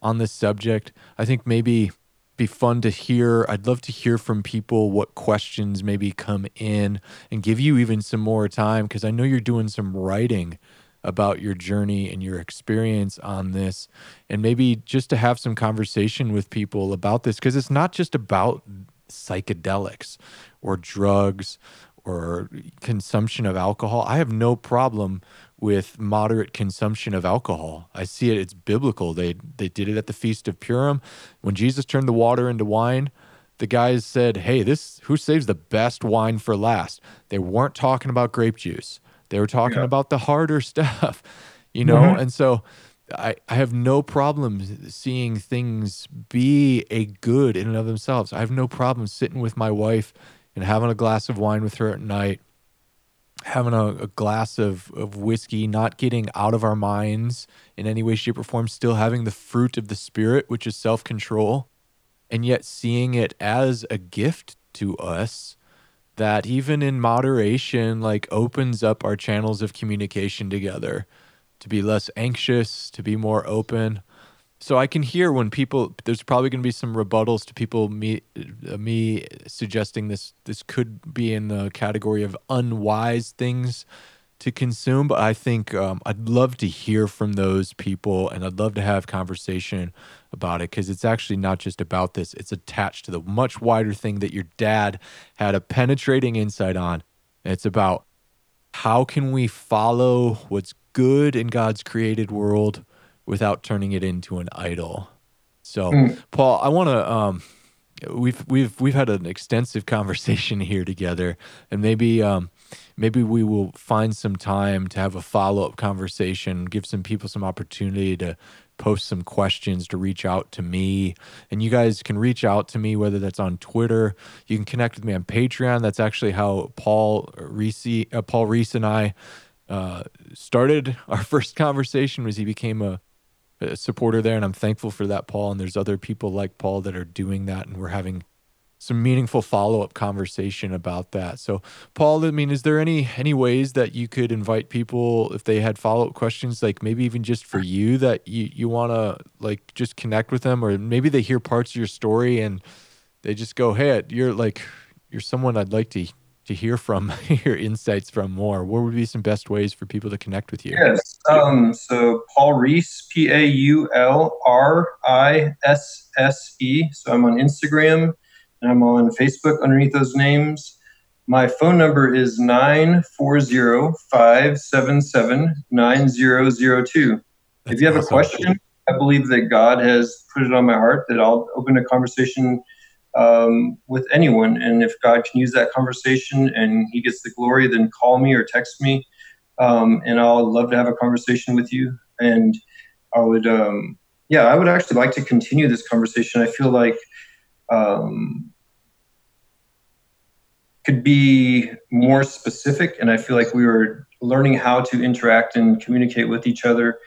on this subject. I think maybe be fun to hear. I'd love to hear from people what questions maybe come in and give you even some more time because I know you're doing some writing about your journey and your experience on this and maybe just to have some conversation with people about this because it's not just about psychedelics or drugs or consumption of alcohol. I have no problem with moderate consumption of alcohol. I see it; it's biblical. They they did it at the feast of Purim when Jesus turned the water into wine. The guys said, "Hey, this who saves the best wine for last?" They weren't talking about grape juice. They were talking Yeah. about the harder stuff, you know. Mhm. And so, I I have no problem seeing things be a good in and of themselves. I have no problem sitting with my wife and having a glass of wine with her at night having a, a glass of, of whiskey, not getting out of our minds in any way, shape, or form, still having the fruit of the spirit, which is self control, and yet seeing it as a gift to us that even in moderation, like opens up our channels of communication together to be less anxious, to be more open. So I can hear when people there's probably going to be some rebuttals to people me uh, me suggesting this this could be in the category of unwise things to consume but I think um, I'd love to hear from those people and I'd love to have conversation about it cuz it's actually not just about this it's attached to the much wider thing that your dad had a penetrating insight on it's about how can we follow what's good in God's created world without turning it into an idol. So, Mm. Paul, I want to um we've we've we've had an extensive conversation here together and maybe um maybe we will find some time to have a follow-up conversation, give some people some opportunity to post some questions to reach out to me. And you guys can reach out to me whether that's on Twitter. You can connect with me on Patreon. That's actually how Paul Risse uh, Paul Risse and I uh, started our first conversation was he became a, a supporter there. And i'm thankful for that paul. And there's other people like paul that are doing that and we're having some meaningful follow-up conversation about that so paul i mean is there any any ways that you could invite people if they had follow-up questions like maybe even just for you that you you want to like just connect with them or maybe they hear parts of your story and they just go hey you're like you're someone i'd like to to hear from your insights from more what would be some best ways for people to connect with you Yes. Um, so Paul Risse, P A U L R I S S E. So I'm on Instagram and I'm on Facebook underneath those names. My phone number is 940 577 9002. If you have a question, I believe that God has put it on my heart that I'll open a conversation um, with anyone. And if God can use that conversation and He gets the glory, then call me or text me. Um, and I'll love to have a conversation with you. And I would, um, yeah, I would actually like to continue this conversation. I feel like um, could be more specific, and I feel like we were learning how to interact and communicate with each other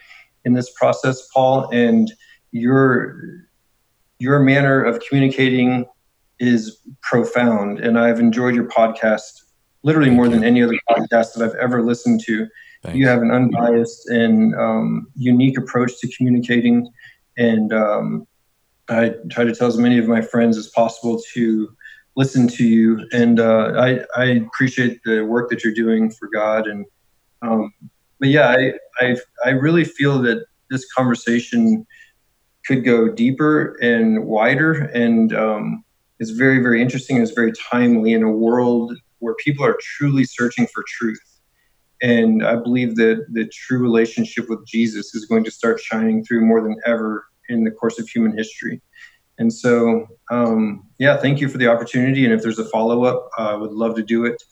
in this process, Paul. And your your manner of communicating is profound, and I've enjoyed your podcast literally more than any other podcast that I've ever listened to. Thanks. You have an unbiased and um, unique approach to communicating, and um, I try to tell as many of my friends as possible to listen to you. And uh, I, I appreciate the work that you're doing for God. And um, but yeah, I, I I really feel that this conversation could go deeper and wider, and um, it's very very interesting. It's very timely in a world where people are truly searching for truth. And I believe that the true relationship with Jesus is going to start shining through more than ever in the course of human history. And so, um, yeah, thank you for the opportunity. And if there's a follow up, I would love to do it.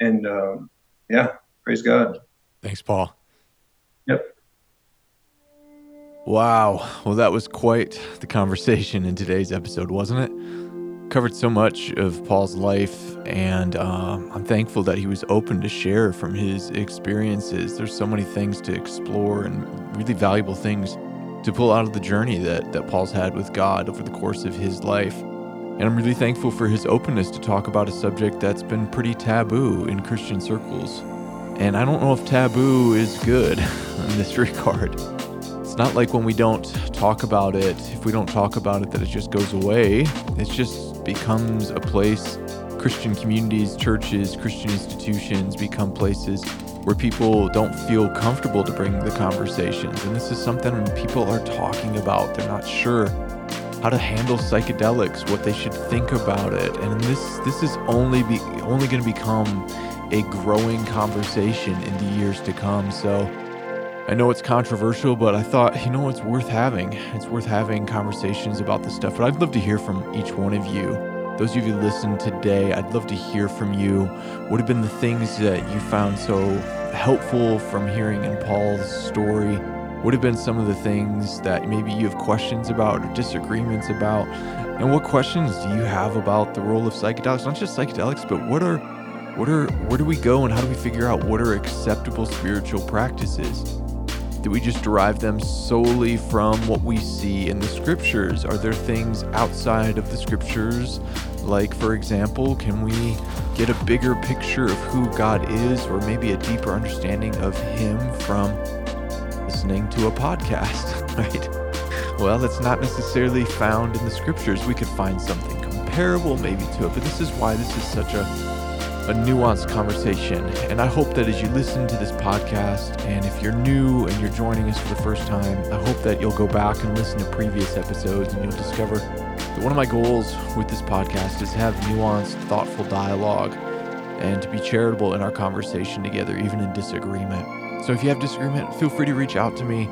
And um, yeah, praise God. Thanks, Paul. Yep. Wow. Well, that was quite the conversation in today's episode, wasn't it? Covered so much of Paul's life, and um, I'm thankful that he was open to share from his experiences. There's so many things to explore and really valuable things to pull out of the journey that, that Paul's had with God over the course of his life. And I'm really thankful for his openness to talk about a subject that's been pretty taboo in Christian circles. And I don't know if taboo is good in this regard. It's not like when we don't talk about it, if we don't talk about it, that it just goes away. It just becomes a place. Christian communities, churches, Christian institutions become places where people don't feel comfortable to bring the conversations. And this is something people are talking about. They're not sure how to handle psychedelics, what they should think about it. And this this is only be only going to become a growing conversation in the years to come. So I know it's controversial, but I thought, you know, it's worth having. It's worth having conversations about this stuff. But I'd love to hear from each one of you those of you who listened today, I'd love to hear from you. What have been the things that you found so helpful from hearing in Paul's story? What have been some of the things that maybe you have questions about or disagreements about? And what questions do you have about the role of psychedelics? Not just psychedelics, but what are what are where do we go and how do we figure out what are acceptable spiritual practices? Do we just derive them solely from what we see in the scriptures? Are there things outside of the scriptures? Like, for example, can we get a bigger picture of who God is or maybe a deeper understanding of Him from listening to a podcast, right? Well, that's not necessarily found in the scriptures. We could find something comparable maybe to it, but this is why this is such a a nuanced conversation. And I hope that as you listen to this podcast, and if you're new and you're joining us for the first time, I hope that you'll go back and listen to previous episodes and you'll discover that one of my goals with this podcast is to have nuanced, thoughtful dialogue and to be charitable in our conversation together, even in disagreement. So if you have disagreement, feel free to reach out to me.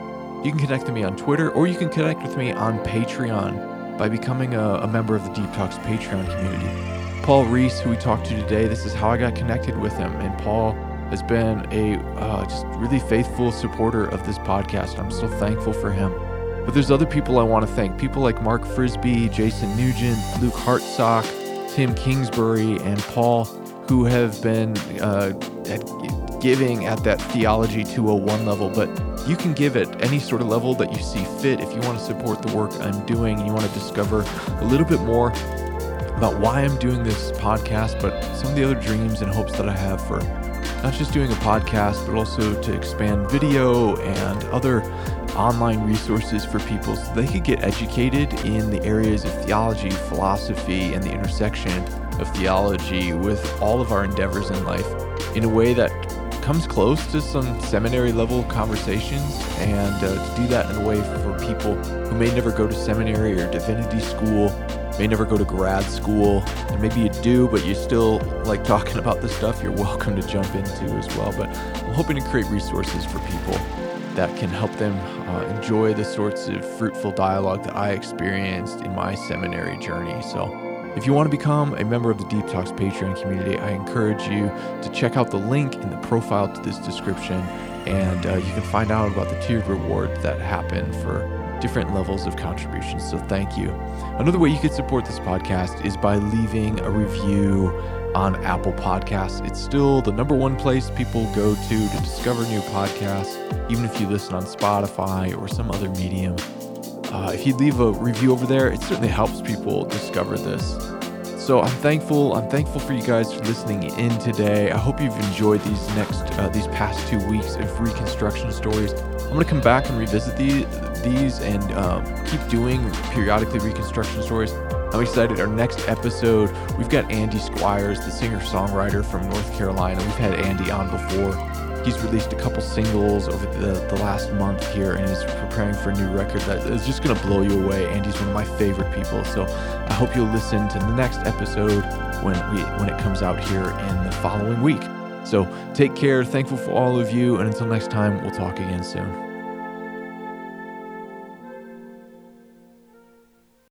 You can connect with me on Twitter or you can connect with me on Patreon by becoming a, a member of the Deep Talks Patreon community. Paul Risse, who we talked to today, this is how I got connected with him. And Paul has been a uh, just really faithful supporter of this podcast. I'm so thankful for him. But there's other people I want to thank. People like Mark Frisby, Jason Nugent, Luke Hartsock, Tim Kingsbury, and Paul, who have been uh, giving at that Theology 201 level. But you can give at any sort of level that you see fit if you want to support the work I'm doing you want to discover a little bit more about why I'm doing this podcast, but some of the other dreams and hopes that I have for not just doing a podcast, but also to expand video and other online resources for people so they could get educated in the areas of theology, philosophy, and the intersection of theology with all of our endeavors in life in a way that comes close to some seminary level conversations and uh, to do that in a way for people who may never go to seminary or divinity school may never go to grad school, and maybe you do, but you still like talking about this stuff, you're welcome to jump into as well. But I'm hoping to create resources for people that can help them uh, enjoy the sorts of fruitful dialogue that I experienced in my seminary journey. So, if you want to become a member of the Deep Talks Patreon community, I encourage you to check out the link in the profile to this description, and uh, you can find out about the tiered rewards that happen for different levels of contributions. So thank you. Another way you could support this podcast is by leaving a review on Apple Podcasts. It's still the number one place people go to to discover new podcasts, even if you listen on Spotify or some other medium. Uh, if you leave a review over there, it certainly helps people discover this. So I'm thankful. I'm thankful for you guys for listening in today. I hope you've enjoyed these next, uh, these past two weeks of reconstruction stories. I'm gonna come back and revisit these these and um, keep doing periodically reconstruction stories. I'm excited. Our next episode, we've got Andy Squires, the singer songwriter from North Carolina. We've had Andy on before. He's released a couple singles over the, the last month here and is preparing for a new record that is just going to blow you away. Andy's one of my favorite people. So I hope you'll listen to the next episode when, we, when it comes out here in the following week. So take care. Thankful for all of you. And until next time, we'll talk again soon.